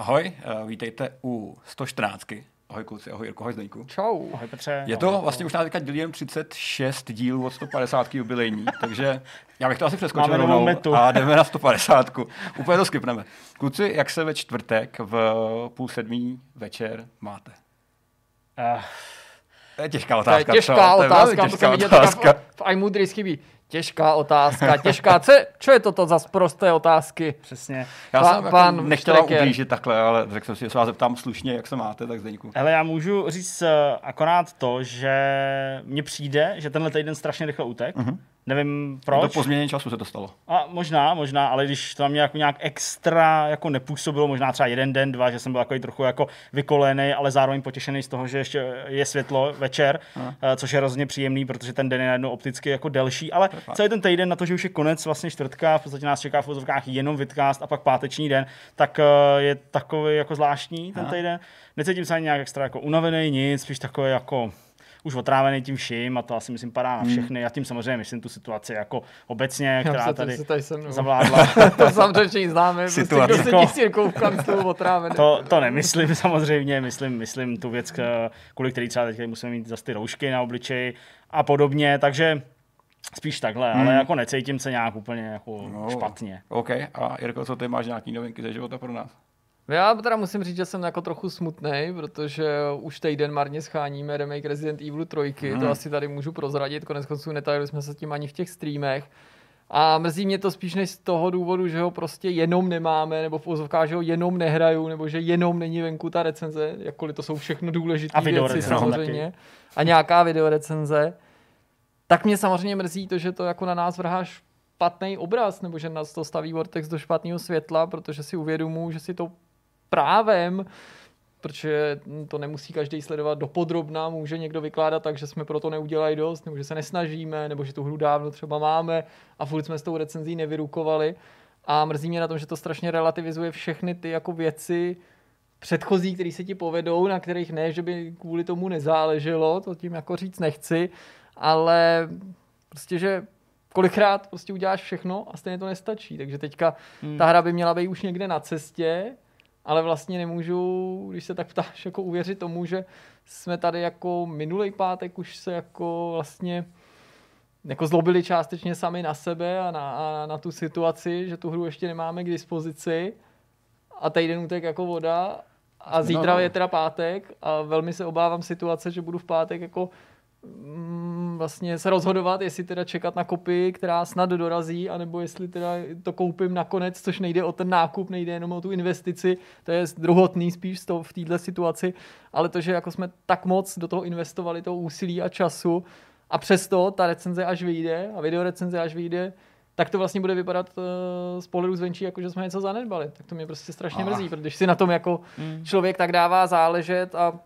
Ahoj, uh, vítejte u 114. Ahoj kluci, ahoj Jirko, ahoj Zdeňku. Čau. Ahoj Petře. Je to vlastně už nás teďka jen 36 dílů od 150 jubilejní, takže já bych to asi přeskočil rovnou metu. a jdeme na 150. Úplně to skipneme. Kluci, jak se ve čtvrtek v půl sedmý večer máte? Uh, To je těžká To je otázka. těžká co? To je otázka, to těžká jsem viděl otázka. v, v iMudris chybí. Těžká otázka, těžká. Co, je- čo je toto za prosté otázky? přesně. Já Pa- jsem jako pan nechtěl ublížit takhle, ale řekl jsem si, že se vás zeptám slušně, jak se máte, tak Zdeňku. Hele, já můžu říct eh, akorát to, že mně přijde, že tenhle týden strašně rychle utek. Uh-huh. Nevím proč. to po změně času se to stalo. A možná, možná, ale když to na mě jako nějak extra jako nepůsobilo, možná třeba jeden den, dva, že jsem byl takový trochu jako vykolený, ale zároveň potěšený z toho, že ještě je světlo večer, eh, což je hrozně příjemný, protože ten den je najednou opticky jako delší, ale fakt. celý ten týden na to, že už je konec vlastně čtvrtka, v podstatě nás čeká v vozovkách jenom vidcast a pak páteční den, tak eh, je takový jako zvláštní ten Aha. týden. Necítím se ani nějak extra jako unavený, nic, spíš takový jako už otrávený tím vším a to asi myslím padá na všechny. Já tím samozřejmě myslím tu situaci jako obecně, která Já tady se tady se mnou. zavládla. to samozřejmě všichni známe. Prostě, Situace. kdo kanclu otrávený. To, to nemyslím samozřejmě, myslím, myslím tu věc, kvůli který třeba teď musíme mít zase ty roušky na obličeji a podobně, takže spíš takhle, hmm. ale jako necítím se nějak úplně jako no. špatně. OK, a Jirko, co ty máš nějaký novinky ze života pro nás? Já teda musím říct, že jsem jako trochu smutný, protože už týden marně scháníme remake Resident Evil 3, Hmm. to asi tady můžu prozradit, konec konců netajili jsme se tím ani v těch streamech. A mrzí mě to spíš než z toho důvodu, že ho prostě jenom nemáme, nebo v úzovkách, že ho jenom nehraju, nebo že jenom není venku ta recenze, jakkoliv to jsou všechno důležité věci samozřejmě. A nějaká videorecenze. Tak mě samozřejmě mrzí to, že to jako na nás vrhá špatný obraz, nebo že nás to staví Vortex do špatného světla, protože si uvědomuji, že si to právem, protože to nemusí každý sledovat dopodrobná, může někdo vykládat tak, že jsme proto neudělali dost, nebo že se nesnažíme, nebo že tu hru dávno třeba máme a furt jsme s tou recenzí nevyrukovali. A mrzí mě na tom, že to strašně relativizuje všechny ty jako věci předchozí, které se ti povedou, na kterých ne, že by kvůli tomu nezáleželo, to tím jako říct nechci, ale prostě, že kolikrát prostě uděláš všechno a stejně to nestačí. Takže teďka hmm. ta hra by měla být už někde na cestě, ale vlastně nemůžu, když se tak ptáš, jako uvěřit tomu, že jsme tady jako minulý pátek už se jako vlastně jako zlobili částečně sami na sebe a na, a na tu situaci, že tu hru ještě nemáme k dispozici a týden utek jako voda a zítra No. je teda pátek a velmi se obávám situace, že budu v pátek jako vlastně se rozhodovat, jestli teda čekat na kopii, která snad dorazí, anebo jestli teda to koupím nakonec, což nejde o ten nákup, nejde jenom o tu investici, to je druhotný spíš toho, v této situaci, ale to, že jako jsme tak moc do toho investovali toho úsilí a času a přesto ta recenze až vyjde a videorecenze až vyjde, tak to vlastně bude vypadat uh, z pohledu zvenčí, jako že jsme něco zanedbali. Tak to mě prostě strašně Ah. mrzí, protože si na tom jako Hmm. člověk tak dává záležet a mm,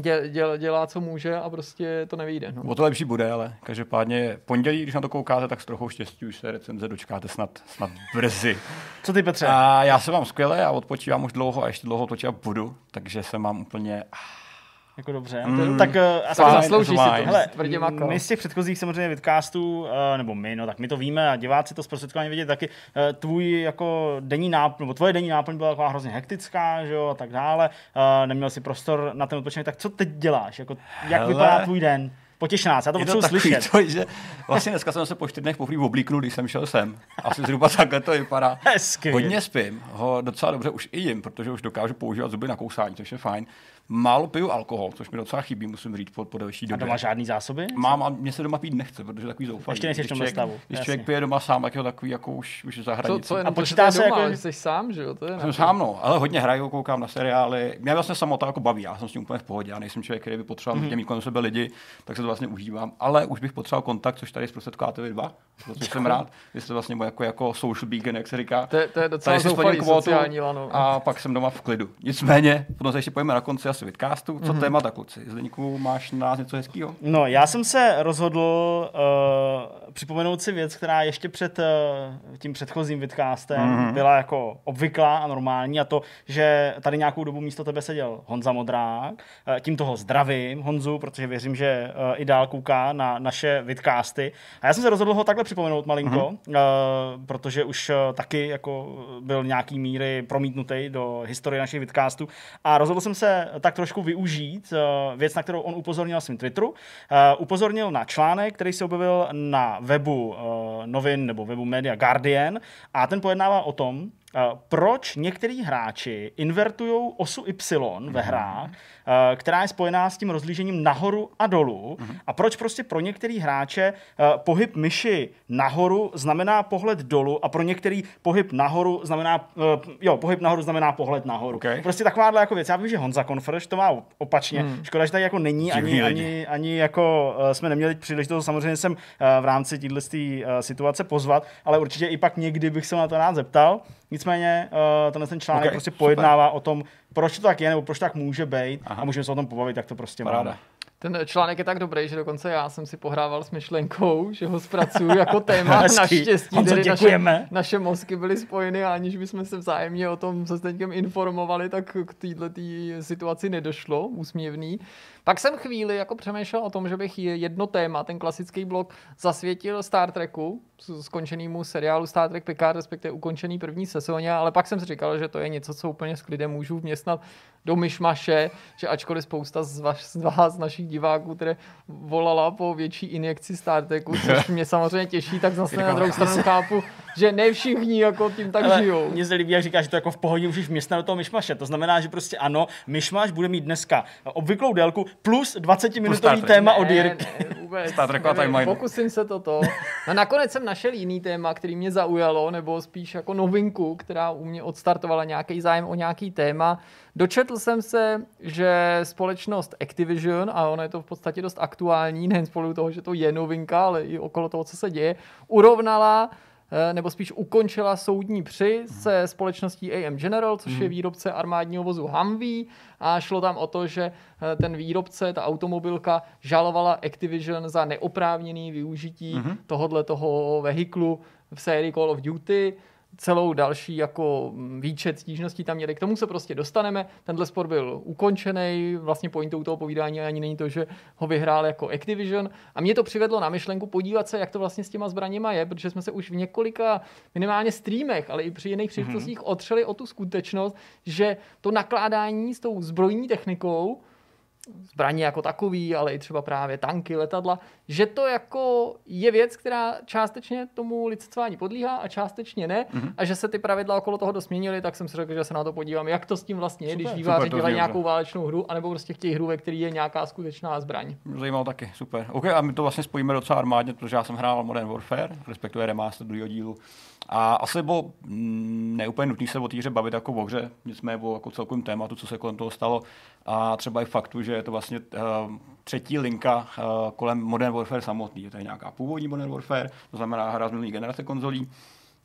děl, děl, dělá, co může a prostě to nevyjde. No. O to lepší bude, ale každopádně pondělí, když na to koukáte, tak s trochou štěstí už se recenze dočkáte snad, snad brzy. Co ty Petře? A já se mám skvěle, já odpočívám už dlouho a ještě dlouho odpočívat budu, takže se mám úplně... Jako dobře. Mm. tak uh, asi zaslouží si to. Hele, my z těch předchozích samozřejmě vidcastů, uh, nebo my, no tak my to víme a diváci to zprostředkovaně vidět taky, uh, tvůj jako denní náplň, nebo tvoje denní náplň byla taková hrozně hektická, že jo, a tak dále, uh, neměl si prostor na ten odpočinek, tak co teď děláš, jako, jak Hele. vypadá tvůj den? Potěš nás, já to potřebuji slyšet. to, že vlastně dneska jsem se po čtyřech poprvé oblíknul, když jsem šel sem. Asi zhruba takhle to vypadá. Hezky. Hodně spím, ho docela dobře už i jim, protože už dokážu používat zuby na kousání, což je fajn. Málo piju alkohol, což mi docela chybí, musím říct, po, po delší A době. doma žádný zásoby? Mám a mě se doma pít nechce, protože je takový zoufalý. Ještě nejsi v člověk- stavu, Když jasně. člověk pije doma sám, tak je to takový jako už, už za Co, hranicí. co jenom A to, že počítá je se doma, jako- že jsi sám, že jo? To je Jsem sám, no, ale hodně hraju, koukám na seriály. Mě vlastně samota jako baví, já jsem s tím úplně v pohodě. Já nejsem člověk, který by potřeboval mm-hmm. mít kolem sebe lidi, tak se to vlastně užívám. Ale už bych potřeboval kontakt, což tady zprostředkáte vy dva. Protože jsem rád. Vy jste vlastně jako, jako social beacon, jak se říká. To, je- to je docela zoufalý sociální lano. a pak jsem doma v klidu. Nicméně, potom se ještě pojďme na konci se vidcastu. Co mm-hmm. témata, kluci? Zdeníku, máš na nás něco hezkého? No, já jsem se rozhodl uh, připomenout si věc, která ještě před uh, tím předchozím vidcastem mm-hmm. byla jako obvyklá a normální a to, že tady nějakou dobu místo tebe seděl Honza Modrák. Uh, tím toho zdravím Honzu, protože věřím, že uh, i dál kouká na naše vidcasty. A já jsem se rozhodl ho takhle připomenout malinko, mm-hmm. uh, protože už uh, taky jako byl nějaký míry promítnutý do historie našich vidcastů a rozhodl jsem se tak trošku využít uh, věc, na kterou on upozornil na svém Twitteru. Uh, upozornil na článek, který se objevil na webu uh, novin nebo webu Media Guardian a ten pojednává o tom, proč některý hráči invertují osu Y ve hrách, uh, která je spojená s tím rozlížením nahoru a dolů uh-huh. a proč prostě pro některý hráče uh, pohyb myši nahoru znamená pohled dolů a pro některý pohyb nahoru znamená, jo, pohyb nahoru znamená pohled nahoru. Okay. Prostě takováhle jako věc. Já vím, že Honza Konferš to má opačně. Hmm. Škoda, že tady jako není, ani, ani, ani jako jsme neměli příležitost, samozřejmě jsem v rámci této situace pozvat, ale určitě i pak někdy bych se na to rád zeptal. Nicméně uh, tenhle ten článek okay, prostě pojednává super. o tom, proč to tak je, nebo proč tak může být Aha. a můžeme se o tom pobavit, jak to prostě Paráda. máme. Ten článek je tak dobrý, že dokonce já jsem si pohrával s myšlenkou, že ho zpracuju jako téma. Naštěstí tedy naše, naše mozky byly spojeny a aniž bychom se vzájemně o tom se Zdeňkem informovali, tak k této situaci nedošlo, úsměvný. Pak jsem chvíli jako přemýšlel o tom, že bych jedno téma, ten klasický blok, zasvětil Star Treku, skončenému seriálu Star Trek Picard, respektive ukončený první sezóně, ale pak jsem si říkal, že to je něco, co úplně s klidem můžu vměstnat do myšmaše, že ačkoliv spousta z vás, z vás našich diváků, které volala po větší injekci Star Treku, což mě samozřejmě těší, tak zase na druhou stranu chápu, že ne všichni jako tím tak Ale žijou. Mně se líbí, jak říkáš, že to jako v pohodě můžeš vměstnat do toho myšmaše. To znamená, že prostě ano, myšmaš bude mít dneska obvyklou délku plus 20-minutový téma od Jirky. Star Trek a timeline. Pokusím se toto. No nakonec jsem našel jiný téma, který mě zaujalo, nebo spíš jako novinku, která u mě odstartovala nějaký zájem o nějaký téma. Dočetl jsem se, že společnost Activision, a ono je to v podstatě dost aktuální, nejen spolu toho, že to je novinka, ale i okolo toho, co se děje, urovnala nebo spíš ukončila soudní při se společností AM General, což je mhm. výrobce armádního vozu Humvee a šlo tam o to, že eh, ten výrobce, ta automobilka, žalovala Activision za neoprávněný využití mm-hmm. tohohle toho vehiklu v sérii Call of Duty celou další jako výčet stížností tam měli. K tomu se prostě dostaneme. Tenhle spor byl ukončený, vlastně pointou toho povídání ani není to, že ho vyhrál jako Activision. A mě to přivedlo na myšlenku podívat se, jak to vlastně s těma zbraněma je, protože jsme se už v několika minimálně streamech, ale i při jiných příležitostích mm-hmm. otřeli o tu skutečnost, že to nakládání s tou zbrojní technikou zbraně jako takový, ale i třeba právě tanky, letadla, že to jako je věc, která částečně tomu licencování podlíhá a částečně ne mm-hmm. a že se ty pravidla okolo toho dosměnily, tak jsem si řekl, že se na to podívám, jak to s tím vlastně je, super, když výváři dělají nějakou válečnou hru, anebo prostě chtějí hru, ve které je nějaká skutečná zbraň. Zajímalo taky, super. OK, a my to vlastně spojíme docela armádně, protože já jsem hrál Modern Warfare, respektive remaster druhého dílu. A asi bylo mm, neúplně nutné se o té hře bavit jako o hře, nicméně o jako celkovém tématu, co se kolem toho stalo. A třeba i faktu, že je to vlastně uh, třetí linka uh, kolem Modern Warfare samotný. Je to nějaká původní Modern Warfare, to znamená hra z minulý generace konzolí,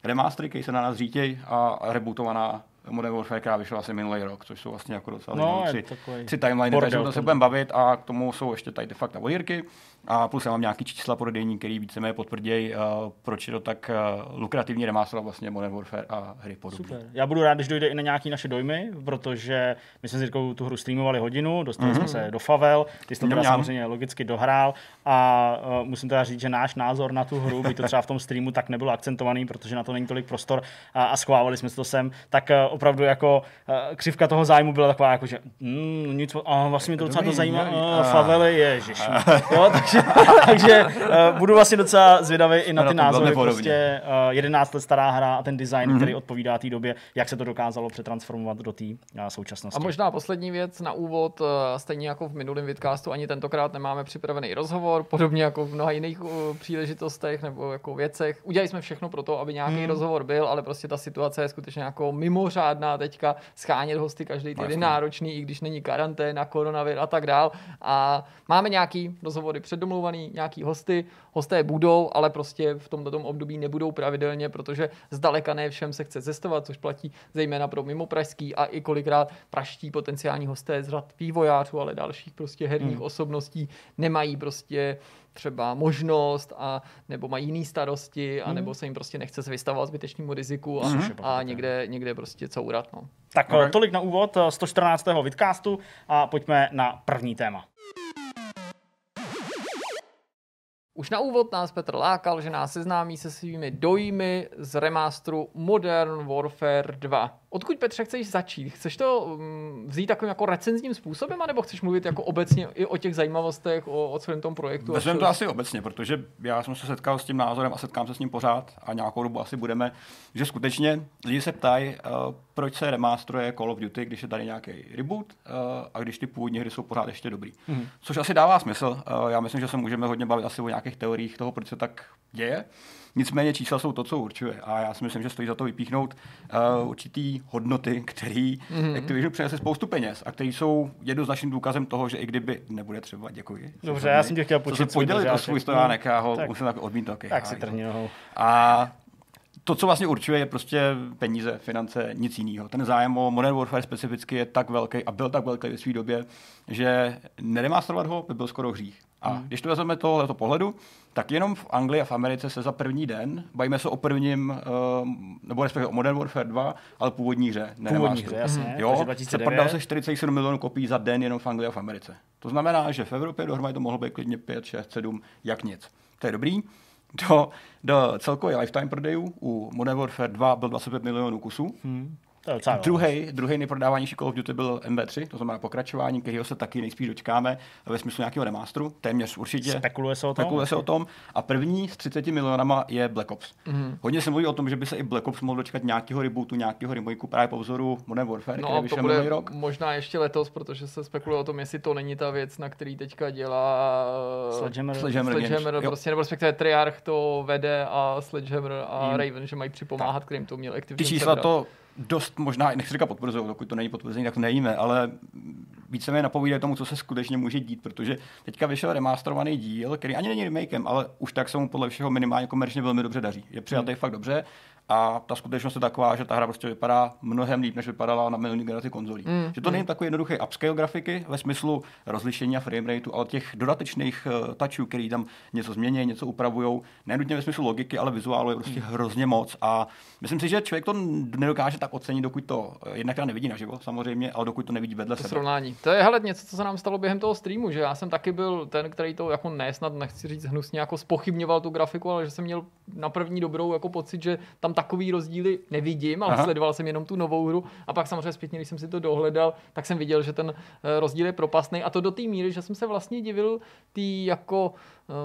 remastery, který se na nás řítěj a rebootovaná Modern Warfare, která vyšla asi minulý rok, což jsou vlastně jako docela no, tři, tři timeliny, takže to se budeme bavit a k tomu jsou ještě tady de facto vodírky. A plus já mám nějaký čísla prodejní, který víceméně potvrdějí, uh, proč je to tak uh, lukrativní remaster vlastně Modern Warfare a hry podobně. Super. Já budu rád, když dojde i na nějaké naše dojmy, protože my jsme si tu hru streamovali hodinu, dostali mm-hmm. jsme se do Favel, ty jsi to teda samozřejmě logicky dohrál a uh, musím teda říct, že náš názor na tu hru, by to třeba v tom streamu tak nebylo akcentovaný, protože na to není tolik prostor a, a schválili jsme to sem, tak uh, opravdu jako uh, křivka toho zájmu byla taková, jako, že mm, nic, uh, vlastně mě to docela to zajímá, uh, Favely, ježiš. jo, takže takže uh, budu vlastně docela zvědavý i na ty názory. Prostě uh, eh, 11 let stará hra a ten design, mm-hmm. který odpovídá té době, jak se to dokázalo přetransformovat do té uh, současnosti. A možná poslední věc na úvod, uh, stejně jako v minulém vidcastu, ani tentokrát nemáme připravený rozhovor, podobně jako v mnoha jiných uh, příležitostech nebo jako věcech. Udělali jsme všechno pro to, aby nějaký mm. rozhovor byl, ale prostě ta situace je skutečně jako mimořádná teďka, schánět hosty každý týden náročný, i když není karanténa, koronavir a tak dál. A máme nějaký rozhovory předdomluvaný, nějaký hosty, hosté budou, ale prostě v tomto období nebudou pravidelně, protože zdaleka ne všem se chce cestovat, což platí zejména pro mimo pražský a i kolikrát praští potenciální hosté z řad vývojářů, ale dalších prostě herních hmm. osobností nemají prostě třeba možnost a nebo mají jiné starosti a nebo se jim prostě nechce se vystavovat zbytečnému riziku a, mm-hmm. a někde, někde prostě courat. No. Tak okay. tolik na úvod 114. vidcastu a pojďme na první téma. Už na úvod nás Petr lákal, že nás seznámí se svými dojmy z remasteru Modern Warfare 2. Odkud, Petře, chceš začít? Chceš to mm, vzít takovým jako recenzním způsobem, anebo chceš mluvit jako obecně i o těch zajímavostech, o, o celém tom projektu? Vezmeme to asi obecně, protože já jsem se setkal s tím názorem a setkám se s ním pořád a nějakou dobu asi budeme, že skutečně lidi se ptají, uh, proč se remasteruje Call of Duty, když je tady nějaký reboot uh, a když ty původní hry jsou pořád ještě dobrý. Mm. Což asi dává smysl. Uh, já myslím, že se můžeme hodně bavit asi o nějakých teoriích toho, proč se tak děje. Nicméně čísla jsou to, co určuje. A já si myslím, že stojí za to vypíchnout uh, určitý hodnoty, který mm-hmm. Activision přinese spoustu peněz a který jsou jednoznačným důkazem toho, že i kdyby nebude třeba, děkuji. Dobře, já jsem tě chtěl počít. podělit o svůj stojánek, já ho tak, musím tak odmít taky. Tak si trhni A to, co vlastně určuje, je prostě peníze, finance, nic jiného. Ten zájem o Modern Warfare specificky je tak velký a byl tak velký ve své době, že neremasterovat ho by byl skoro hřích. A hmm. když to vezmeme tohoto pohledu, tak jenom v Anglii a v Americe se za první den, bavíme se o prvním, uh, nebo respektive o Modern Warfare 2, ale původní hře. Ne původní hře, jasně. Jo, se prodal se 47 milionů kopií za den jenom v Anglii a v Americe. To znamená, že v Evropě dohromady to mohlo být klidně 5, 6, 7, jak nic. To je dobrý. Do, do celkové lifetime prodejů u Modern Warfare 2 byl 25 milionů kusů. Hmm. Druhý, druhý nejprodávanější Call of Duty byl MB3, to znamená pokračování, kterého se taky nejspíš dočkáme ve smyslu nějakého remasteru, téměř určitě. Spekuluje se o tom. Spekuluje se o tom. A první s 30 milionama je Black Ops. Mm-hmm. Hodně se mluví o tom, že by se i Black Ops mohl dočkat nějakého rebootu, nějakého remakeu právě po vzoru Modern Warfare, no, který to bude rok. možná ještě letos, protože se spekuluje o tom, jestli to není ta věc, na který teďka dělá Sledgehammer, Sledgehammer, Sledgehammer prostě, nebo respektive Triarch to vede a Sledgehammer a mm. Raven, že mají připomáhat, kterým to měl Activision. Ty čísla to dost možná, nechci říkat potvrzují, dokud to není potvrzení, tak to nejíme, ale více mi napovídají tomu, co se skutečně může dít, protože teďka vyšel remasterovaný díl, který ani není remakem, ale už tak se mu podle všeho minimálně komerčně velmi dobře daří. Je přijatý hmm. fakt dobře a ta skutečnost je taková, že ta hra prostě vypadá mnohem líp, než vypadala na minulý generaci konzolí. Mm. Že to mm. není takový jednoduchý upscale grafiky ve smyslu rozlišení a frame rateu, ale těch dodatečných uh, touchů, který tam něco změní, něco upravují, nenutně ve smyslu logiky, ale vizuálu je prostě mm. hrozně moc. A myslím si, že člověk to nedokáže tak ocenit, dokud to eh, jednak nevidí naživo, samozřejmě, ale dokud to nevidí vedle to sebe. Srovnání. To je hele něco, co se nám stalo během toho streamu, že já jsem taky byl ten, který to jako nesnad, nechci říct hnusně, jako spochybňoval tu grafiku, ale že jsem měl na první dobrou jako pocit, že tam takový rozdíly nevidím, ale Aha. sledoval jsem jenom tu novou hru a pak samozřejmě zpětně, když jsem si to dohledal, tak jsem viděl, že ten eh, rozdíl je propastný a to do té míry, že jsem se vlastně divil tý jako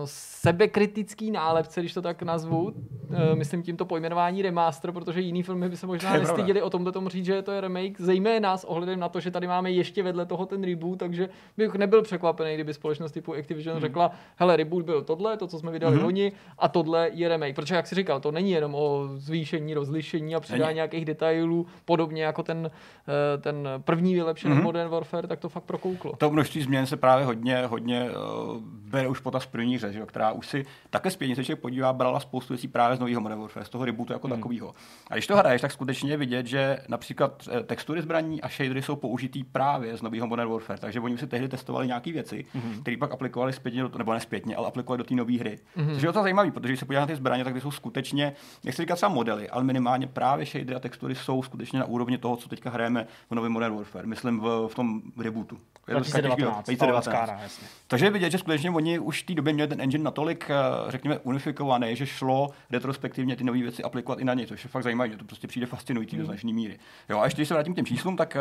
sebekritický nálepce, když to tak nazvu, eh, myslím tímto pojmenování remaster, protože jiný filmy by se možná nestyděli o tomto tomu říct, že to je remake, zejména s ohledem na to, že tady máme ještě vedle toho ten reboot, takže bych nebyl překvapený, kdyby společnost typu Activision hmm. řekla, hele, reboot byl tohle, to, co jsme vydali hmm. oni, a tohle je remake. Protože, jak si říkal, to není jenom o zvýšení, rozlišení a přidání nějakých detailů, podobně jako ten, eh, ten první vylepšený hmm. Modern Warfare, tak to fakt prokouklo. To množství změn se právě hodně, hodně uh, bere už potaz první první hře, že, která už si také zpětně se podívá, brala spoustu věcí právě z nového Modern Warfare, z toho rebootu jako hmm. takového. A když to hraješ, tak skutečně vidět, že například eh, textury zbraní a shadery jsou použitý právě z nového Modern Warfare, takže oni si tehdy testovali nějaké věci, hmm. které pak aplikovali zpětně, nebo ne zpětně, ale aplikovali do té nové hry. Hmm. Což je to zajímavé, protože když se podíváte na ty zbraně, tak ty jsou skutečně, nechci říkat třeba modely, ale minimálně právě shadery a textury jsou skutečně na úrovni toho, co teďka hrajeme v novém Modern Warfare. Myslím v, v tom rebootu. 2019, 2019. Takže je vidět, že skutečně oni už v té době měli ten engine natolik, eh, řekněme, unifikovaný, že šlo retrospektivně ty nové věci aplikovat i na ně, což je fakt zajímavé, to prostě přijde fascinující mm. do hmm. značné míry. Jo, a ještě když se vrátím k těm číslům, tak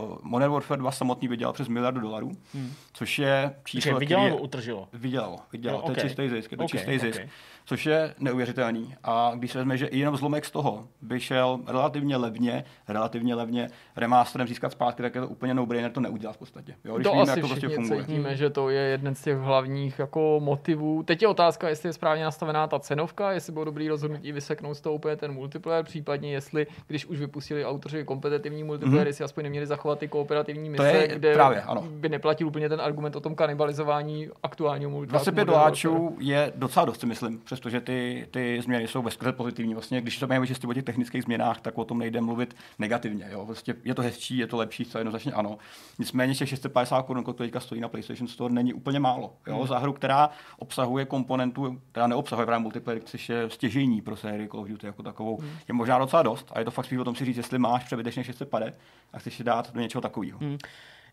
uh, Modern Warfare 2 samotný vydělal přes miliardu dolarů, mm. což je číslo, vydělalo nebo utržilo? Vydělalo, vydělalo. No, okay. To je čistý zisk, je to okay, čistý zisk. Okay. Což je neuvěřitelný. A když se vezme, že i jenom zlomek z toho by šel relativně levně, relativně levně remasterem získat zpátky, tak je to úplně no-brainer to neudělat v podstatě. Jo, když to víme, asi jak to prostě funguje. cítíme, že to je jeden z těch hlavních jako motivů. Teď je otázka, jestli je správně nastavená ta cenovka, jestli bylo dobrý rozhodnutí vyseknout z toho úplně ten multiplayer, případně jestli, když už vypustili autoři kompetitivní multiplayer, mm-hmm. jestli aspoň neměli zachovat ty kooperativní mise, je kde právě, ano. by neplatil úplně ten argument o tom kanibalizování aktuálního multiplayeru. 25 doláčů je docela dost, myslím, přestože ty, ty změny jsou veskrze pozitivní. Vlastně, když to máme čistě o těch technických změnách, tak o tom nejde mluvit negativně. Jo? Vlastně je to hezčí, je to lepší, co jednoznačně ano. Nicméně těch 650 korun, kolik teďka stojí na PlayStation Store, není úplně málo. Jo? Hmm. Za hru, která obsahuje komponentu, která neobsahuje právě multiplayer, což je stěžení pro sérii Call of Duty jako takovou, Hmm. je možná docela dost. A je to fakt spíš o tom si říct, jestli máš přebytečně 650 a chceš si dát do něčeho takového. Hmm.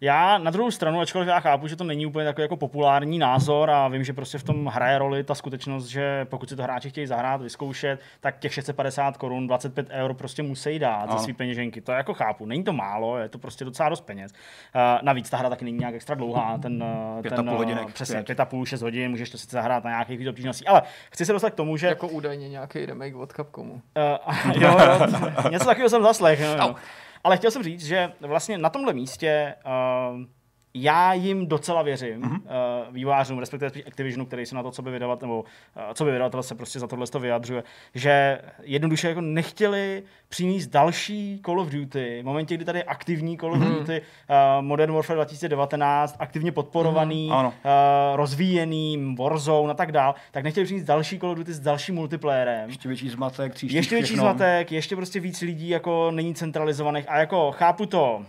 Já na druhou stranu, ačkoliv já chápu, že to není úplně takový jako populární názor a vím, že prostě v tom hraje roli ta skutečnost, že pokud si to hráči chtějí zahrát, vyzkoušet, tak těch 650 korun, 25 eur prostě musí dát za Ano. svý peněženky. To jako chápu. Není to málo, je to prostě docela dost peněz. Uh, navíc ta hra taky není nějak extra dlouhá, ten, uh, Pět a ten půl uh, hodinek, přesně pět. pět a půl, šest hodin, můžeš to sice zahrát na nějakých víc obtížností, ale chci se dostat k tomu, že Jako údajně nějaký remake od Capcomu. Uh, jo, jo, něco takového jsem zaslech. Jo, jo. Ale chtěl jsem říct, že vlastně na tomhle místě uh, já jim docela věřím, mm-hmm. uh, vývářům, respektive spíš Activisionu, který se na to, co by vydavat, nebo uh, co by vydavatel se prostě za tohle to vyjadřuje, že jednoduše jako nechtěli přinést další Call of Duty, v momentě, kdy tady je aktivní Call of Mhm. mm-hmm. Duty, uh, Modern Warfare 2019, aktivně podporovaný, Mhm, ano. uh, rozvíjený, Warzone a tak dál, tak nechtěli přinést další Call of Duty s dalším multiplayerem. Ještě větší zmatek, Ještě větší všechno. zmatek, ještě prostě víc lidí jako není centralizovaných a jako chápu to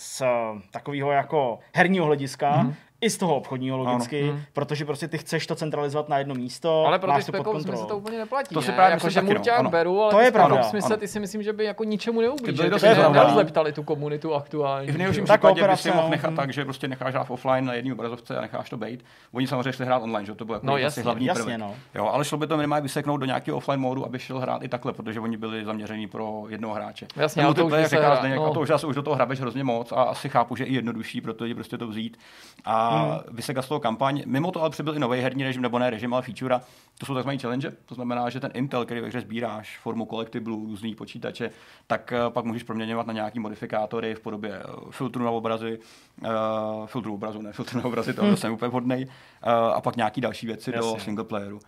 z takového jako herního hlediska, Mhm. I z toho obchodního logicky, Ano. ano. protože prostě ty chceš to centralizovat na jedno místo, Ale pro ty máš to pod kontrolou. to úplně neplatí. To si ne? právě jako, myslím že taky, no, Murťák ano. beru, ale To ty je pravda, smysl, ano. ty si myslím, že by jako ničemu Ty To dost by pravda. nerozleptali tu komunitu aktuálně. I v nejhorším případě by si mohl no. nechat tak, že prostě necháš hrát offline na jedné obrazovce a necháš to být. Oni samozřejmě šli hrát online, že to bylo jako No no, jasně, asi hlavní jasně, prvek. no. Jo, ale šlo by to minimálně vyseknout do nějakého offline módu, aby šel hrát i takhle, protože oni byli zaměření pro jednoho hráče. Jasně, ale to už se říká no. a to už zase už do toho hrabeš hrozně moc a asi chápu, že i jednodušší pro to lidi prostě to vzít. A Hmm. vysekat z toho kampaň. Mimo to ale přibyl i nový herní režim, nebo ne režim, ale feature. To jsou takzvané challenge, to znamená, že ten Intel, který ve hře sbíráš formu kolektiblů, různý počítače, tak eh, pak můžeš proměňovat na nějaký modifikátory v podobě eh, filtru na obrazy, uh, filtru obrazu, ne filtru na obrazy, to jsem úplně vhodný, uh, a pak nějaký další věci do Jasně. single playeru.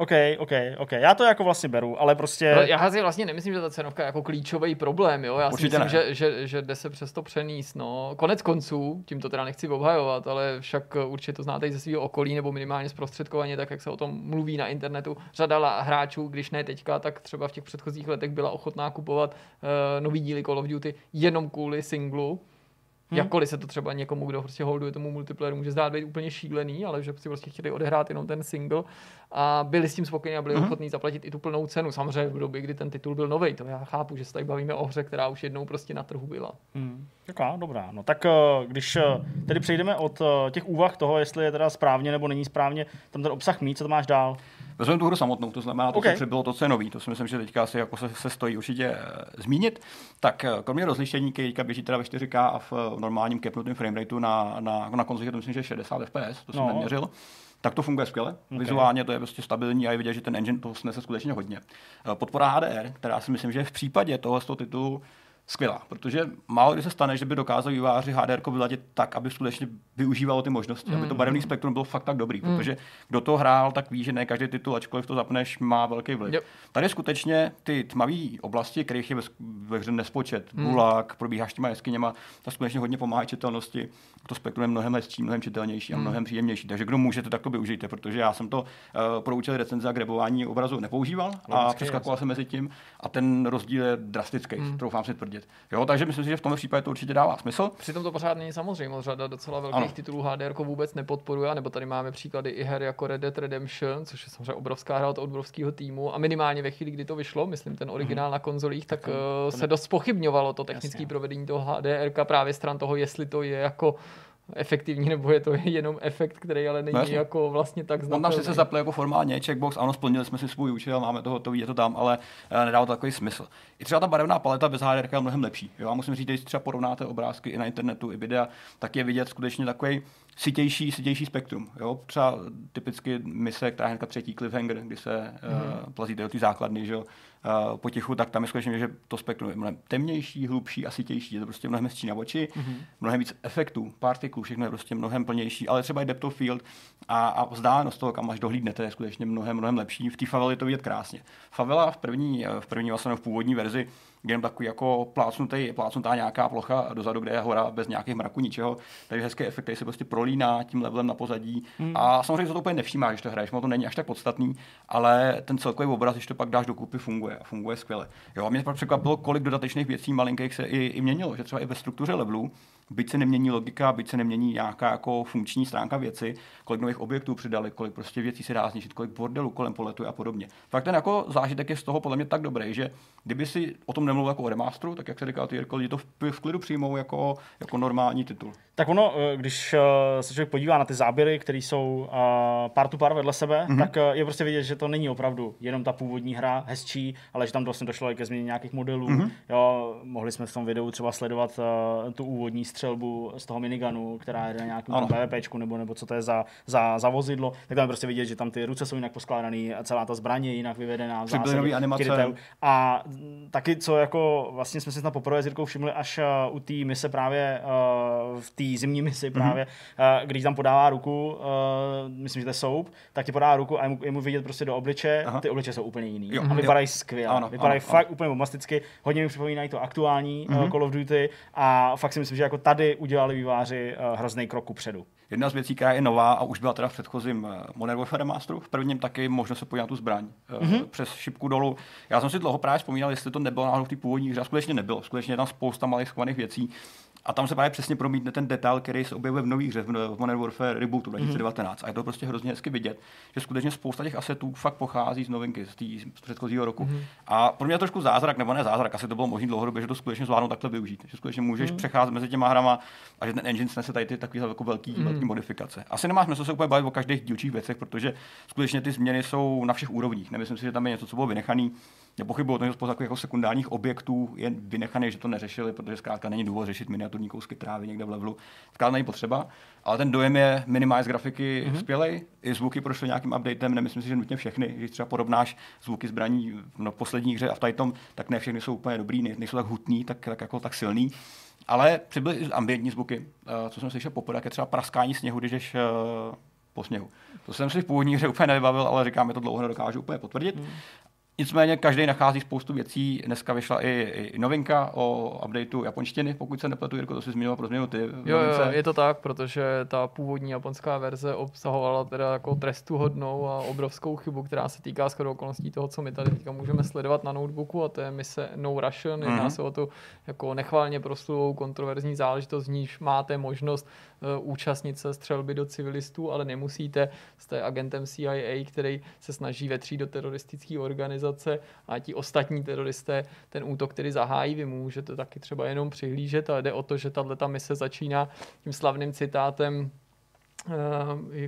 OK, OK, OK. Já to jako vlastně beru, ale prostě... Ale já si vlastně nemyslím, že ta cenovka je jako klíčový problém, jo. Já si myslím, ne. že, že, že, jde se přes to přenést. No. Konec konců, tím to teda nechci obhajovat, ale však určitě to znáte i ze svého okolí, nebo minimálně zprostředkovaně, tak jak se o tom mluví na internetu. Řada hráčů, když ne teďka, tak třeba v těch předchozích letech byla ochotná kupovat uh, nový díly Call of Duty jenom kvůli singlu. Hmm. Jakkoliv se to třeba někomu, kdo prostě holduje tomu multiplayeru, může zdát být úplně šílený, ale že si prostě chtěli odehrát jenom ten single a byli s tím spokojení a byli mm-hmm. ochotní zaplatit i tu plnou cenu. Samozřejmě v době, kdy ten titul byl nový, to já chápu, že se tady bavíme o hře, která už jednou prostě na trhu byla. Hmm. Taková, dobrá. No tak eh, když eh, tedy přejdeme od eh, těch úvah toho, jestli je teda správně nebo není správně tam ten obsah mít, co to máš dál? Vezmeme tu hru samotnou, to znamená to, Okay. co přibylo, to, co je nový. To si myslím, že teďka asi jako se, se stojí určitě eh, zmínit. Tak eh, kromě rozlišení, který teďka běží teda ve 4K a v eh, normálním capnutém framerateu na, na, na konzoli, je to myslím, že 60 fps, to jsem No. neměřil. Tak to funguje skvěle. Okay. Vizuálně to je prostě stabilní a je vidět, že ten engine to snese skutečně hodně. Podpora HDR, která si myslím, že v případě tohoto titulu skvělá, protože málo kdy se stane, že by dokázali výváři HDR vyladit tak, aby skutečně využívalo ty možnosti, mm. aby to barevný spektrum bylo fakt tak dobrý, mm. protože kdo to hrál, tak ví, že ne každý titul, ačkoliv to zapneš, má velký vliv. Yep. Tady skutečně ty tmavé oblasti, kterých je ve, ve hře nespočet, mm. gulag, probíháš těma jeskyněma, ta skutečně hodně pomáhá čitelnosti. To spektrum je mnohem hezčí, mnohem čitelnější a mnohem příjemnější. Takže kdo můžete, tak to využijte, protože já jsem to uh, pro účely recenze a grebování obrazu nepoužíval a Logicky, přeskakoval jsem mezi tím a ten rozdíl je drastický, mm. troufám si tvrdit. Jo, takže myslím si, že v tomto případě to určitě dává smysl. Přitom to pořád není samozřejmost, řada docela velkých Ano. titulů HDR vůbec nepodporuje, nebo tady máme příklady i her jako Red Dead Redemption, což je samozřejmě obrovská hra od obrovského týmu a minimálně ve chvíli, kdy to vyšlo, myslím ten originál mm. na konzolích, tak to- uh, to se dost pochybňovalo to technické provedení toho HDR právě stran toho, jestli to je jako efektivní, nebo je to jenom efekt, který ale není No no, jako vlastně tak On znatelný. tam sice zapl jako formálně checkbox, ano, splnili jsme si svůj účel, máme to hotový, je to tam, ale eh, nedává to takový smysl. I třeba ta barevná paleta bez HDR je mnohem lepší. Jo, já musím říct, když třeba porovnáte obrázky i na internetu, i videa, tak je vidět skutečně takový sitější, sitější spektrum. Jo? Třeba typicky mise, která je třetí cliffhanger, kdy se mm-hmm. uh, plazíte do té základny, že jo, potichu, tak tam je skutečně, že to spektrum je mnohem temnější, hlubší a sitější. Je to prostě mnohem hezčí na oči, mm-hmm. mnohem víc efektů, partiklů, všechno je prostě mnohem plnější, ale třeba i depth of field a, a vzdálenost toho, kam až dohlídnete, je skutečně mnohem, mnohem lepší. V té favele je to vidět krásně. Favela v první, v první vlastně v původní verzi jenom takový jako plácnutý, plácnutá nějaká plocha dozadu, kde je hora bez nějakých mraků, ničeho. Takže hezký efekt, který se prostě prolíná tím levelem na pozadí. Hmm. A samozřejmě se to úplně nevšímá, když to hraješ, to není až tak podstatný, ale ten celkový obraz, když to pak dáš dokupy, funguje a funguje skvěle. Jo, a mě pak překvapilo, kolik dodatečných věcí malinkých se i, i měnilo, že třeba i ve struktuře levelů, byť se nemění logika, byť se nemění nějaká jako funkční stránka věci, kolik nových objektů přidali, kolik prostě věcí se dá zničit, kolik bordelů kolem poletu a podobně. Fakt ten jako zážitek je z toho podle mě tak dobrý, že kdyby si o tom nemluvil jako o remasteru, tak jak se říkal ty Jirko, lidi to v, v klidu přijmou jako, jako normální titul. Tak ono, eh, když eh, se člověk podívá na ty záběry, které jsou eh, pár tu pár vedle sebe, mm-hmm. tak je prostě vidět, že to není opravdu jenom ta původní hra hezčí, ale že tam vlastně došlo i ke změně nějakých modelů. Mm-hmm. Jo, mohli jsme v tom videu třeba sledovat tu úvodní střelbu z toho miniganu, která je na nějakém BVPčku nebo, nebo co to je za, za, za vozidlo. Tak tam je prostě vidět, že tam ty ruce jsou jinak poskládané, celá ta zbraně je jinak vyvedená. Zásadě, animace. A taky, co jako vlastně jsme si na poprvé s Jirkou všimli až u té mise právě v té zimní misi právě, mm-hmm. když tam podává ruku, uh, myslím, že to je Soap, tak ti podává ruku a je mu, je mu vidět prostě do obliče, Aha. ty obliče jsou úplně jiný. Jo, a vypadají skvěle. Ano, vypadají ano, fakt ano. úplně bombasticky. Hodně mi připomínají to aktuální mm-hmm. uh, Call of Duty a fakt si myslím, že jako tady udělali výváři uh, hrozný krok kupředu. Jedna z věcí, která je nová a už byla teda v předchozím Modern Warfare Masteru, v prvním taky možnost se podívat na tu zbraň mm-hmm. přes šipku dolů. Já jsem si dlouho právě vzpomínal, jestli to nebylo náhodou v té původní hře, skutečně nebylo. Skutečně je tam spousta malých schovaných věcí. A tam se právě přesně promítne ten detail, který se objevuje v nových hře, v Modern Warfare Rebootu 2019. Mm-hmm. A je to prostě hrozně hezky vidět, že skutečně spousta těch asetů fakt pochází z novinky, z, tý, z předchozího roku. Mm-hmm. A pro mě je trošku zázrak, nebo ne zázrak, asi to bylo možné dlouhodobě, že to skutečně zvládnou takhle využít. Že skutečně můžeš mm-hmm. přecházet mezi těma hrama a že ten engine snese tady ty takové jako velký, mm-hmm. velký modifikace. Asi nemáš smysl se úplně bavit o každých dílčích věcech, protože skutečně ty změny jsou na všech úrovních. Nemyslím si, že tam je něco, co bylo vynechané nepochybuji o tom, že spousta jako sekundárních objektů je vynechaný, že to neřešili, protože zkrátka není důvod řešit miniaturní kousky trávy někde v levelu. Zkrátka není potřeba, ale ten dojem je minimize grafiky mm-hmm. skvělej. I zvuky prošly nějakým updatem, nemyslím si, že nutně všechny. Když třeba porovnáš zvuky zbraní no, v poslední hře a v tom, tak ne všechny jsou úplně dobrý, nejsou tak hutný, tak, tak, jako, tak silný. Ale přibyly i ambientní zvuky, co jsem slyšel poprvé, jak je třeba praskání sněhu, když jdeš po sněhu. To jsem si v původní hře úplně nevybavil, ale říkám, že to dlouho nedokážu úplně potvrdit. Mm. Nicméně každý nachází spoustu věcí. Dneska vyšla i, i novinka o updateu japonštiny, pokud se nepletu, Jirko, to si zmiňoval pro změnu ty. Jo, jo, je to tak, protože ta původní japonská verze obsahovala teda jako trestuhodnou a obrovskou chybu, která se týká skoro okolností toho, co my tady teďka můžeme sledovat na notebooku, a to je mise No Russian. Jedná mm-hmm. se o tu jako nechválně proslulou kontroverzní záležitost, v níž máte možnost účastnit se střelby do civilistů, ale nemusíte. Jste agentem CIA, který se snaží vetřít do teroristické organizace a ti ostatní teroristé ten útok, který zahájí, vy můžete taky třeba jenom přihlížet, ale jde o to, že tahle mise začíná tím slavným citátem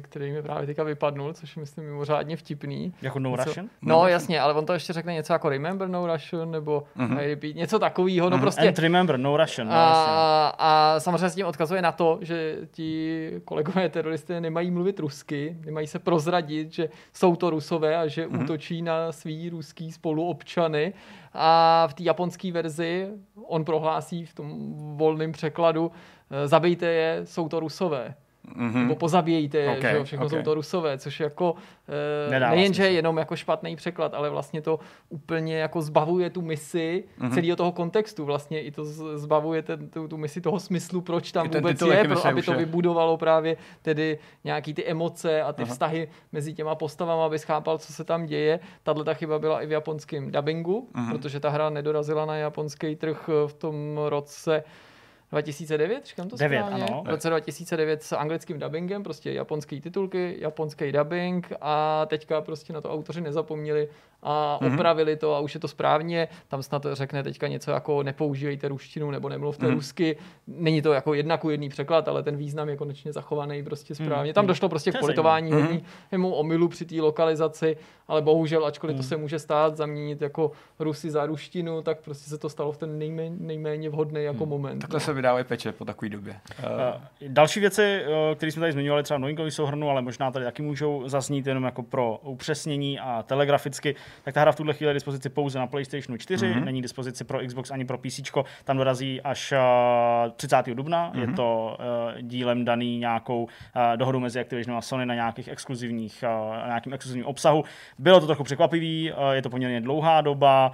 který mi právě teďka vypadnul, což je myslím mimořádně vtipný. Jako No něco, Russian? No, no jasně, ale on to ještě řekne něco jako Remember No Russian, nebo repeat, něco takového. No uh-huh. prostě. And remember No Russian. No, a, a samozřejmě s tím odkazuje na to, že ti kolegové teroristé nemají mluvit rusky, nemají se prozradit, že jsou to rusové a že uh-huh. útočí na svý ruský spoluobčany. A v té japonské verzi on prohlásí v tom volném překladu, zabijte je, jsou to rusové mm-hmm. nebo pozabíjejte je, okay, že jo, všechno okay. jsou to rusové, což jako e, nejenže jenom jako špatný překlad, ale vlastně to úplně jako zbavuje tu misi mm-hmm. celého toho kontextu, vlastně i to zbavuje ten, tu, tu misi toho smyslu, proč tam vůbec je, pro, aby to vybudovalo právě tedy nějaký ty emoce a ty Aha. vztahy mezi těma postavama, aby chápal, co se tam děje. Tahle ta chyba byla i v japonském dubbingu, mm-hmm. protože ta hra nedorazila na japonský trh v tom roce 2009, říkám to 9, správně? ano. V roce 2009 s anglickým dubbingem, prostě japonský titulky, japonský dubbing a teďka prostě na to autoři nezapomněli a Mhm. opravili to a už je to správně. Tam snad řekne teďka něco jako nepoužívejte ruštinu nebo nemluvte Mhm. rusky. Není to jako jedna ku jedný překlad, ale ten význam je konečně zachovaný prostě správně. Tam došlo prostě To k politování hodnému omylu při té lokalizaci, ale bohužel, ačkoliv Hmm. to se může stát, zaměnit jako Rusy za ruštinu, tak prostě se to stalo v ten nejméně, nejméně vhodný jako moment. Hmm. Takhle se vydávají peče po takové době. Uh, další věci, uh, které jsme tady zmiňovali, třeba novinkový souhrnu, ale možná tady taky můžou zaznít jenom jako pro upřesnění a telegraficky, tak ta hra v tuhle chvíli je dispozici pouze na PlayStation 4, Mhm. mm-hmm. není dispozici pro Xbox ani pro PC, tam dorazí až uh, 30. dubna, mm-hmm. je to uh, dílem daný nějakou dohodu mezi Activisionem a Sony na nějakých exkluzivních, na nějakým exkluzivním obsahu. Bylo to trochu překvapivý, je to poměrně dlouhá doba,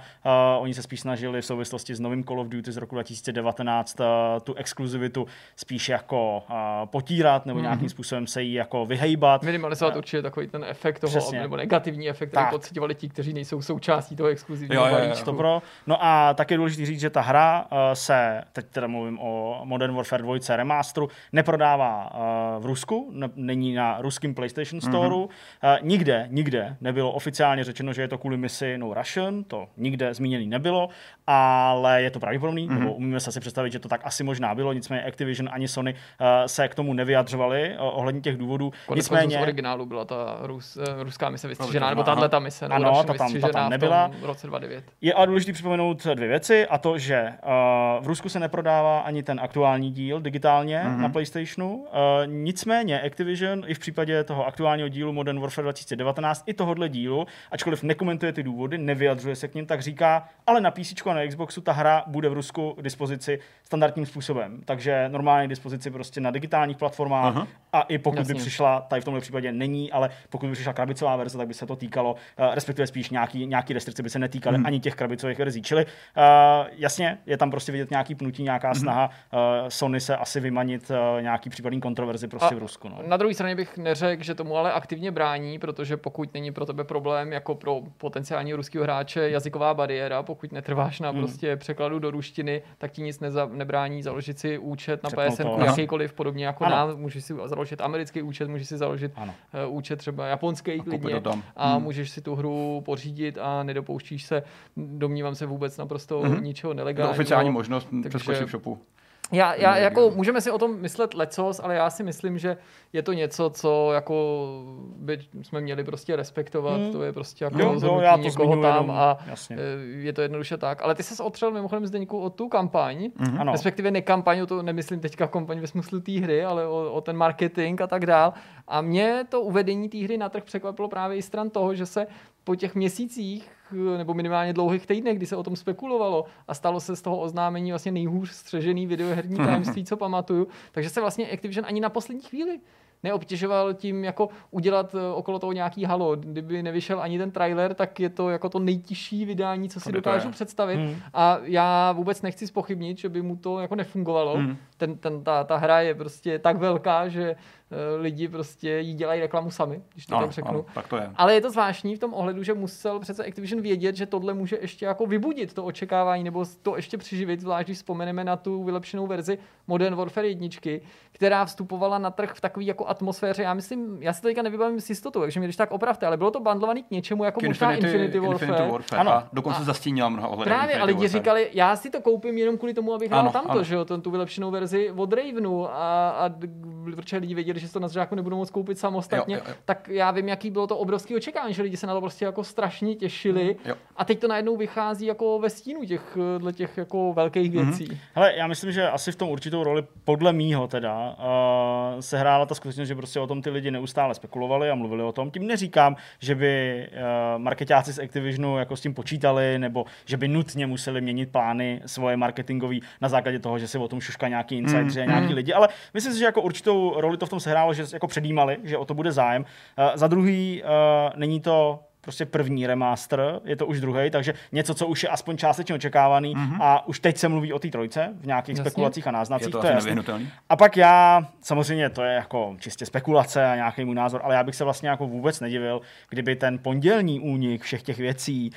oni se spíš snažili v souvislosti s novým Call of Duty z roku 2019 uh, tu exkluzivitu spíš jako potírat nebo nějakým způsobem se jí jako vyhejbat. Minimalizovat určitě takový ten efekt toho, Přesně. nebo negativní efekt, který pocitovali ti, kteří nejsou součástí toho exkluzivního Jo, balíčku. To pro. No a taky je důležité říct, že ta hra uh, se, teď teda mluvím o Modern Warfare 2 remasteru, neprodává uh, v Rusku, ne, není na ruském PlayStation Storeu. Mm-hmm. Nikde, nikde nebylo oficiálně řečeno, že je to kvůli misi No Russian, to nikde zmíněný nebylo, ale je to pravděpodobný, mm-hmm. nebo umíme se asi představit, že to tak asi možná bylo, nicméně Activision ani Sony uh, se k tomu nevyjadřovali uh, ohledně těch důvodů. Konec Nicméně, z originálu byla ta Rus, eh, ruská mise to vystřižená, nebo tahle ta mise, Ano, no, ta tam- ta tam v nebyla. tom roce 29. Je ale důležité připomenout dvě věci, a to, že uh, v Rusku se neprodává ani ten aktuální díl digitálně mm-hmm. na PlayStationu. Uh, nicméně Activision i v případě toho aktuálního dílu Modern Warfare 2019 i tohohle dílu, ačkoliv nekomentuje ty důvody, nevyjadřuje se k ním, tak říká, ale na PC a na Xboxu ta hra bude v Rusku k dispozici standardním způsobem. Takže normálně k dispozici prostě na digitálních platformách Aha. a i pokud Jasně. by přišla, tady v tomhle případě není, ale pokud by přišla krabicová verze, tak by se to týkalo, uh, respektive spíš nějaký, nějaký restrikce by se netýkaly hmm. ani těch krabicových verzí. Čili uh, jasně, je tam prostě vidět nějaký pnutí, nějaká snaha uh, Sony se asi vymanit uh, nějaký případný kontroverzi prostě A v Rusku. No. Na druhé straně bych neřekl, že tomu ale aktivně brání, protože pokud není pro tebe problém jako pro potenciální ruského hráče jazyková bariéra, pokud netrváš na Hmm. prostě překladu do ruštiny, tak ti nic neza, nebrání založit si účet na PSN, jakýkoliv podobně jako Ano. nám, můžeš si založit americký účet, můžeš si založit Ano. uh, účet třeba japonský koupit klidně a Hmm. můžeš si tu hru pořídit a nedopouštíš se, domnívám se vůbec naprosto Mhm. ničeho je to nelegálního. oficiální možnost přeskočit v shopu. Já, já jako, jak- můžeme si o tom myslet lecos, ale já si myslím, že je to něco, co jako by jsme měli prostě respektovat, Hmm. to je prostě jako Jo, jo, já to někoho tam jenom, a jasně. e, je to jednoduše tak. Ale ty se otřel mimochodem Zdeňku o tu kampaň, Ano. no. respektive ne kampaň, o to nemyslím teďka kampaň ve smyslu té hry, ale o, o ten marketing a tak dál. A mě to uvedení té hry na trh překvapilo právě i stran toho, že se po těch měsících nebo minimálně dlouhých týdnech, kdy se o tom spekulovalo a stalo se z toho oznámení vlastně nejhůř střežený videoherní tajemství, co pamatuju. Takže se vlastně Activision ani na poslední chvíli neobtěžoval tím jako udělat eh, okolo toho nějaký halo. Kdyby nevyšel ani ten trailer, tak je to jako to nejtěžší vydání, co si To dokážu je. představit. Hmm. A já vůbec nechci spochybnit, že by mu to jako nefungovalo. Hmm. Ten, ten, ta, ta hra je prostě tak velká, že lidi prostě jí dělají reklamu sami, když to Ano, tak řeknu. ano, tak to je. Ale je to zvláštní v tom ohledu, že musel přece Activision vědět, že tohle může ještě jako vybudit to očekávání nebo to ještě přiživit, zvlášť když vzpomeneme na tu vylepšenou verzi Modern Warfare 1, která vstupovala na trh v takové jako atmosféře. Já myslím, já si to teďka nevybavím s jistotou, takže mě když tak opravte, ale bylo to bandlovaný k něčemu jako K možná Infinity, Warfare. Infinity Warfare. Ano. A dokonce zastínila mnoha ohledem Právě, Infinity a lidi Warfare. říkali, já si to koupím jenom kvůli tomu, abych hrál tamto, ano. že jo, tu vylepšenou verzi od Ravenu a, a lidi věděli, že si to na zřáku nebudou moc koupit samostatně, Jo, jo, jo. tak já vím, jaký bylo to obrovský očekávání, že lidi se na to prostě jako strašně těšili Jo. a teď to najednou vychází jako ve stínu těch, dle těch jako velkých Mhm. věcí. Hele, já myslím, že asi v tom určitou roli, podle mýho teda, uh, se hrála ta skutečnost, že prostě o tom ty lidi neustále spekulovali a mluvili o tom. Tím neříkám, že by uh, marketáci z Activisionu jako s tím počítali, nebo že by nutně museli měnit plány svoje marketingové na základě toho, že si o tom šuška nějaký insidři a nějaký lidi. Ale myslím si, že jako určitou roli to v tom sehrálo, že jako předjímali, že o to bude zájem. Uh, za druhý, uh, není to prostě první remaster, je to už druhý, takže něco, co už je aspoň částečně očekávaný mm-hmm. a už teď se mluví o té trojce v nějakých Jasně. spekulacích a náznacích. Je to to je jasný. A pak já, samozřejmě to je jako čistě spekulace a nějaký můj názor, ale já bych se vlastně jako vůbec nedivil, kdyby ten pondělní únik všech těch věcí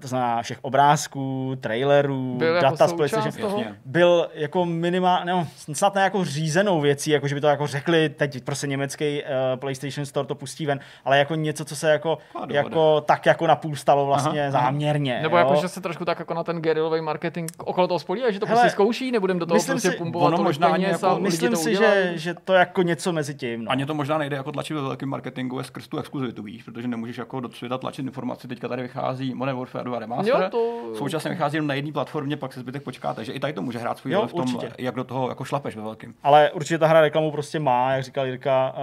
to znamená všech obrázků, trailerů, Byl jako data z součást PlayStation, byl jako minimálně, no, snad ne jako řízenou věcí, jako že by to jako řekli, teď prostě německý uh, PlayStation Store to pustí ven, ale jako něco, co se jako, dohoda. jako tak jako napůl stalo vlastně Aha, záměrně. Nebo jo? jako, že se trošku tak jako na ten gerilový marketing okolo toho spolí, a že to Hele, prostě zkouší, nebudeme do toho myslím prostě si, pumpovat ono možná ani peněz jako- Myslím to si, že, že to jako něco mezi tím. No. Ani to možná nejde jako tlačit ve velkém marketingu je skrz tu exkluzivitu, víš, protože nemůžeš jako do světa tlačit informaci. Teďka tady vychází Modern Warfare 2 Remaster, Jo, to- současně vychází jenom na jedné platformě, pak se zbytek počká, takže i tady to může hrát svůj Jo, v tom, určitě. jak do toho jako šlapeš ve velkým. Ale určitě ta hra reklamu prostě má, jak říkal Jirka,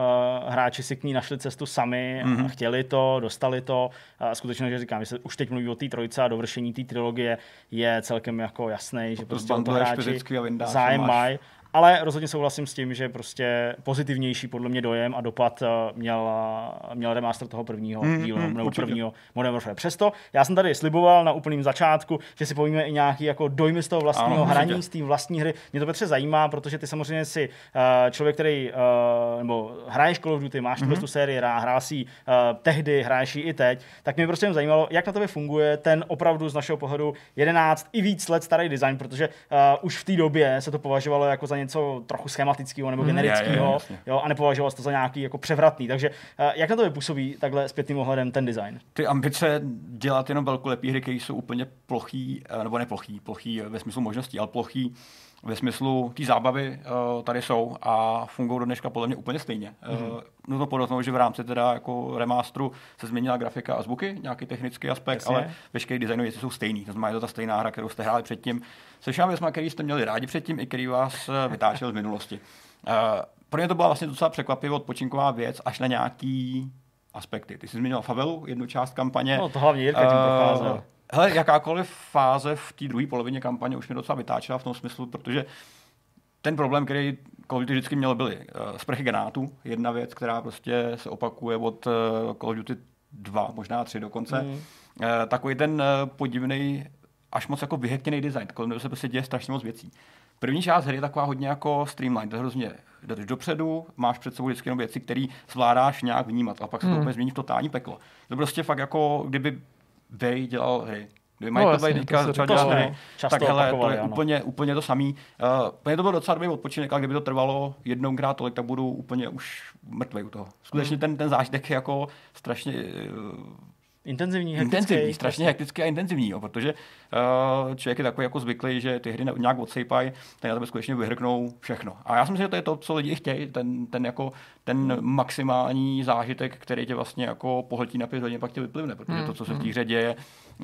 uh, hráči si k ní našli cestu sami, Mhm. mm-hmm. chtěli to, dostali to. A skutečně, že říkám, že se už teď mluví o té trojce a dovršení té trilogie je celkem jako jasný, že prostě o to hráči zájem mají. Ale rozhodně souhlasím s tím, že prostě pozitivnější podle mě dojem a dopad eh, měl, měl remaster toho prvního Mm, dílu, mm, nebo určitě. prvního Modern Warfare. Přesto já jsem tady sliboval na úplném začátku, že si povíme i nějaký jako dojmy z toho vlastního Ano, hraní, určitě. z té vlastní hry. Mě to Petře zajímá, protože ty samozřejmě si uh, člověk, který uh, nebo hraješ Call of Duty, máš mm-hmm. tu sérii, hrá, hrál si uh, tehdy, ji i teď, tak mě prostě zajímalo, jak na tebe funguje ten opravdu z našeho pohledu 11 i víc let starý design, protože uh, už v té době se to považovalo jako za něco trochu schematického nebo je, generického, jasně. jo, a nepovažovalo se to za nějaký jako převratný. Takže uh, jak na tebe působí takhle zpětným ohledem ten design? Ty ambice dělat jenom velkolepý hry, které jsou úplně plochý, eh, nebo neplochý, plochý ve smyslu možností, ale plochý ve smyslu té zábavy uh, tady jsou a fungují do dneška podle mě úplně stejně. Mm-hmm. Uh, nutno podotknout, že v rámci teda jako remasteru se změnila grafika a zvuky, nějaký technický aspekt, Jasně. ale veškeré designy věci jsou stejný. To znamená, je to ta stejná hra, kterou jste hráli předtím. Se věcmi, který jste měli rádi předtím, i který vás eh, vytáčel z minulosti. Uh, pro mě to byla vlastně docela překvapivě odpočinková věc, až na nějaký aspekty. Ty jsi zmínil Favelu, jednu část kampaně. No to hlavně Jirka tím Eh, procházel. Hele, jakákoliv fáze v té druhé polovině kampaně už mě docela vytáčela v tom smyslu, protože ten problém, který Call of Duty vždycky měl, byly uh, sprchy granátů. Jedna věc, která prostě se opakuje od uh, Call of Duty 2, možná 3 dokonce. Mm. Uh, takový ten uh, podivný, až moc jako vyhektěný design. Kolem se prostě děje strašně moc věcí. První část hry je taková hodně jako streamline, to hrozně jdeš dopředu, máš před sebou vždycky jenom věci, které zvládáš nějak vnímat a pak se to Hmm. úplně změní v totální peklo. To prostě fakt jako, kdyby Bay dělal hry. Kdyby No Michael Bay to teďka začal dělat no. hry, Často tak hele, to je ano. úplně, úplně to samý. Uh, mě to byl docela dobrý odpočinek, ale kdyby to trvalo jednou tolik, tak budu úplně už mrtvý u toho. Skutečně ten, ten zážitek je jako strašně uh, Intenzivní, hektický. intenzivní, strašně hektický a intenzivní, jo, protože uh, člověk je takový jako zvyklý, že ty hry nějak odsejpají, tak na tebe skutečně vyhrknou všechno. A já si myslím, že to je to, co lidi chtějí, ten, ten, jako, ten maximální zážitek, který tě vlastně jako pohltí na pět hodin, pak tě vyplivne, protože Hmm, to, co se v té hře děje,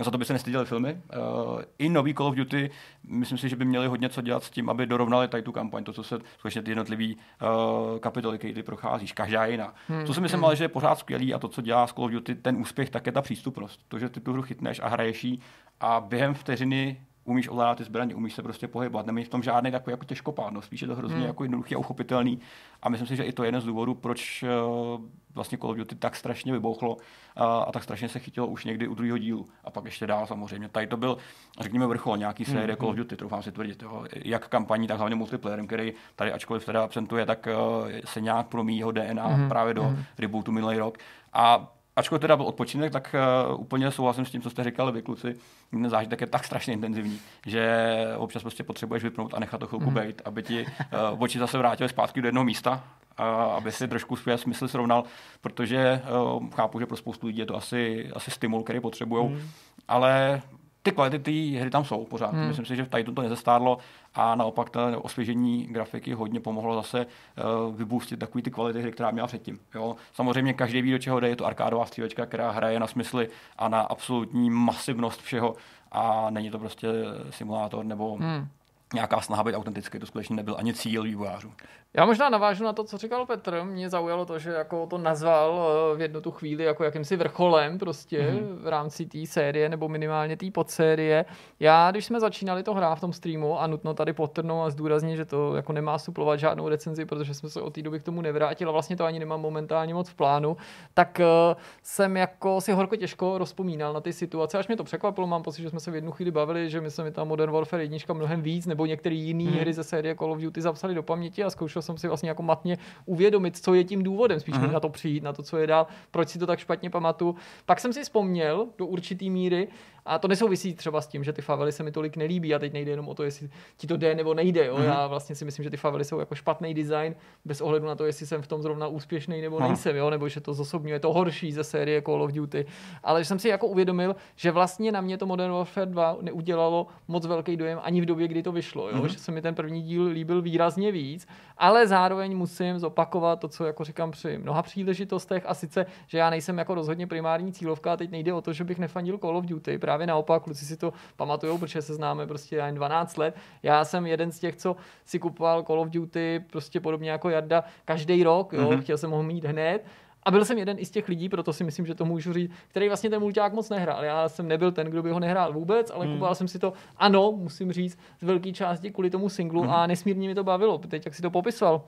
za to by se nestyděli filmy. Uh, I nový Call of Duty, myslím si, že by měli hodně co dělat s tím, aby dorovnali tady tu kampaň, to, co se skutečně ty jednotlivý uh, kapitoly, které ty procházíš, každá jiná. Hmm, Co si myslím, ale že je pořád skvělý a to, co dělá z Call of Duty, ten úspěch, tak je ta přístupnost. To, že ty tu hru chytneš a hraješ jí a během vteřiny umíš ovládat ty zbraně, umíš se prostě pohybovat, nemí v tom žádný takový jako těžkopádnost, spíš je to hrozně Hmm. jako jednoduchý a uchopitelný. A myslím si, že i to je jeden z důvodů, proč uh, vlastně Call of Duty tak strašně vybouchlo uh, a tak strašně se chytilo už někdy u druhého dílu. A pak ještě dál samozřejmě. Tady to byl, řekněme, vrchol nějaký série Hmm, Call of Duty, troufám si tvrdit. Jo. Jak kampaní, tak hlavně multiplayerem, který tady ačkoliv teda absentuje, tak uh, se nějak promíjí jeho DNA Mhm, právě do mhm. rebootu minulý rok. A ačkoliv teda byl odpočinek, tak uh, úplně souhlasím s tím, co jste říkali vy kluci. Ten zážitek je tak strašně intenzivní, že občas prostě potřebuješ vypnout a nechat to chvilku Mhm. být, aby ti uh, oči zase vrátily zpátky do jednoho místa, uh, aby si trošku svůj smysl srovnal, protože uh, chápu, že pro spoustu lidí je to asi, asi stimul, který potřebují, Mm. ale ty kvality té hry tam jsou pořád. Hmm. Myslím si, že tady to nezestárlo a naopak to osvěžení grafiky hodně pomohlo zase uh, vybůstit takový ty kvality hry, která měla předtím. Jo? Samozřejmě každý ví, do čeho jde, je to arkádová střílečka, která hraje na smysly a na absolutní masivnost všeho a není to prostě simulátor nebo Hmm. Nějaká snaha být autentický, to skutečně nebyl ani cíl vývojářů. Já možná navážu na to, co říkal Petr. Mě zaujalo to, že jako to nazval eh, v jednu tu chvíli jako jakýmsi vrcholem prostě mm-hmm. v rámci té série nebo minimálně té podsérie. Já, když jsme začínali to hrát v tom streamu a nutno tady potrhnout a zdůraznit, že to jako nemá suplovat žádnou recenzi, protože jsme se od té doby k tomu nevrátili a vlastně to ani nemám momentálně moc v plánu, tak uh, jsem jako si horko těžko rozpomínal na ty situace, až mě to překvapilo, mám pocit, že jsme se v jednu chvíli bavili, že my jsme mi tam Modern Warfare 1 mnohem víc, nebo některé jiné mm-hmm. hry ze série Call of Duty zapsali do paměti a zkoušel jsem si vlastně jako matně uvědomit, co je tím důvodem, spíš mm-hmm. na to přijít, na to, co je dál, proč si to tak špatně pamatuju. Pak jsem si vzpomněl do určitý míry A to nesouvisí třeba s tím, že ty favely se mi tolik nelíbí a teď nejde jenom o to, jestli ti to jde nebo nejde. Jo? Mm-hmm. Já vlastně si myslím, že ty favely jsou jako špatný design, bez ohledu na to, jestli jsem v tom zrovna úspěšný nebo no. nejsem, jo? nebo že to zosobňuje to horší ze série Call of Duty. Ale jsem si jako uvědomil, že vlastně na mě to Modern Warfare 2 neudělalo moc velký dojem ani v době, kdy to vyšlo. Jo? Mm-hmm. Že se mi ten první díl líbil výrazně víc, ale zároveň musím zopakovat to, co jako říkám při mnoha příležitostech a sice, že já nejsem jako rozhodně primární cílovka a teď nejde o to, že bych nefandil Call of Duty. Právě naopak, kluci si to pamatujou, protože se známe prostě jen 12 let. Já jsem jeden z těch, co si kupoval Call of Duty prostě podobně jako Jarda každý rok, jo? Mm-hmm. chtěl jsem ho mít hned. A byl jsem jeden i z těch lidí, proto si myslím, že to můžu říct, který vlastně ten mulťák moc nehrál. Já jsem nebyl ten, kdo by ho nehrál vůbec, ale mm. kupoval jsem si to, ano, musím říct, z velké části kvůli tomu singlu mm. a nesmírně mi to bavilo. Teď, jak si to popisoval,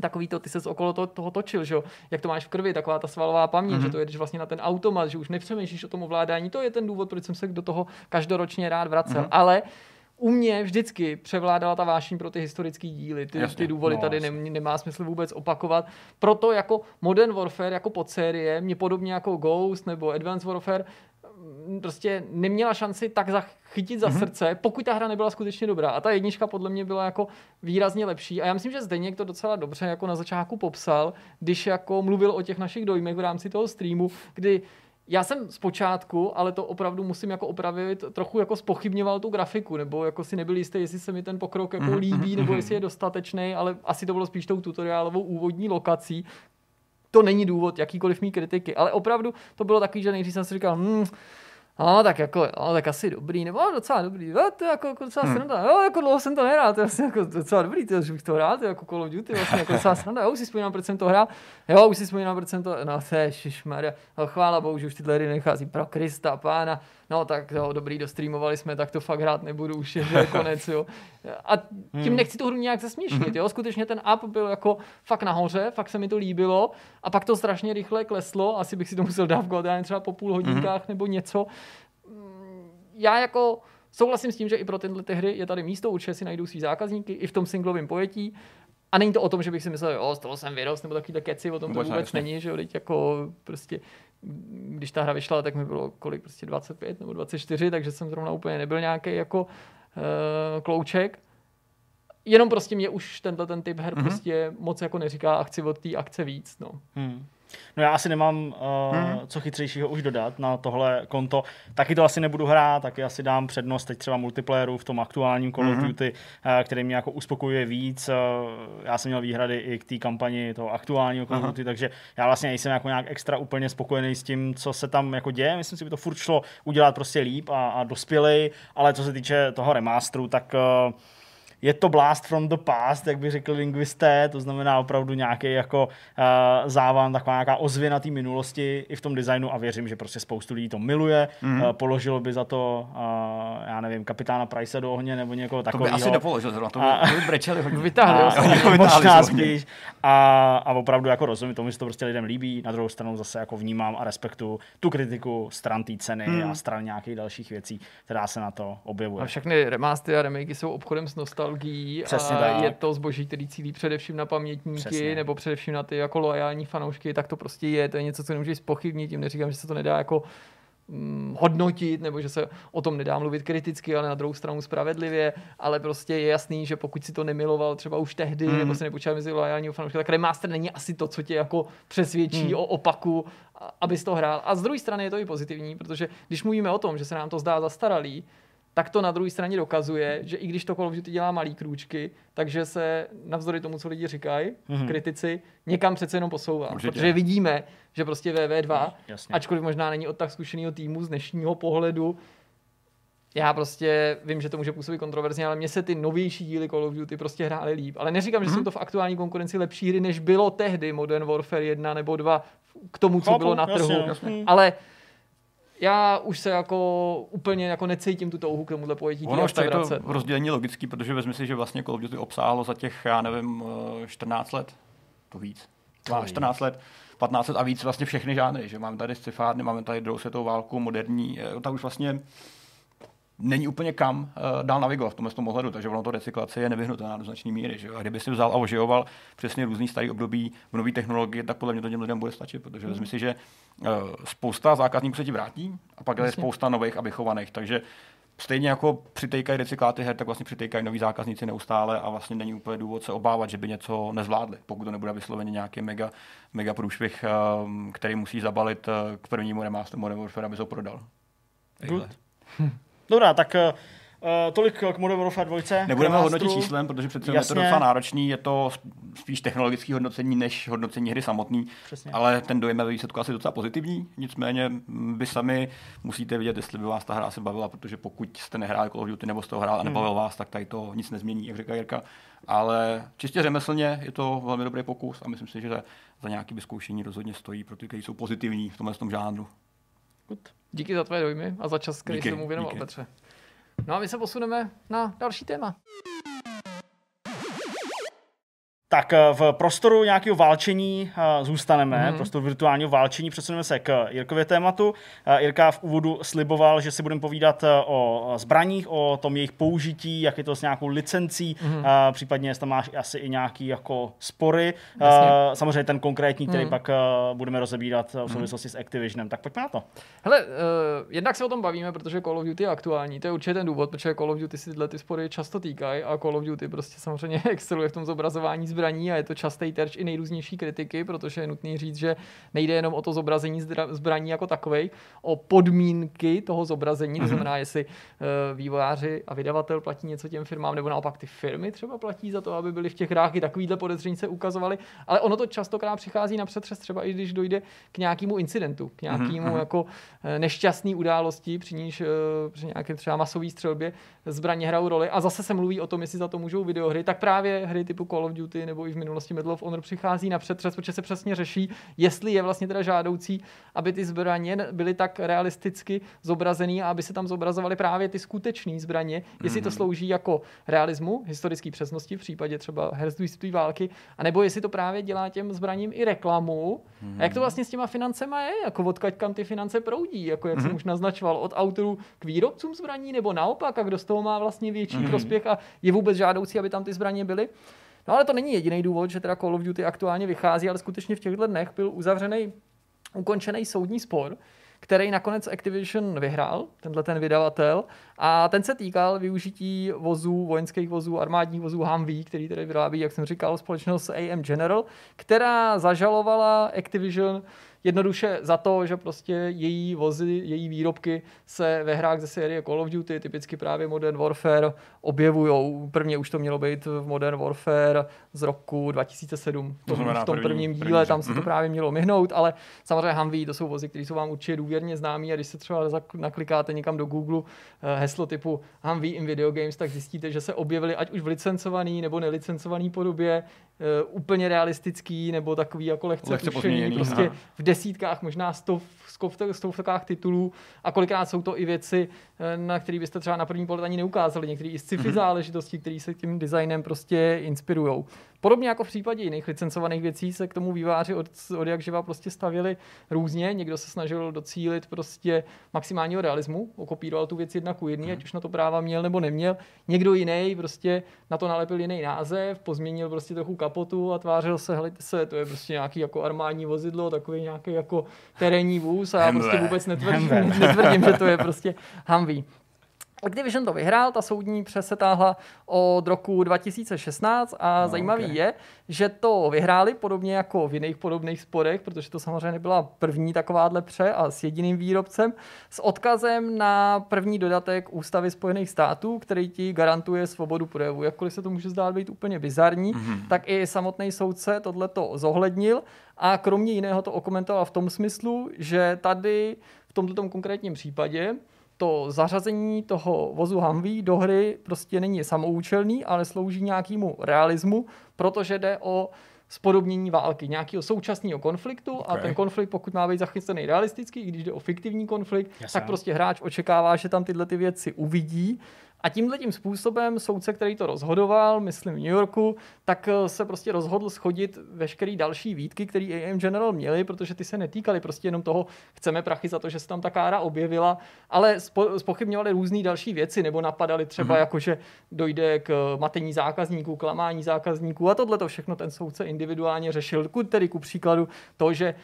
takový to, ty se okolo toho, toho točil, že jo? jak to máš v krvi, taková ta svalová paměť, mm-hmm. že to jedeš vlastně na ten automat, že už nepřemýšlíš o tom ovládání, to je ten důvod, proč jsem se do toho každoročně rád vracel. Mm-hmm. Ale u mě vždycky převládala ta vášní pro ty historické díly. Ty, Jasně, ty důvody no, tady ne, nemá smysl vůbec opakovat. Proto jako Modern Warfare, jako podsérie, mě podobně jako Ghost nebo Advanced Warfare, prostě neměla šanci tak zachytit za mm-hmm. srdce, pokud ta hra nebyla skutečně dobrá. A ta jednička podle mě byla jako výrazně lepší. A já myslím, že Zdeněk to docela dobře jako na začátku popsal, když jako mluvil o těch našich dojmech v rámci toho streamu, kdy já jsem zpočátku, ale to opravdu musím jako opravit, trochu jako spochybňoval tu grafiku, nebo jako si nebyl jistý, jestli se mi ten pokrok jako mm-hmm. líbí, nebo mhm. jestli je dostatečný, ale asi to bylo spíš tou tutoriálovou úvodní lokací. To není důvod jakýkoliv mý kritiky, ale opravdu to bylo takový, že nejdřív jsem si říkal, hmm, No, tak jako, jo, tak asi dobrý, nebo docela dobrý, jo, to je jako, jako docela hmm. sranda, jo, jako dlouho jsem to nehrál, to je vlastně jako docela dobrý, to, že bych to hrál, to je jako Call of Duty, vlastně jako docela sranda, jo, už si vzpomínám, proč jsem to hrál, jo, už si vzpomínám, proč jsem to, no, to je šišmarja, no, chvála bohu, že už tyhle hry nechází pro Krista, pána, no tak jo, dobrý, dostreamovali jsme, tak to fakt hrát nebudu, už je, konec, jo. A tím hmm. nechci tu hru nějak zesměšnit, hmm. jo, skutečně ten up byl jako fakt nahoře, fakt se mi to líbilo a pak to strašně rychle kleslo, asi bych si to musel dávkovat, já třeba po půl hodinkách hmm. nebo něco, já jako souhlasím s tím, že i pro tyhle ty hry je tady místo, určitě si najdou svý zákazníky i v tom singlovém pojetí. A není to o tom, že bych si myslel, jo, z toho jsem vyrost, nebo takový keci, o tom to vůbec jasně. není, že jo, teď jako prostě, když ta hra vyšla, tak mi bylo kolik, prostě 25 nebo 24, takže jsem zrovna úplně nebyl nějaký jako uh, klouček. Jenom prostě mě už tenhle ten typ her mm-hmm. prostě moc jako neříká a chci od té akce víc, no. Hmm. No já asi nemám uh, hmm. co chytřejšího už dodat na tohle konto. Taky to asi nebudu hrát, taky asi dám přednost teď třeba multiplayeru v tom aktuálním Call of hmm. Duty, uh, který mě jako uspokojuje víc. Uh, já jsem měl výhrady i k té kampani toho aktuálního Call of Duty, takže já vlastně nejsem jako nějak extra úplně spokojený s tím, co se tam jako děje. Myslím si, by to furt šlo udělat prostě líp a, a dospělej, ale co se týče toho remasteru, tak uh, je to blast from the past, jak by řekli lingvisté, to znamená opravdu nějaký jako uh, závan, taková nějaká ozvěna té minulosti i v tom designu a věřím, že prostě spoustu lidí to miluje, mm-hmm. uh, položilo by za to, uh, já nevím, kapitána Price do ohně nebo někoho takového. To by asi nepoložil zrovna, to by, a, to by brečeli hodně. Vytáhli, možná spíš. A, a opravdu jako rozumím tomu, že to prostě lidem líbí, na druhou stranu zase jako vnímám a respektu tu kritiku stran té ceny mm. a stran nějakých dalších věcí, která se na to objevuje. A všechny remastery a remakey jsou obchodem s nostalgií nostalgií Přesně a tak. je to zboží, který cílí především na pamětníky Přesně. nebo především na ty jako loajální fanoušky, tak to prostě je. To je něco, co nemůžeš spochybnit, tím neříkám, že se to nedá jako mm, hodnotit, nebo že se o tom nedá mluvit kriticky, ale na druhou stranu spravedlivě, ale prostě je jasný, že pokud si to nemiloval třeba už tehdy, mm. nebo se nepočítal mezi loajálního fanouška, tak remaster není asi to, co tě jako přesvědčí mm. o opaku, abys to hrál. A z druhé strany je to i pozitivní, protože když mluvíme o tom, že se nám to zdá zastaralý, tak to na druhé straně dokazuje, že i když to Call of Duty dělá malý krůčky, takže se navzdory tomu, co lidi říkají, mm-hmm. kritici, někam přece jenom posouvá. Určitě. Protože vidíme, že prostě VV2, Jasně. ačkoliv možná není od tak zkušeného týmu z dnešního pohledu, já prostě vím, že to může působit kontroverzně, ale mně se ty novější díly Call of Duty prostě hrály líp. Ale neříkám, mm-hmm. že jsou mhm. to v aktuální konkurenci lepší hry, než bylo tehdy Modern Warfare 1 nebo 2 k tomu, co Chápu, bylo na trhu. Jasně, jasně. Ale já už se jako úplně jako necítím tu touhu k tomuhle pojetí. Ono už tady to rozdělení logický, protože vezmi si, že vlastně Call of Duty obsáhlo za těch, já nevím, 14 eh, let, to víc, 12, 14 let, 15 let a víc vlastně všechny žánry, že? Máme tady scifárny, máme tady druhou světovou válku, moderní, eh, tak už vlastně není úplně kam uh, dál navigovat v tomhle tom ohledu, takže ono to recyklace je nevyhnutelná do značné míry. Že jo? A kdyby si vzal a oživoval přesně různý starý období v nové technologie, tak podle mě to těm lidem bude stačit, protože mm. si, že uh, spousta zákazníků se ti vrátí a pak je spousta nových a vychovaných, takže stejně jako přitejkají recykláty her, tak vlastně přitejkají noví zákazníci neustále a vlastně není úplně důvod se obávat, že by něco nezvládli, pokud to nebude vysloveně nějaký mega, mega průšvih, um, který musí zabalit uh, k prvnímu remasteru Warfare, aby se ho prodal. Good. Dobrá, tak Uh, tolik k Modern Warfare 2. Nebudeme hodnotit číslem, protože přece je to docela náročný, je to spíš technologické hodnocení než hodnocení hry samotný, Přesně. ale ten dojem je výsledku asi docela pozitivní, nicméně vy sami musíte vidět, jestli by vás ta hra se bavila, protože pokud jste nehráli Call of Duty nebo jste ho hrál a nebavil hmm. vás, tak tady to nic nezmění, jak říká Jirka. Ale čistě řemeslně je to velmi dobrý pokus a myslím si, že za nějaké vyzkoušení rozhodně stojí pro ty, kteří jsou pozitivní v tomhle tom žánru. Good. Díky za tvé dojmy a za čas, který jsi tomu věnoval, Petře. No a my se posuneme na další téma. Tak eh, v prostoru nějakého válčení eh, zůstaneme, mm-hmm. prostoru virtuálního válčení, přesuneme se k Jirkově tématu. Eh, Jirka v úvodu sliboval, že si budeme povídat o zbraních, o tom jejich použití, jak je to s nějakou licencí, mm-hmm. případně tam máš asi i nějaký jako spory. Jasně. Samozřejmě ten konkrétní, který mm-hmm. pak budeme rozebírat v mhm. souvislosti mm-hmm. s Activisionem. Tak pojďme na to. Hele, uh, jednak se o tom bavíme, protože Call of Duty je aktuální. To je určitě ten důvod, protože Call of Duty si tyhle ty spory často týkají a Call of Duty prostě samozřejmě exceluje v tom zobrazování zbraní zbraní a je to častý terč i nejrůznější kritiky, protože je nutný říct, že nejde jenom o to zobrazení zbraní jako takovej, o podmínky toho zobrazení, to mhm. znamená, jestli uh, vývojáři a vydavatel platí něco těm firmám, nebo naopak ty firmy třeba platí za to, aby byly v těch hrách i takovýhle podezření se ukazovaly, ale ono to častokrát přichází na přetřes třeba i když dojde k nějakému incidentu, k nějakému mm-hmm. jako eh, nešťastný události, při níž uh, při nějaké třeba masové střelbě zbraně hrajou roli a zase se mluví o tom, jestli za to můžou videohry, tak právě hry typu Call of Duty nebo i v minulosti Medal of Honor přichází na přetřes, protože se přesně řeší, jestli je vlastně teda žádoucí, aby ty zbraně byly tak realisticky zobrazený a aby se tam zobrazovaly právě ty skutečné zbraně, jestli to mhm. slouží jako realismu, historické přesnosti v případě třeba herzdůjství války, anebo jestli to právě dělá těm zbraním i reklamu. A jak to vlastně s těma financema je, jako odkaď kam ty finance proudí, jako jak jsem mhm. už naznačoval, od autorů k výrobcům zbraní, nebo naopak, a kdo z toho má vlastně větší mm-hmm. prospěch a je vůbec žádoucí, aby tam ty zbraně byly. No ale to není jediný důvod, že teda Call of Duty aktuálně vychází, ale skutečně v těchto dnech byl uzavřený, ukončený soudní spor, který nakonec Activision vyhrál, tenhle ten vydavatel, a ten se týkal využití vozů, vojenských vozů, armádních vozů Humvee, který tedy vyrábí, jak jsem říkal, společnost AM General, která zažalovala Activision jednoduše za to, že prostě její vozy, její výrobky se ve hrách ze série Call of Duty, typicky právě Modern Warfare, objevují. Prvně už to mělo být v Modern Warfare z roku 2007. To v tom první, prvním díle, první, tam se to mhm. právě mělo myhnout, ale samozřejmě Humvee, to jsou vozy, které jsou vám určitě důvěrně známí a když se třeba naklikáte někam do Google eh, heslo typu Humvee in video games, tak zjistíte, že se objevily ať už v licencovaný nebo nelicencovaný podobě úplně realistický nebo takový jako lehce, lehce tušený, prostě v desítkách, možná stov, stovkách titulů. A kolikrát jsou to i věci, eh, na které byste třeba na první pohled ani neukázali. Některé i sci-fi mm-hmm. záležitosti, které se tím designem prostě inspirují. Podobně jako v případě jiných licencovaných věcí se k tomu výváři od, od jak živa prostě stavili různě. Někdo se snažil docílit prostě maximálního realismu, okopíroval tu věc jedna ku jedný, ať už na to práva měl nebo neměl. Někdo jiný prostě na to nalepil jiný název, pozměnil prostě trochu kapotu a tvářil se, helejte se, to je prostě nějaký jako armádní vozidlo, takový nějaký jako terénní vůz a já prostě vůbec netvrdím, netvrdím že to je prostě Humvee. Activision to vyhrál, ta soudní přesetáhla od roku 2016 a no, zajímavý okay. je, že to vyhráli podobně jako v jiných podobných sporech, protože to samozřejmě nebyla první takováhle pře a s jediným výrobcem, s odkazem na první dodatek Ústavy Spojených států, který ti garantuje svobodu projevu. Jakkoliv se to může zdát být úplně bizarní, mm-hmm. tak i samotný soudce tohleto zohlednil a kromě jiného to okomentoval v tom smyslu, že tady v tomto konkrétním případě to zařazení toho vozu Humvee do hry prostě není samoučelný, ale slouží nějakému realismu, protože jde o spodobnění války, nějakého současného konfliktu okay. a ten konflikt, pokud má být zachycený realisticky, i když jde o fiktivní konflikt, Jasně. tak prostě hráč očekává, že tam tyhle ty věci uvidí A tímhle tím způsobem soudce, který to rozhodoval, myslím v New Yorku, tak eh, se prostě rozhodl schodit veškerý další výtky, které AM General měli, protože ty se netýkaly prostě jenom toho, chceme prachy za to, že se tam ta kára objevila, ale spo, spochybňovali různé další věci, nebo napadali třeba mm-hmm. jako, že dojde k matení zákazníků, klamání zákazníků a tohle to všechno ten soudce individuálně řešil. Tedy ku příkladu to, že e,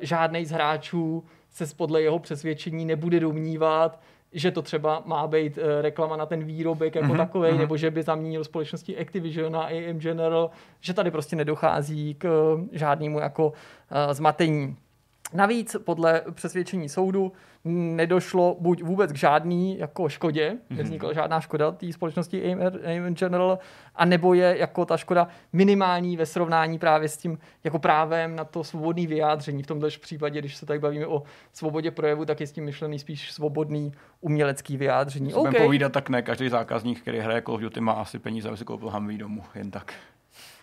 žádný z hráčů se podle jeho přesvědčení nebude domnívat, že to třeba má být uh, reklama na ten výrobek jako mm-hmm, takový, mm-hmm. nebo že by zaměnil společnosti Activision a AM General, že tady prostě nedochází k uh, žádnému jako uh, zmatení. Navíc podle přesvědčení soudu nedošlo buď vůbec k žádný jako škodě, mm-hmm. nevznikla žádná škoda té společnosti AIM General, a nebo je jako ta škoda minimální ve srovnání právě s tím jako právem na to svobodné vyjádření. V tomto případě, když se tady bavíme o svobodě projevu, tak je s tím myšlený spíš svobodný umělecký vyjádření. Okay. povídat, tak ne každý zákazník, který hraje Call of Duty, má asi peníze, aby si koupil Humvee domů, jen tak.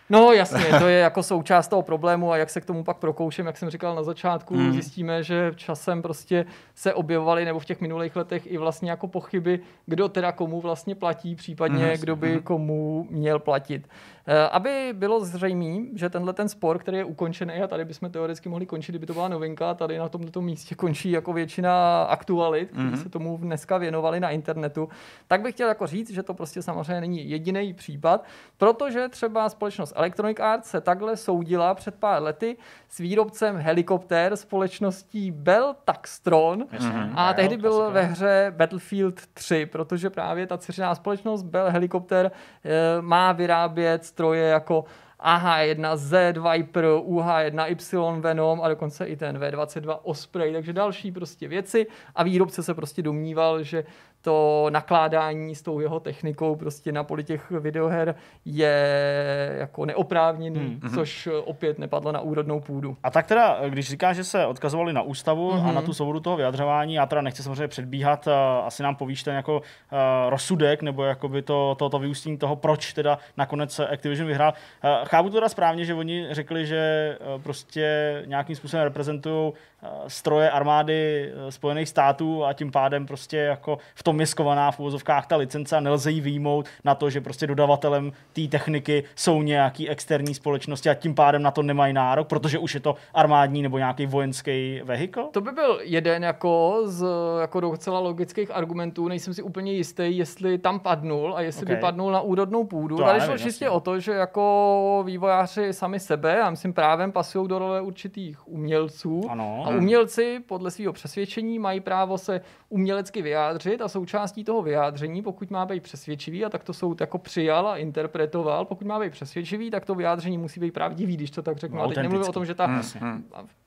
No jasně, to je jako součást toho problému a jak se k tomu pak prokouším, jak jsem říkal na začátku, mm. zjistíme, že časem prostě se objevovaly nebo v těch minulých letech i vlastně jako pochyby, kdo teda komu vlastně platí, případně mm. kdo by mhm. komu měl platit. Eh, aby bylo zřejmé, že tenhle ten spor, který je ukončený, a tady bychom teoreticky mohli končit, kdyby to byla novinka, tady na tomto místě končí jako většina aktualit, které mm-hmm. se tomu dneska věnovali na internetu, tak bych chtěl jako říct, že to prostě samozřejmě není jediný případ, protože třeba společnost Electronic Arts se takhle soudila před pár lety s výrobcem helikoptér společností Bell Taxtron mm-hmm. a tehdy byl ve hře Battlefield 3, protože právě ta dceřiná společnost Bell Helikoptér e, má vyrábět stroje jako AH-1Z Viper, UH-1Y Venom a dokonce i ten V22 Osprey, takže další prostě věci. A výrobce se prostě domníval, že to nakládání s tou jeho technikou prostě na poli těch videoher je jako neoprávněný, hmm. Mhm. což opět nepadlo na úrodnou půdu. A tak teda, když říká, že se odkazovali na ústavu hmm. a na mhm. tu svobodu toho vyjadřování, já teda nechci samozřejmě předbíhat, asi nám povíš ten jako uh, rozsudek, nebo jakoby to, to, to vyústění toho, proč teda nakonec Activision vyhrál. Uh, chápu to teda správně, že oni řekli, že uh, prostě nějakým způsobem reprezentují stroje armády Spojených států a tím pádem prostě jako v tom je skovaná v uvozovkách ta licence a nelze ji výjmout na to, že prostě dodavatelem té techniky jsou nějaký externí společnosti a tím pádem na to nemají nárok, protože už je to armádní nebo nějaký vojenský vehikl? To by byl jeden jako z jako docela logických argumentů. Nejsem si úplně jistý, jestli tam padnul a jestli okay. by padnul na úrodnou půdu. Tady šlo čistě o to, že jako vývojáři sami sebe, a myslím právem pasují do role určitých umělců. Ano. A umělci podle svého přesvědčení mají právo se umělecky vyjádřit a součástí toho vyjádření, pokud má být přesvědčivý, a tak to soud jako přijal a interpretoval, pokud má být přesvědčivý, tak to vyjádření musí být pravdivý, když to tak řeknu. No, a teď nemluvím o tom, že ta, hmm.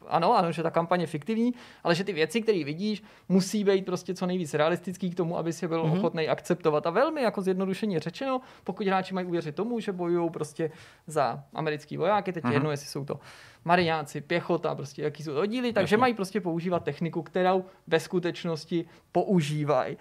ano, ano, že ta kampaně je fiktivní, ale že ty věci, které vidíš, musí být prostě co nejvíc realistický k tomu, aby si byl mm-hmm. ochotný akceptovat. A velmi jako zjednodušeně řečeno, pokud hráči mají uvěřit tomu, že bojují prostě za americký vojáky, teď mm-hmm. jedno, jestli jsou to mariáci, pěchota, prostě jaký jsou oddíly, takže Jasně. mají prostě používat techniku, kterou ve skutečnosti používají.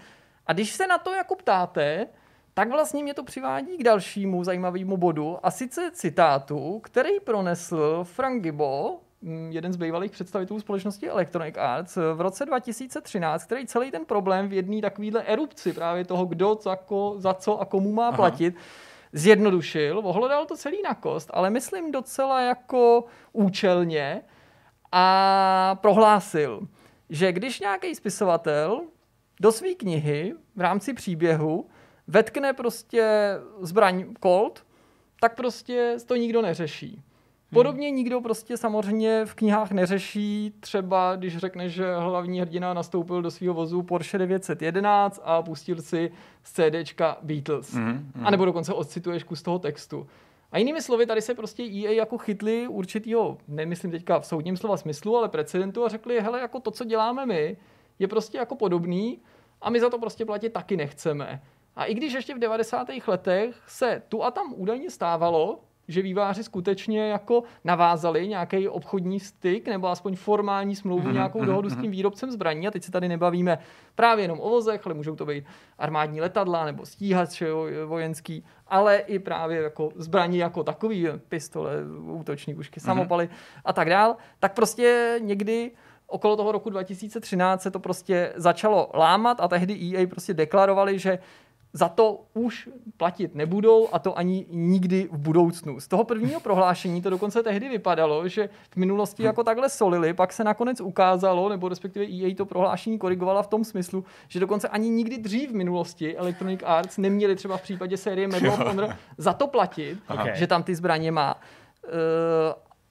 A když se na to jako ptáte, tak vlastně mě to přivádí k dalšímu zajímavému bodu, a sice citátu, který pronesl Frank Gibbo, mm, jeden z bývalých představitelů společnosti Electronic Arts v roce 2013, který celý ten problém v jedné takovéhle erupci právě toho, kdo za, ko, za co a komu má Aha. platit, zjednodušil, ohledal to celý na kost, ale myslím docela jako účelně a prohlásil, že když nějaký spisovatel do své knihy v rámci příběhu vetkne prostě zbraň Colt, tak prostě to nikdo neřeší. Podobně hmm. nikdo prostě samozřejmě v knihách neřeší, třeba když řekne, že hlavní hrdina nastoupil do svého vozu Porsche 911 a pustil si z CDčka Beatles. Hmm. Hmm. A nebo dokonce odcituješ kus toho textu. A jinými slovy, tady se prostě EA jako chytli určitýho, nemyslím teďka v soudním slova smyslu, ale precedentu a řekli, hele, jako to, co děláme my, je prostě jako podobný a my za to prostě platit taky nechceme. A i když ještě v 90. letech se tu a tam údajně stávalo, že výváři skutečně jako navázali nějaký obchodní styk nebo aspoň formální smlouvu, mm-hmm, nějakou dohodu mm-hmm. s tím mhm. výrobcem zbraní. A teď se tady nebavíme právě jenom o vozech, ale můžou to být armádní letadla nebo stíhače vojenský, ale i právě jako zbraní jako takový, pistole, útoční pušky, samopaly a tak dál. Tak prostě někdy okolo toho roku 2013 se to prostě začalo lámat a tehdy EA prostě deklarovali, že za to už platit nebudou a to ani nikdy v budoucnu. Z toho prvního prohlášení to dokonce tehdy vypadalo, že v minulosti jako takhle solili, pak se nakonec ukázalo, nebo respektive EA to prohlášení korigovala v tom smyslu, že dokonce ani nikdy dřív v minulosti Electronic Arts neměli třeba v případě série Medal of Honor za to platit, Okay. že tam ty zbraně má. Uh,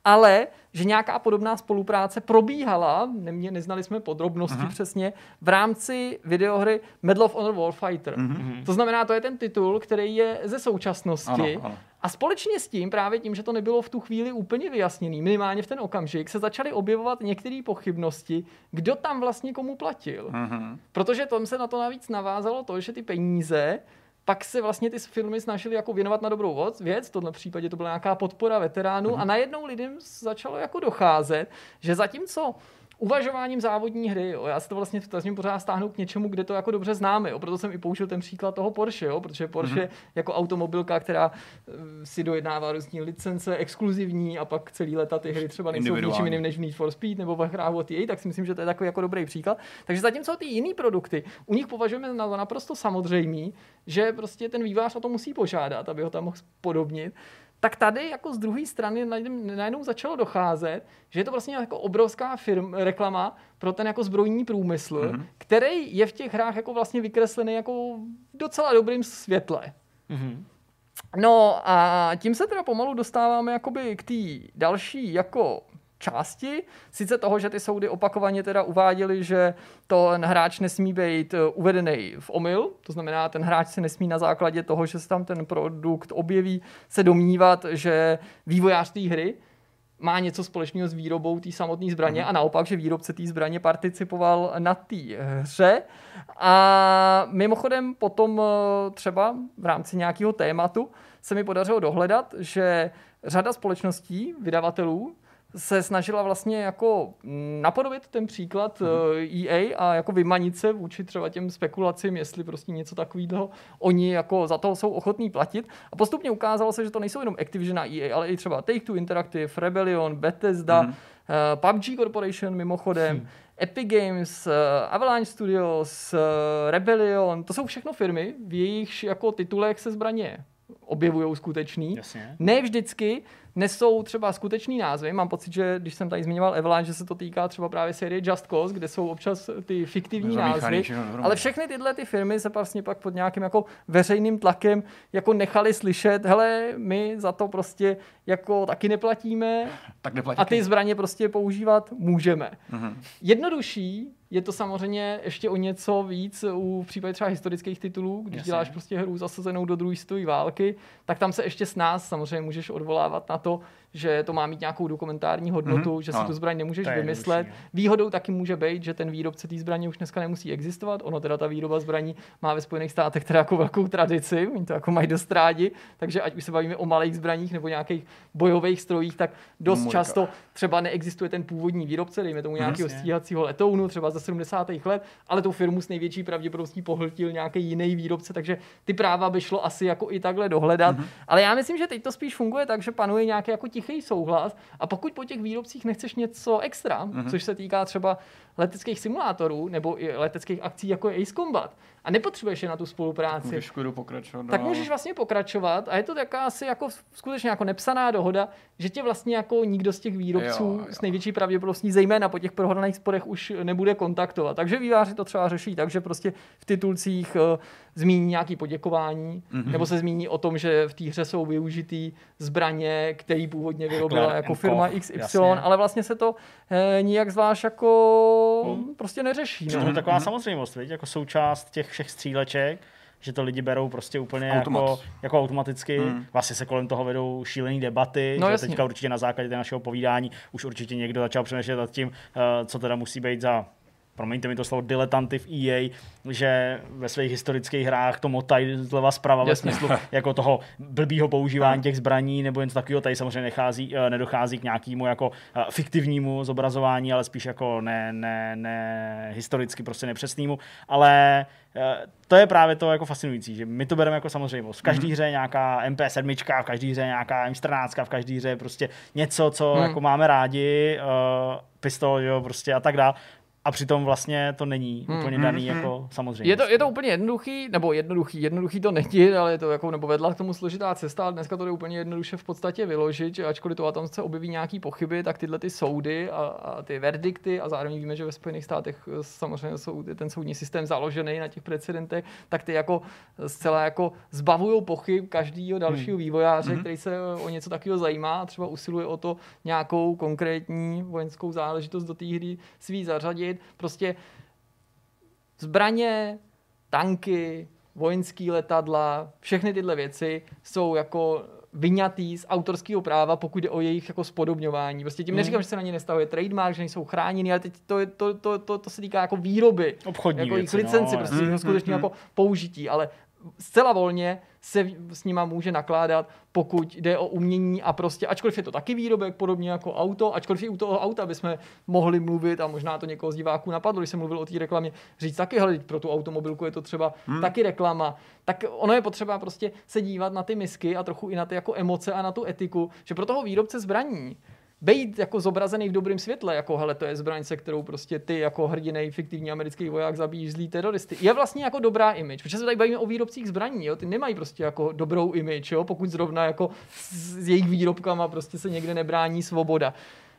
ale že nějaká podobná spolupráce probíhala, nemě, neznali jsme podrobnosti uh-huh. přesně, v rámci videohry Medal of Honor Warfighter. Uh-huh. To znamená, to je ten titul, který je ze současnosti. Ano, ano. A společně s tím, právě tím, že to nebylo v tu chvíli úplně vyjasněný, minimálně v ten okamžik, se začaly objevovat některé pochybnosti, kdo tam vlastně komu platil. Mhm. Protože tam se na to navíc navázalo to, že ty peníze pak se vlastně ty filmy snažili jako věnovat na dobrou voc- věc, v tomhle případě to byla nějaká podpora veteránů Mhm. a najednou lidem začalo jako docházet, že zatímco uvažováním závodní hry, jo, já se to vlastně snažím pořád stáhnout k něčemu, kde to jako dobře známe, jo, proto jsem i použil ten příklad toho Porsche, jo, protože Porsche Mhm. jako automobilka, která eh, si dojednává různý licence, exkluzivní a pak celý leta ty hry třeba nejsou v ničím jiným než v Need for Speed nebo ve hrách od EA, tak si myslím, že to je takový jako dobrý příklad. Takže zatímco ty jiný produkty, u nich považujeme za naprosto samozřejmý, že prostě ten vývář o to musí požádat, aby ho tam mohl podobnit, tak tady jako z druhé strany najednou- začalo docházet, že je to vlastně jako obrovská firm, reklama pro ten jako zbrojní průmysl, mm-hmm. který je v těch hrách jako vlastně vykreslený jako v docela dobrým světle. Mhm. No a tím se teda pomalu dostáváme jakoby k té další jako části, sice toho, že ty soudy opakovaně teda uváděli, že to ten hráč nesmí být eh, uvedený v omyl, to znamená, ten hráč se nesmí na základě toho, že se tam ten produkt objeví, se domnívat, že vývojář té hry má něco společného s výrobou té samotné zbraně a naopak, že výrobce té zbraně participoval na té hře. A mimochodem potom eh, třeba v rámci nějakého tématu se mi podařilo dohledat, že řada společností, vydavatelů, se snažila vlastně jako napodobit ten příklad mm-hmm. EA a jako vymanit se vůči třeba těm spekulacím, jestli prostě něco takového oni jako za to jsou ochotní platit. A postupně ukázalo se, že to nejsou jenom Activision a EA, ale i třeba Take-Two Interactive, Rebellion, Bethesda, mm-hmm. uh, PUBG Corporation mimochodem, hmm. Epic Games, uh, Avalanche Studios, uh, Rebellion, to jsou všechno firmy, v jejichž jako titulech se zbraně objevují skutečný. Jasně. Ne vždycky nesou třeba skutečný názvy. Mám pocit, že když jsem tady zmiňoval Avalanche, že se to týká třeba právě série Just Cause, kde jsou občas ty fiktivní názvy. dohromady. Ale všechny tyhle ty firmy se vlastně pak pod nějakým jako veřejným tlakem jako nechali slyšet, hele, my za to prostě jako taky neplatíme Tak neplatí. a ty zbraně prostě používat můžeme. Mhm. Jednodušší je to samozřejmě ještě o něco víc u v případě třeba historických titulů, když Jasně. děláš prostě hru zasazenou do druhé světové války, tak tam se ještě s nás samozřejmě můžeš odvolávat na to, 또 že to má mít nějakou dokumentární hodnotu, Mhm, že si ano. tu zbraň nemůžeš To vymyslet. no. Výhodou taky může být, že ten výrobce té zbraně už dneska nemusí existovat. Ono teda ta výroba zbraní má ve Spojených státech teda jako velkou tradici, oni to jako mají dost rádi, takže ať už se bavíme o malých zbraních nebo nějakých bojových strojích, tak dost Mojka. často třeba neexistuje ten původní výrobce, dejme tomu nějakého Jasně. stíhacího letounu, třeba ze 70. let, ale tu firmu s největší pravděpodobností pohltil nějaký jiný výrobce, takže ty práva by šlo asi jako i takhle dohledat. Mhm. Mm-hmm. Ale já myslím, že teď to spíš funguje tak, že panuje nějaký jako tichý souhlas a pokud po těch výrobcích nechceš něco extra, Mhm. mm-hmm. což se týká třeba leteckých simulátorů nebo i leteckých akcí jako je Ace Combat a nepotřebuješ je na tu spolupráci, Můžeš klidu pokračovat. tak dál. můžeš vlastně pokračovat a je to taká asi jako skutečně jako nepsaná dohoda, že tě vlastně jako nikdo z těch výrobců Jo, jo. s největší pravděpodobností, zejména po těch prohraných sporech, už nebude kontaktovat. Takže výváři to třeba řeší tak, že prostě v titulcích uh, zmíní nějaký poděkování, Mhm. mm-hmm. nebo se zmíní o tom, že v té hře jsou využitý zbraně, který původně vyrobila jako firma. XY, Jasně. ale vlastně se to eh, nijak zvlášť jako Hmm. prostě neřeší. To No. je taková samozřejmost, viď? jako součást těch všech stříleček, že to lidi berou prostě úplně Automat. jako, jako automaticky. Hmm. Vlastně se kolem toho vedou šílené debaty. No že jasně. teďka určitě na základě té našeho povídání už určitě někdo začal přemýšlet nad tím, eh, co teda musí být za promiňte mi to slovo, diletanty v EA, že ve svých historických hrách to motají zleva zprava ve smyslu jako toho blbýho používání těch zbraní nebo něco takového. Tady samozřejmě nechází, eh, nedochází k nějakému jako eh, fiktivnímu zobrazování, ale spíš jako ne, ne, ne historicky prostě nepřesnému. Ale eh, to je právě to jako fascinující, že my to bereme jako samozřejmost. V každé hře je nějaká MP7, v každé hře je nějaká M14, v každé hře je prostě něco, co Hmm. jako máme rádi, uh, pistol, jo, prostě a tak dále. A přitom vlastně to není Hmm. úplně daný jako samozřejmě. Je to, je to úplně jednoduchý, nebo jednoduchý, jednoduchý to není, ale je to jako, nebo vedla k tomu složitá cesta, ale dneska to jde úplně jednoduše v podstatě vyložit, že ačkoliv to a tam se objeví nějaký pochyby, tak tyhle ty soudy a, a ty verdikty, a zároveň víme, že ve Spojených státech eh, samozřejmě jsou, je ten soudní systém založený na těch precedentech, tak ty jako zcela jako zbavují pochyb každého dalšího Hmm. vývojáře, Mhm. který se o něco takového zajímá a třeba usiluje o to nějakou konkrétní vojenskou záležitost do té hry svý zařadit. Prostě zbraně, tanky, vojenský letadla, všechny tyhle věci jsou jako vyňatý z autorského práva, pokud jde o jejich jako spodobňování. Prostě tím Mhm. neříkám, že se na ně nestavuje trademark, že nejsou chráněny, ale teď to, je- to, to, to, to se týká jako výroby, Obchodní jako jejich věci, licenci, no, prostě mm, skutečně jako použití, ale zcela volně se s nima může nakládat, pokud jde o umění a prostě, ačkoliv je to taky výrobek, podobně jako auto, ačkoliv i u toho auta bychom mohli mluvit a možná to někoho z diváků napadlo, když jsem mluvil o té reklamě, říct taky, hele, pro tu automobilku je to třeba hmm. taky reklama, tak ono je potřeba prostě se dívat na ty misky a trochu i na ty jako emoce a na tu etiku, že pro toho výrobce zbraní Bejt jako zobrazený v dobrém světle, jako hele, to je zbraň, se kterou prostě ty jako hrdinej fiktivní americký voják zabíjíš zlý teroristy. Je vlastně jako dobrá image, protože se tady bavíme o výrobcích zbraní, jo? ty nemají prostě jako dobrou image, jo? pokud zrovna jako s, jejich výrobkama prostě se někde nebrání svoboda.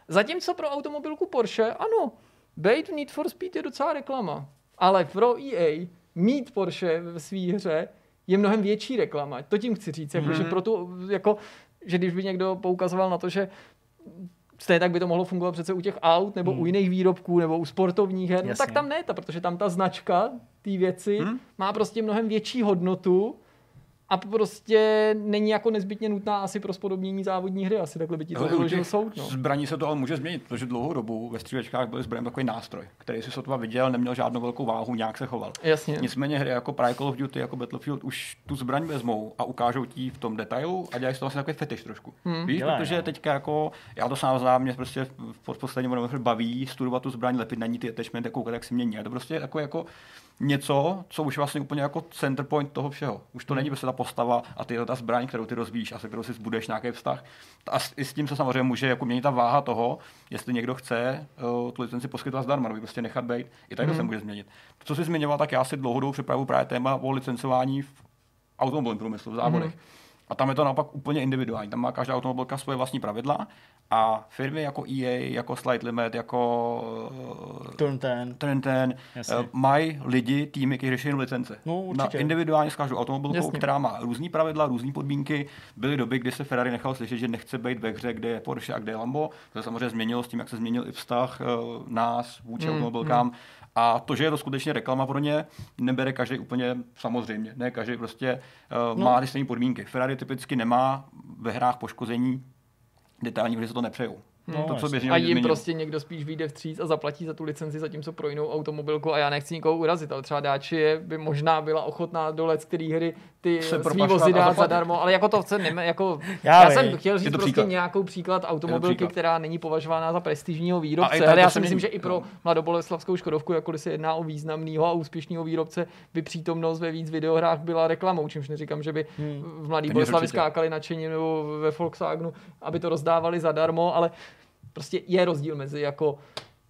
Zatímco pro automobilku Porsche, ano, bejt v Need for Speed je docela reklama, ale pro EA mít Porsche ve své hře je mnohem větší reklama. To tím chci říct, jako, že pro tu, jako, že když by někdo poukazoval na to, že Stejně tak by to mohlo fungovat přece u těch aut, nebo hmm. u jiných výrobků, nebo u sportovních her. No, Jasně. tak tam ne, ta, protože tam ta značka té věci hmm. má prostě mnohem větší hodnotu a prostě není jako nezbytně nutná asi pro spodobnění závodní hry. Asi takhle by ti to Ale u vyložil těch soud. No. Zbraní se to ale může změnit, protože dlouhou dobu ve střílečkách byl zbraň takový nástroj, který si sotva viděl, neměl žádnou velkou váhu, nějak se choval. Jasně. Nicméně hry jako právě Call of Duty, jako Battlefield už tu zbraň vezmou a ukážou ti v tom detailu a dělají z toho vlastně takový fetiš trošku. Hmm. Víš, Dělají, protože no. teďka jako, já to sám znám, mě prostě v posledním roce baví studovat tu zbraň, lepit na ní ty attachmenty, koukat, jak se mění. A to prostě je takové jako něco, co už vlastně úplně jako center point toho všeho. Už to není prostě ta postava a ty ta zbraň, kterou ty rozvíjíš a se kterou si zbudeš nějaký vztah. A s, i s tím se samozřejmě může jako měnit ta váha toho, jestli někdo chce uh, tu licenci poskytovat zdarma, nebo prostě nechat být. I tak to se může změnit. Co jsi zmiňoval, tak já si dlouhodobou připravu právě téma o licencování v automobilovém průmyslu, v závodech. A tam je to naopak úplně individuální. Tam má každá automobilka svoje vlastní pravidla a firmy jako EA, jako Slide Limit, jako eh, Turn ten. ten, ten uh, mají lidi, týmy, kteří řeší jenom licence. No, určitě. Na individuálně s každou automobilkou, Jasně. která má různý pravidla, různé podmínky. Byly doby, kdy se Ferrari nechal slyšet, že nechce být ve hře, kde je Porsche a kde je Lambo. To se samozřejmě změnilo s tím, jak se změnil i vztah uh, nás vůči Mm, automobilkám. A to, že je to skutečně reklama pro ně, nebere každý úplně samozřejmě. Ne, každý prostě uh, no. má ty stejné podmínky. Ferrari typicky nemá ve hrách poškození detailní, protože se to nepřejou. No, to, co běžně A jim prostě někdo spíš vyjde vstříc a zaplatí za tu licenci, zatímco pro jinou automobilku. A já nechci nikoho urazit, ale třeba Dacia by možná byla ochotná do let, který hry ty Se svý vozy dát zadarmo, ale jako to chce, neme, jako, Já já, jsem chtěl říct Je prostě příklad. nějakou příklad automobilky, příklad. která není považována za prestižního výrobce, ale já si myslím, že i pro No. mladoboleslavskou Škodovku, jakkoliv se jedná o významného a úspěšného výrobce, by přítomnost ve víc videohrách byla reklamou, čímž neříkám, že by v Mladý Boleslavi skákali nadšení nebo ve Volkswagenu, aby to rozdávali zadarmo, ale prostě je rozdíl mezi jako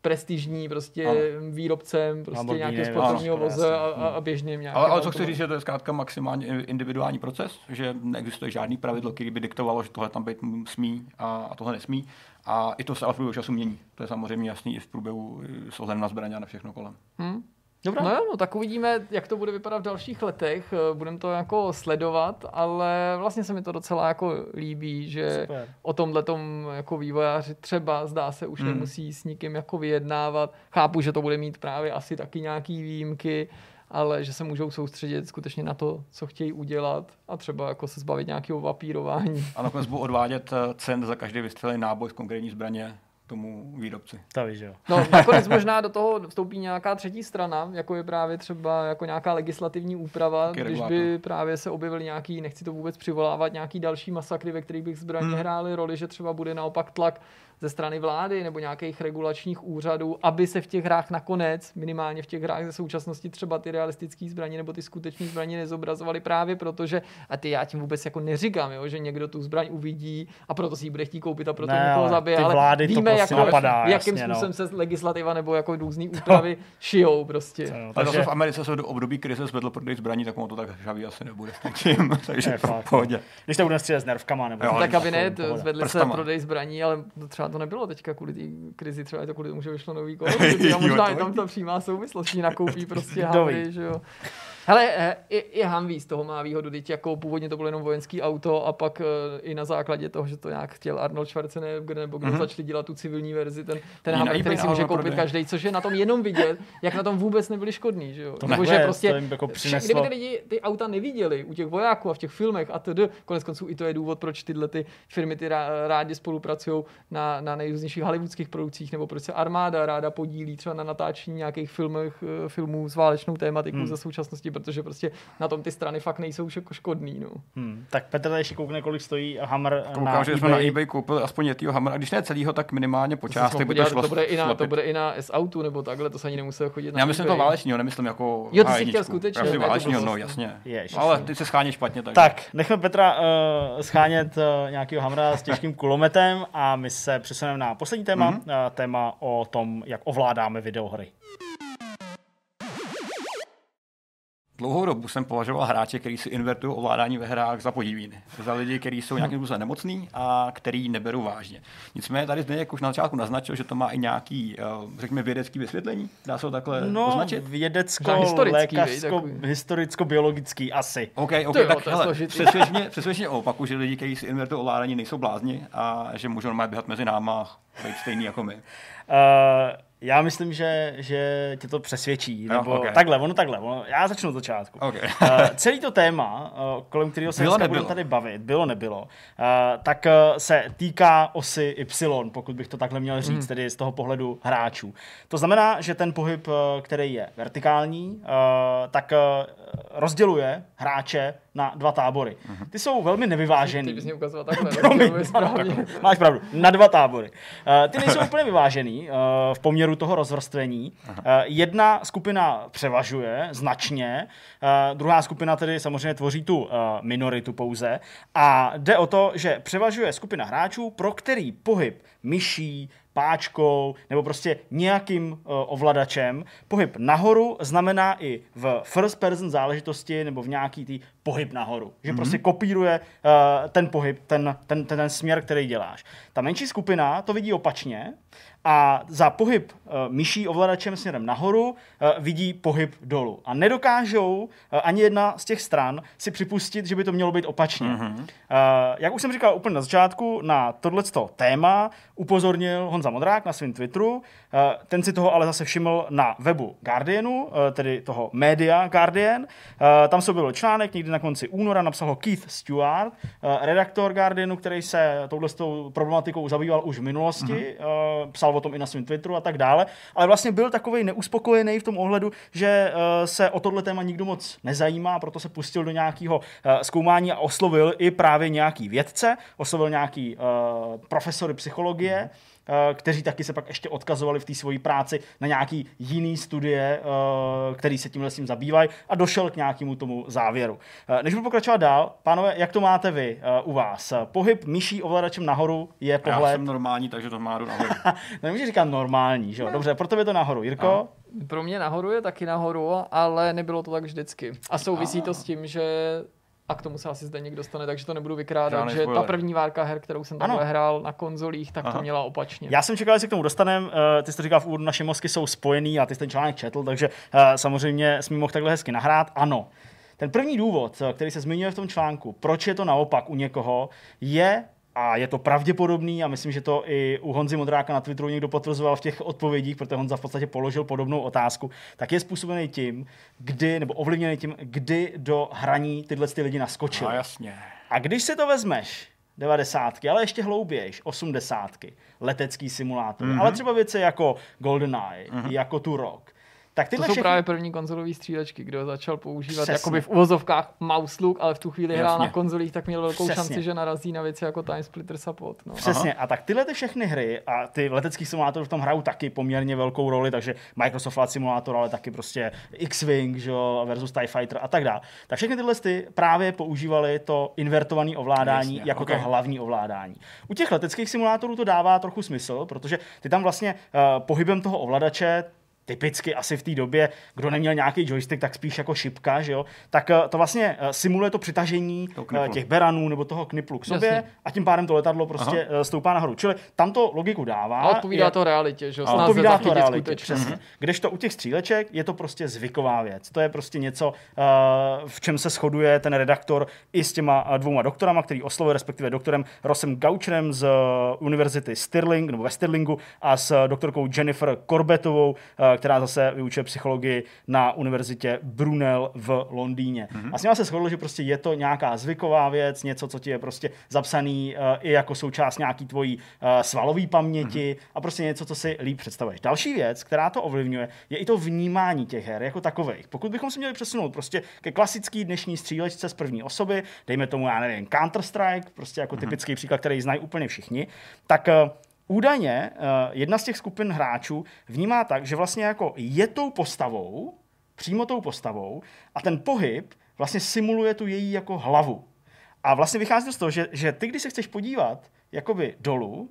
prestižní prostě Ano. výrobcem prostě Lamborghini, nějakého sportovního to voze a, a, a běžným nějakým Ale, ale co chci říct, že to je zkrátka maximálně individuální proces, že neexistuje žádný pravidlo, který by diktovalo, že tohle tam být smí a, a tohle nesmí. A i to se ale v průběhu času mění. To je samozřejmě jasný i v průběhu s ohledem na zbraně a na všechno kolem. Hm? Dobrá. No jo, no, tak uvidíme, jak to bude vypadat v dalších letech. Budeme to jako sledovat, ale vlastně se mi to docela jako líbí, že Super. o tomhle jako vývojáři třeba zdá se už Hmm. nemusí s nikým jako vyjednávat. Chápu, že to bude mít právě asi taky nějaký výjimky, ale že se můžou soustředit skutečně na to, co chtějí udělat a třeba jako se zbavit nějakého vapírování. A nakonec budou odvádět eh, cent za každý vystřelený náboj z konkrétní zbraně tomu výrobci. To víš, jo. No, nakonec možná do toho vstoupí nějaká třetí strana, jako je právě třeba jako nějaká legislativní úprava, Taky když regulátor. by právě se objevily nějaký, nechci to vůbec přivolávat, nějaký další masakry, ve kterých bych zbraně Hmm. hrály roli, že třeba bude naopak tlak ze strany vlády nebo nějakých regulačních úřadů, aby se v těch hrách nakonec, minimálně v těch hrách ze současnosti třeba ty realistické zbraně nebo ty skutečné zbraně nezobrazovaly právě protože, a ty já tím vůbec jako neříkám, jo, že někdo tu zbraň uvidí a proto si ji bude chtít koupit a proto Ne, někoho zabije, ale vlády to víme, prostě jako, napadá, jakým jasně, no. způsobem se legislativa nebo jako různý úpravy šijou prostě. Jo, Ale takže zase v Americe se do období krize zvedl prodej zbraní, tak ono to tak žavý asi nebude s tím, takže je to v pohodě. když to budeme střílet s nervkama nebo Jo, tak ne, pohodou. zvedli se prodej zbraní, ale to to nebylo teďka kvůli té krizi, třeba je to kvůli tomu, že vyšlo nový Jo, možná je tam ta přímá souvislost, že nakoupí prostě ví. že jo. Hele, eh, i, i Humvee z toho má výhodu, teď jako původně to bylo jenom vojenský auto a pak eh, i na základě toho, že to nějak chtěl Arnold Schwarzenegger nebo kdo mm-hmm. začali dělat tu civilní verzi, ten, ten Humvee, na který si může koupit každý, což je na tom jenom vidět, jak na tom vůbec nebyli škodní, že jo. To Nebo ne, že to prostě jim jako přineslo- kdyby ty lidi ty auta neviděli u těch vojáků a v těch filmech a td. Konec konců i to je důvod, proč tyhle ty firmy ty rá- rádi spolupracují na, na nejrůznějších hollywoodských produkcích, nebo proč se armáda ráda podílí třeba na natáčení nějakých filmech, eh, filmů s válečnou tématikou hmm. ze současnosti, protože prostě na tom ty strany fakt nejsou už jako škodný. No. Hmm. Tak Petr tady ještě koukne, kolik stojí Hammer Koukám, na že jsme na eBay koupili aspoň jetýho Hammera, a když ne celýho, tak minimálně po To částech by to šlo to, bude i na, to bude i na S-Autu nebo takhle, to se ani nemusel chodit na Já myslím to eBay. válečního, nemyslím jako Jo, ty jsi H1. chtěl skutečně, Já si to válečního, no jasně. Ježiš. Ale ty se schání špatně, takže. Tak, nechme Petra uh, schánět uh, nějakého hamra s těžkým kulometem a my se přesuneme na poslední téma, Mhm. mm-hmm. uh, téma o tom, jak ovládáme videohry. Dlouhou dobu jsem považoval hráče, kteří si invertují ovládání ve hrách za podiviny. Za lidi, kteří jsou nějakým způsobem nemocný a který neberou vážně. Nicméně tady Zdeněk už na začátku naznačil, že to má i nějaký, eh, řekněme, vědecký vysvětlení. Dá se ho takhle No, označit? vědecko, lékařsko, historicko-biologický asi. OK, OK, To jo, tak to je hele, složitý. přesvědč mě, přesvědč mě o opaku, že lidi, kteří si invertují ovládání, nejsou blázni a že můžou normálně běhat mezi náma a být stejný jako my. Uh, já myslím, že, že tě to přesvědčí. Jo, Nebo ok. takhle, ono takhle. Ono, já začnu od začátku. OK. Uh, celý to téma, uh, kolem kterého se dneska budeme tady bavit, bylo, nebylo, uh, tak uh, se týká osy Y, pokud bych to takhle měl říct, Mhm. tedy z toho pohledu hráčů. To znamená, že ten pohyb, uh, který je vertikální, uh, tak uh, rozděluje hráče na dva tábory. Mhm. Ty jsou velmi Ty nevyvážený. bys mě ukazoval takhle, Promiň. Máš pravdu, na dva tábory. Uh, ty nejsou úplně vyvážený uh, v poměru toho rozvrstvení. Uh, jedna skupina převažuje značně, uh, druhá skupina tedy samozřejmě tvoří tu uh, minoritu pouze. A jde o to, že převažuje skupina hráčů, pro který pohyb myší, páčkou nebo prostě nějakým uh, ovladačem. Pohyb nahoru znamená i v first person záležitosti nebo v nějaký tý pohyb nahoru. Že mm-hmm. prostě kopíruje uh, ten pohyb, ten, ten, ten, ten směr, který děláš. Ta menší skupina to vidí opačně a za pohyb uh, myší ovladačem směrem nahoru uh, vidí pohyb dolů. A nedokážou uh, ani jedna z těch stran si připustit, že by to mělo být opačně. Mm-hmm. Jak už jsem říkal úplně na začátku, na tohleto téma upozornil Honza Modrák na svém Twitteru. Ten si toho ale zase všiml na webu Guardianu, tedy toho média Guardian. Tam se byl článek někdy na konci února, napsal ho Keith Stewart, redaktor Guardianu, který se touhletou problematikou zabýval už v minulosti, mm-hmm. uh, psal o tom i na svém Twitteru a tak dále, ale vlastně byl takový neuspokojený v tom ohledu, že uh, se o tohle téma nikdo moc nezajímá, proto se pustil do nějakého uh, zkoumání a oslovil i právě nějaký vědce, oslovil nějaký uh, profesory psychologie, eh, kteří taky se pak ještě odkazovali v té svojí práci na nějaký jiný studie, eh, který se tímhle s tím zabývají a došel k nějakému tomu závěru. Eh, Než budu pokračovat dál, pánové, jak to máte vy eh, u vás? Pohyb myší ovladačem nahoru je Já pohled... jsem normální, takže to má jdu nahoru. Nemůžeš říkat normální, že jo? Dobře, pro tebe je to nahoru. Jirko? Pro mě nahoru je taky nahoru, ale nebylo to tak vždycky. A souvisí to s tím, že a k tomu se asi zde někdo dostane, takže to nebudu vykrádat, Žádný že ta první várka her, kterou jsem takhle hrál na konzolích, tak to Aha. měla opačně. Já jsem čekal, že se k tomu dostaneme. Uh, ty jsi to říkal v úvodu, naše mozky jsou spojený a ty jsi ten článek četl, takže uh, samozřejmě jsme mohl takhle hezky nahrát. Ano. Ten první důvod, eh, který se zmiňuje v tom článku, proč je to naopak u někoho, je a je to pravděpodobný a myslím, že to i u Honzy Modráka na Twitteru někdo potvrzoval v těch odpovědích, protože Honza v podstatě položil podobnou otázku, tak je způsobený tím, kdy, nebo ovlivněný tím, kdy do hraní tyhle ty lidi naskočili. No jasně. A když si to vezmeš, 90, ale ještě hloubějš, 80, letecký simulátor, mm-hmm. ale třeba věci jako GoldenEye, mm-hmm. jako Turok, Tak To tyhle jsou všechny... právě první konzolové střílečky, kdo začal používat Přesně. jakoby v uvozovkách mouse look, ale v tu chvíli hrál na konzolích, tak měl velkou Přesně. šanci, že narazí na věci jako Time Splitter Support. No. Přesně, a tak tyhle ty všechny hry a ty letecký simulátory v tom hrajou taky poměrně velkou roli, takže Microsoft Flight Simulator, ale taky prostě X-Wing že jo, versus TIE Fighter a tak dále. Tak všechny tyhle ty právě používali to invertované ovládání Jasně, jako ok. to hlavní ovládání. U těch leteckých simulátorů to dává trochu smysl, protože ty tam vlastně uh, pohybem toho ovladače typicky asi v té době, kdo neměl nějaký joystick, tak spíš jako šipka, že jo, tak eh, to vlastně eh, simuluje to přitažení Toho eh, těch beranů nebo toho kniplu k sobě Jasně. a tím pádem to letadlo prostě eh, stoupá nahoru. Čili tam to logiku dává. A odpovídá je- to realitě, že jo? odpovídá to realitě, přesně. Kdežto u těch stříleček je to prostě zvyková věc. To je prostě něco, v čem se shoduje ten redaktor i s těma dvouma doktorama, který oslovuje, respektive doktorem Rossem Gaucherem z univerzity Stirling, nebo ve Stirlingu, a s doktorkou Jennifer Corbettovou, která zase vyučuje psychologii na univerzitě Brunel v Londýně. A s nimi se shodlo, že prostě je to nějaká zvyková věc, něco, co ti je prostě zapsaný eh, i jako součást nějaký tvojí eh, svalové paměti a prostě něco, co si líp představuješ. Další věc, která to ovlivňuje, je i to vnímání těch her jako takových. Pokud bychom se měli přesunout prostě ke klasický dnešní střílečce z první osoby, dejme tomu, já nevím, Counter-Strike, prostě jako typický příklad, který znají úplně všichni, tak eh, Údajně eh, jedna z těch skupin hráčů vnímá tak, že vlastně jako je tou postavou, přímo tou postavou a ten pohyb vlastně simuluje tu její jako hlavu. A vlastně vychází to z toho, že, že ty, když se chceš podívat jakoby dolů,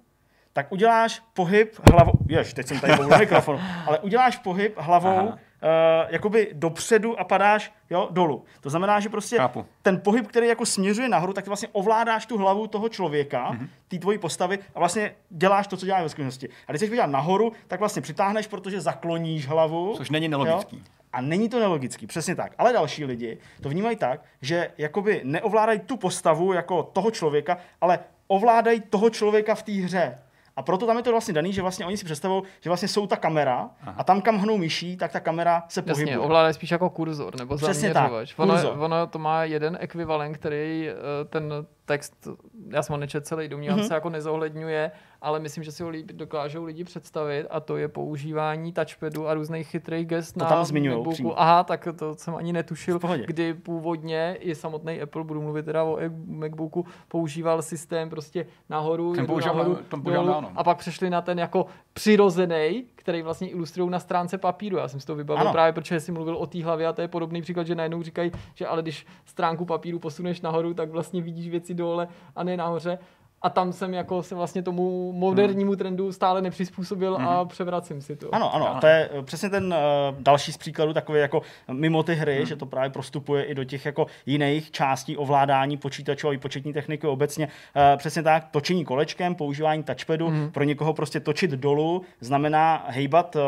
tak uděláš pohyb hlavou, jež, teď jsem tady boulil mikrofonu, ale uděláš pohyb hlavou uh, jakoby dopředu a padáš jo, dolů. To znamená, že prostě Chápu. ten pohyb, který jako směřuje nahoru, tak ty vlastně ovládáš tu hlavu toho člověka, Mhm. mm-hmm. té tvojí postavy a vlastně děláš to, co děláš ve skutečnosti. A když chceš podívat nahoru, tak vlastně přitáhneš, protože zakloníš hlavu. Což není nelogický. Jo? A není to nelogický, přesně tak. Ale další lidi to vnímají tak, že jakoby neovládají tu postavu jako toho člověka, ale ovládají toho člověka v té hře. A proto tam je to vlastně daný, že vlastně oni si představují, že vlastně jsou ta kamera a tam, kam hnou myší, tak ta kamera se pohybuje. Jasně, ovládají spíš jako kurzor nebo Přesně tak, zaměřovač. Ono, kurzor. ono to má jeden ekvivalent, který eh, ten text, já jsem ho nečet celý, domnívám Mhm. se, jako nezohledňuje, ale myslím, že si ho líp dokážou lidi představit a to je používání touchpadu a různých chytrých gest To na tam přímo. Aha, tak to jsem ani netušil, kdy původně i samotný Apple, budu mluvit teda o e- Macbooku, používal systém prostě nahoru, Ten jedu používám- nahoru, ten používám dolů, dávno. a pak přešli na ten jako přirozený, který vlastně ilustrují na stránce papíru. Já jsem si to vybavil Ano. právě, protože jsi mluvil o té hlavě a to je podobný příklad, že najednou říkají, že ale když stránku papíru posuneš nahoru, tak vlastně vidíš věci dole a ne nahoře. A tam jsem jako se vlastně tomu modernímu trendu stále nepřizpůsobil a převracím si to. Ano, ano, to je eh, přesně ten uh, další z příkladů takový jako mimo ty hry, že to právě prostupuje i do těch jako jiných částí ovládání počítačové i početní techniky obecně. Uh, přesně tak, točení kolečkem, používání touchpadu, pro někoho prostě točit dolů znamená hejbat uh,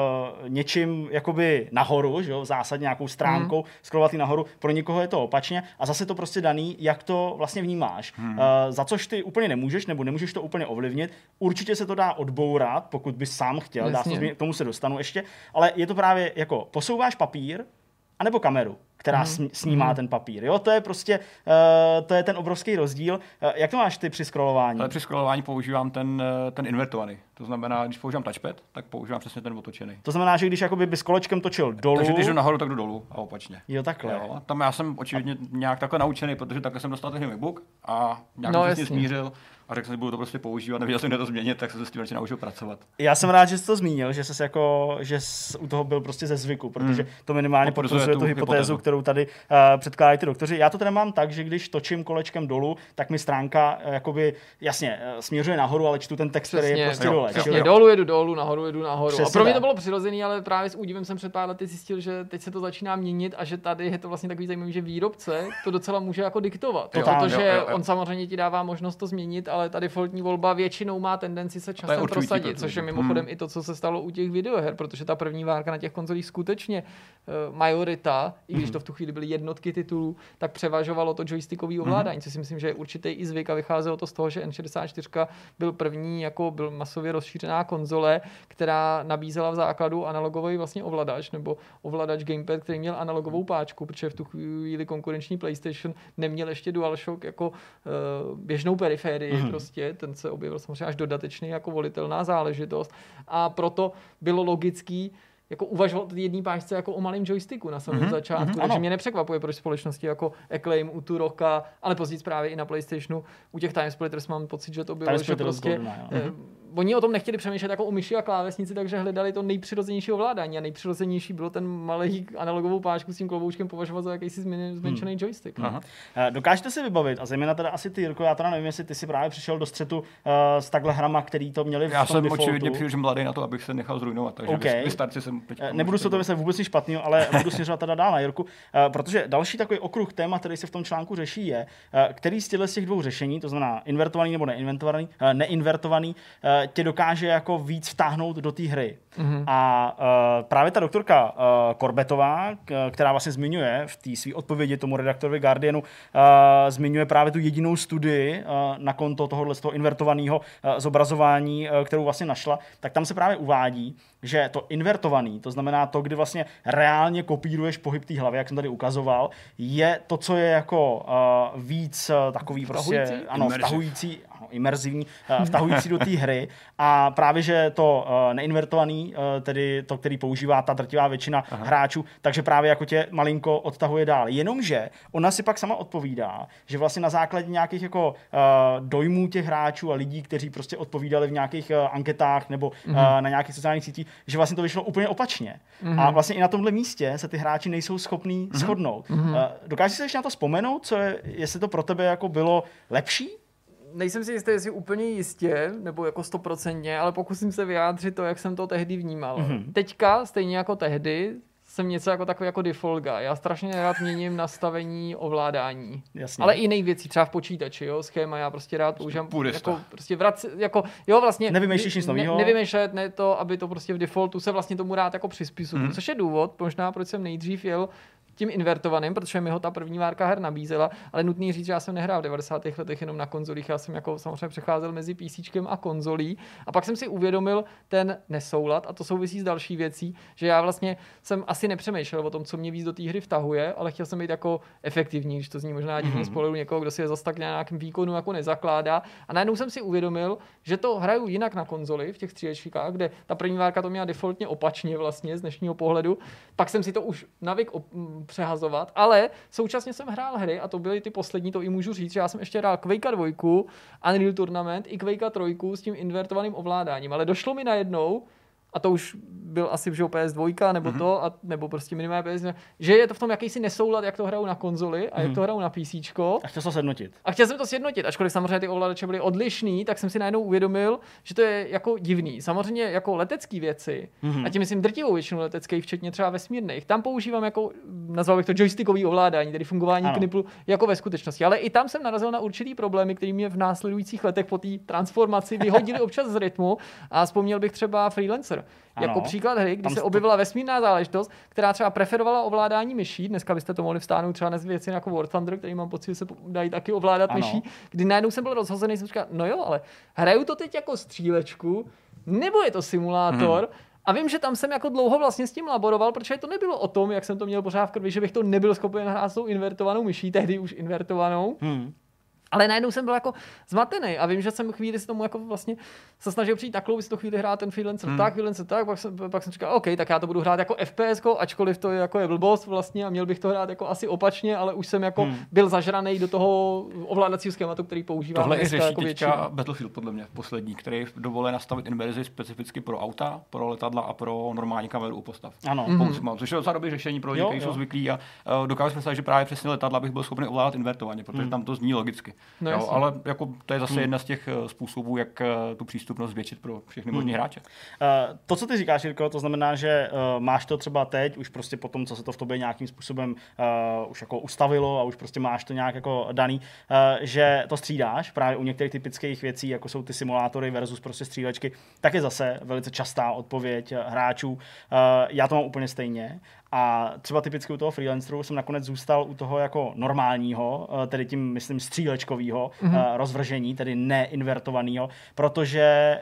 něčím jakoby nahoru, že jo, zásadně nějakou stránkou, scrollovat ji nahoru, pro někoho je to opačně a zase to prostě daný, jak to vlastně vnímáš. Uh, za což ty úplně nemůžeš, nebo nemůžeš to úplně ovlivnit. Určitě se to dá odbourat, pokud bys sám chtěl, dá se změnit, k tomu se dostanu ještě, ale je to právě jako posouváš papír, anebo kameru, která mm. snímá ten papír. Jo, to je prostě, uh, to je ten obrovský rozdíl. Uh, jak to máš ty při scrollování? Ale při scrollování používám ten, eh, ten invertovaný. To znamená, když používám touchpad, tak používám přesně ten otočený. To znamená, že když jakoby bys kolečkem točil dolů, Takže když jdu nahoru, tak jdu dolů a opačně. jo takhle. Jo, tam já jsem očividně nějak takhle naučený, protože takhle jsem dostal tehdy MacBook a nějak No, jsem se smířil a řekl jsem, že budu to prostě používat, nevěděl jsem, kde to změnit, tak jsem se s tím radši naučil pracovat. Já jsem rád, že jsi to zmínil, že jsi jako, že jsi u toho byl prostě ze zvyku, protože to minimálně Potvrzuje tu tu hypotézu, hypotézu. kterou tady uh, předkládají ty doktoři. Já to teda mám tak, že když točím kolečkem dolů, tak mi stránka uh, jakoby, jasně, uh, směřuje nahoru, ale čtu ten text, který je Přesně, prostě jo, dole. jo, Přesně, jo. dolů jedu dolů, nahoru jedu nahoru. Přesně a pro mě tak. to bylo přirozený, ale právě s údivem jsem před pár lety zjistil, že teď se to začíná měnit a že tady je to vlastně takový zajímavý, že výrobce to docela může jako diktovat. Jo, protože jo, jo, jo. on samozřejmě ti dává možnost to změnit, ale ta defaultní volba většinou má tendenci se časem prosadit, pro to, což je že- mimochodem Hmm. i to, co se stalo u těch videoher, protože ta první várka na těch konzolích skutečně uh, majorita, i když to v tu chvíli byly jednotky titulů, tak převažovalo to joystickový ovládání, což si myslím, že je určitý i zvyk a vycházelo to z toho, že N64 byl první, jako byl masově rozšířená konzole, která nabízela v základu analogový vlastně ovladač, nebo ovladač gamepad, který měl analogovou páčku, protože v tu chvíli konkurenční PlayStation neměl ještě DualShock jako uh, běžnou periférii, mm-hmm. Prostě, ten se objevil samozřejmě až dodatečný jako volitelná záležitost. A proto bylo logický, jako uvažoval o jedné páčce jako o malém joysticku na samém mm-hmm, začátku, mm-hmm, takže ano. mě nepřekvapuje, proč společnosti jako Acclaim u Turoka, ale později právě i na PlayStationu, u těch Time Splitters mám pocit, že to bylo, Time že Splitters prostě Golden, oni o tom nechtěli přemýšlet jako o myši a klávesnici, takže hledali to nejpřirozenější ovládání a nejpřirozenější bylo ten malý analogovou páčku s tím kloboučkem považovat za jakýsi změn- zmenšený joystick. no. Aha. Eh, Dokážete si vybavit, a zejména teda asi ty, Jirko, já teda nevím, jestli ty si právě přišel do střetu uh, s takhle hrama, který to měli v Já jsem defaultu. očividně příliš mladý na to, abych se nechal zrujnovat, takže OK. okay. vy starci jsem teď... Eh, Nebudu se to myslet vůbec nic špatného, ale budu směřovat teda dál na Jirku, eh, protože další takový okruh téma, který se v tom článku řeší, je, eh, který z těchto z těch dvou řešení, to znamená invertovaný nebo neinvertovaný, eh, neinvertovaný, eh, tě dokáže jako víc vtáhnout do té hry. Mm-hmm. A eh, právě ta doktorka eh, Korbetová, k- která vlastně zmiňuje v té své odpovědi tomu redaktorovi Guardianu, eh, zmiňuje právě tu jedinou studii eh, na konto tohohle z toho invertovaného eh, zobrazování, eh, kterou vlastně našla, tak tam se právě uvádí, že to invertovaný, to znamená to, kdy vlastně reálně kopíruješ pohyb té hlavy, jak jsem tady ukazoval, je to, co je jako uh, víc uh, takový prostě, Vtahující? ano, Immersive. vtahující, ano, imerzivní, uh, vtahující do té hry a právě, že to uh, neinvertovaný, uh, tedy to, který používá ta drtivá většina Aha. hráčů, takže právě jako tě malinko odtahuje dál. Jenomže ona si pak sama odpovídá, že vlastně na základě nějakých jako uh, dojmů těch hráčů a lidí, kteří prostě odpovídali v nějakých uh, anketách nebo uh, na nějakých sociálních sítích, že vlastně to vyšlo úplně opačně. A vlastně i na tomhle místě se ty hráči nejsou schopní shodnout. Uh, dokážeš si ještě na to vzpomenout, co je, jestli to pro tebe jako bylo lepší? Nejsem si jistý, jestli úplně jistě, nebo jako stoprocentně, ale pokusím se vyjádřit to, jak jsem to tehdy vnímal. Mm-hmm. Teďka, stejně jako tehdy, jsem něco jako takový jako default guy. Já strašně rád měním nastavení ovládání. Jasně. Ale i jiných věcí, třeba v počítači, jo, schéma, já prostě rád používám, Purista. jako, prostě vrac, jako, jo, vlastně. Nevymýšlíš nic ne, novýho? nevymýšlet, ne to, aby to prostě v defaultu se vlastně tomu rád jako přizpůsobil. Mhm. Mm. Což je důvod, možná proč jsem nejdřív jel tím invertovaným, protože mi ho ta první várka her nabízela, ale nutný říct, že já jsem nehrál v 90. letech jenom na konzolích, já jsem jako samozřejmě přecházel mezi PC a konzolí a pak jsem si uvědomil ten nesoulad a to souvisí s další věcí, že já vlastně jsem asi nepřemýšlel o tom, co mě víc do té hry vtahuje, ale chtěl jsem být jako efektivní, když to zní možná divně mm-hmm. z pohledu někoho, kdo si je zase tak na nějakém výkonu jako nezakládá. A najednou jsem si uvědomil, že to hraju jinak na konzoli v těch střílečkách, kde ta první várka to měla defaultně opačně vlastně z dnešního pohledu. Pak jsem si to už navyk op- přehazovat, ale současně jsem hrál hry a to byly ty poslední, to i můžu říct, že já jsem ještě hrál Quake 2, Unreal Tournament i Quake 3 s tím invertovaným ovládáním, ale došlo mi najednou, a to už byl asi že jo, PS2 nebo mm-hmm. to, a, nebo prostě minimálně PS, že je to v tom jakýsi nesoulad, jak to hrajou na konzoli a mm-hmm. jak to hrajou na PC. A chtěl to sjednotit. A chtěl jsem to sjednotit, ačkoliv samozřejmě ty ovladače byly odlišný, tak jsem si najednou uvědomil, že to je jako divný. Samozřejmě jako letecké věci, mm-hmm. a tím myslím drtivou většinu leteckých, včetně třeba vesmírných, tam používám jako, nazval bych to joystickový ovládání, tedy fungování Ano. kniplu jako ve skutečnosti. Ale i tam jsem narazil na určitý problémy, které mě v následujících letech po té transformaci vyhodili občas z rytmu. A vzpomněl bych třeba Freelancer. Ano. Jako příklad hry, kdy Tam se objevila vesmírná záležitost, která třeba preferovala ovládání myší. Dneska byste to mohli vstáhnout třeba na věci jako War Thunder, který mám pocit, že se dají taky ovládat Ano. myší. Kdy najednou jsem byl rozhozený, jsem říkal, no jo, ale hraju to teď jako střílečku, nebo je to simulátor, Mhm. A vím, že tam jsem jako dlouho vlastně s tím laboroval, protože to nebylo o tom, jak jsem to měl pořád v krvi, že bych to nebyl schopen hrát s tou invertovanou myší, tehdy už invertovanou. Hmm. Ale najednou jsem byl jako zmatený a vím, že jsem chvíli si tomu jako vlastně se snažil přijít takhle, by si to chvíli hrát ten freelancer hmm. tak, freelancer tak, pak jsem, pak jsem říkal, OK, tak já to budu hrát jako FPS, ačkoliv to je jako je blbost vlastně a měl bych to hrát jako asi opačně, ale už jsem jako hmm. byl zažraný do toho ovládacího schématu, který používám Tohle i dneska řeší jako teďka většina. Battlefield, podle mě, poslední, který dovoluje nastavit inverzi specificky pro auta, pro letadla a pro normální kameru u postav. Ano. Mhm. Mm-hmm. Což je docela dobré řešení pro lidi, kteří jsou zvyklí a uh, dokážu si představit, že právě přesně letadla bych byl schopný ovládat invertovaně, protože tam to zní logicky. No jo, ale jako to je zase jedna z těch eh, způsobů, jak eh, tu přístupnost zvětšit pro všechny možné hráče. Uh, to, co ty říkáš, Jirko, to znamená, že uh, máš to třeba teď, už prostě po tom, co se to v tobě nějakým způsobem uh, už jako ustavilo a už prostě máš to nějak jako daný, uh, že to střídáš právě u některých typických věcí, jako jsou ty simulátory versus prostě střílečky, tak je zase velice častá odpověď hráčů. Uh, já to mám úplně stejně. A třeba typicky u toho freelanceru jsem nakonec zůstal u toho jako normálního, eh, tedy tím, myslím, střílečkového Mhm. mm-hmm. rozvržení, tedy neinvertovaného, protože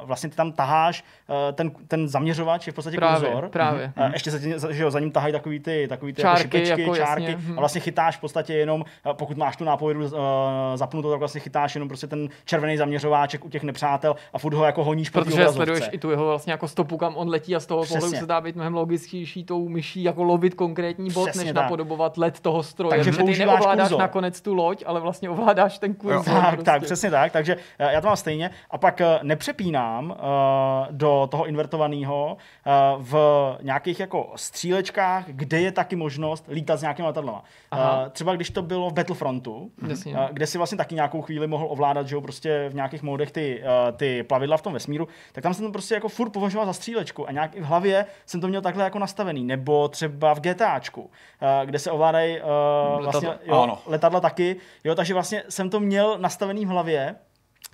uh, vlastně ty tam taháš, ten, ten zaměřovač je v podstatě Právě, kurzor. právě. A ještě se, že jo, za ním tahají takový ty, takový ty Čárky, jako šipečky, jako čárky jasně, hm. a vlastně chytáš v podstatě jenom, eh, pokud máš tu nápovědu zapnutou, tak vlastně chytáš jenom prostě ten červený zaměřováček u těch nepřátel a furt ho jako honíš po té Protože sleduješ i tu jeho vlastně jako stopu, kam on letí a z toho Přesně. pohledu se dá být mnohem logičtější tou myší, jako lovit konkrétní bod, Přesně než tak. napodobovat let toho stroje. Takže ty neovládáš kurzor. nakonec tu loď, ale vlastně ovládáš ten kurzor. Tak, prostě. tak, přesně tak. Takže eh, já to mám stejně. A pak eh, nepřepínám uh, do toho invertovaného uh, v nějakých jako střílečkách, kde je taky možnost lítat s nějakým letadlem. Uh, třeba když to bylo v Battlefrontu, Jasně. uh, kde si vlastně taky nějakou chvíli mohl ovládat, že jo, prostě v nějakých módech ty, uh, ty plavidla v tom vesmíru, tak tam jsem to prostě jako furt považoval za střílečku a nějak i v hlavě jsem to měl takhle jako nastavený. Nebo třeba v GTAčku, uh, kde se ovládají uh, vlastně Letadla. jo, Ano. letadla taky, jo, takže vlastně jsem to měl nastavený v hlavě,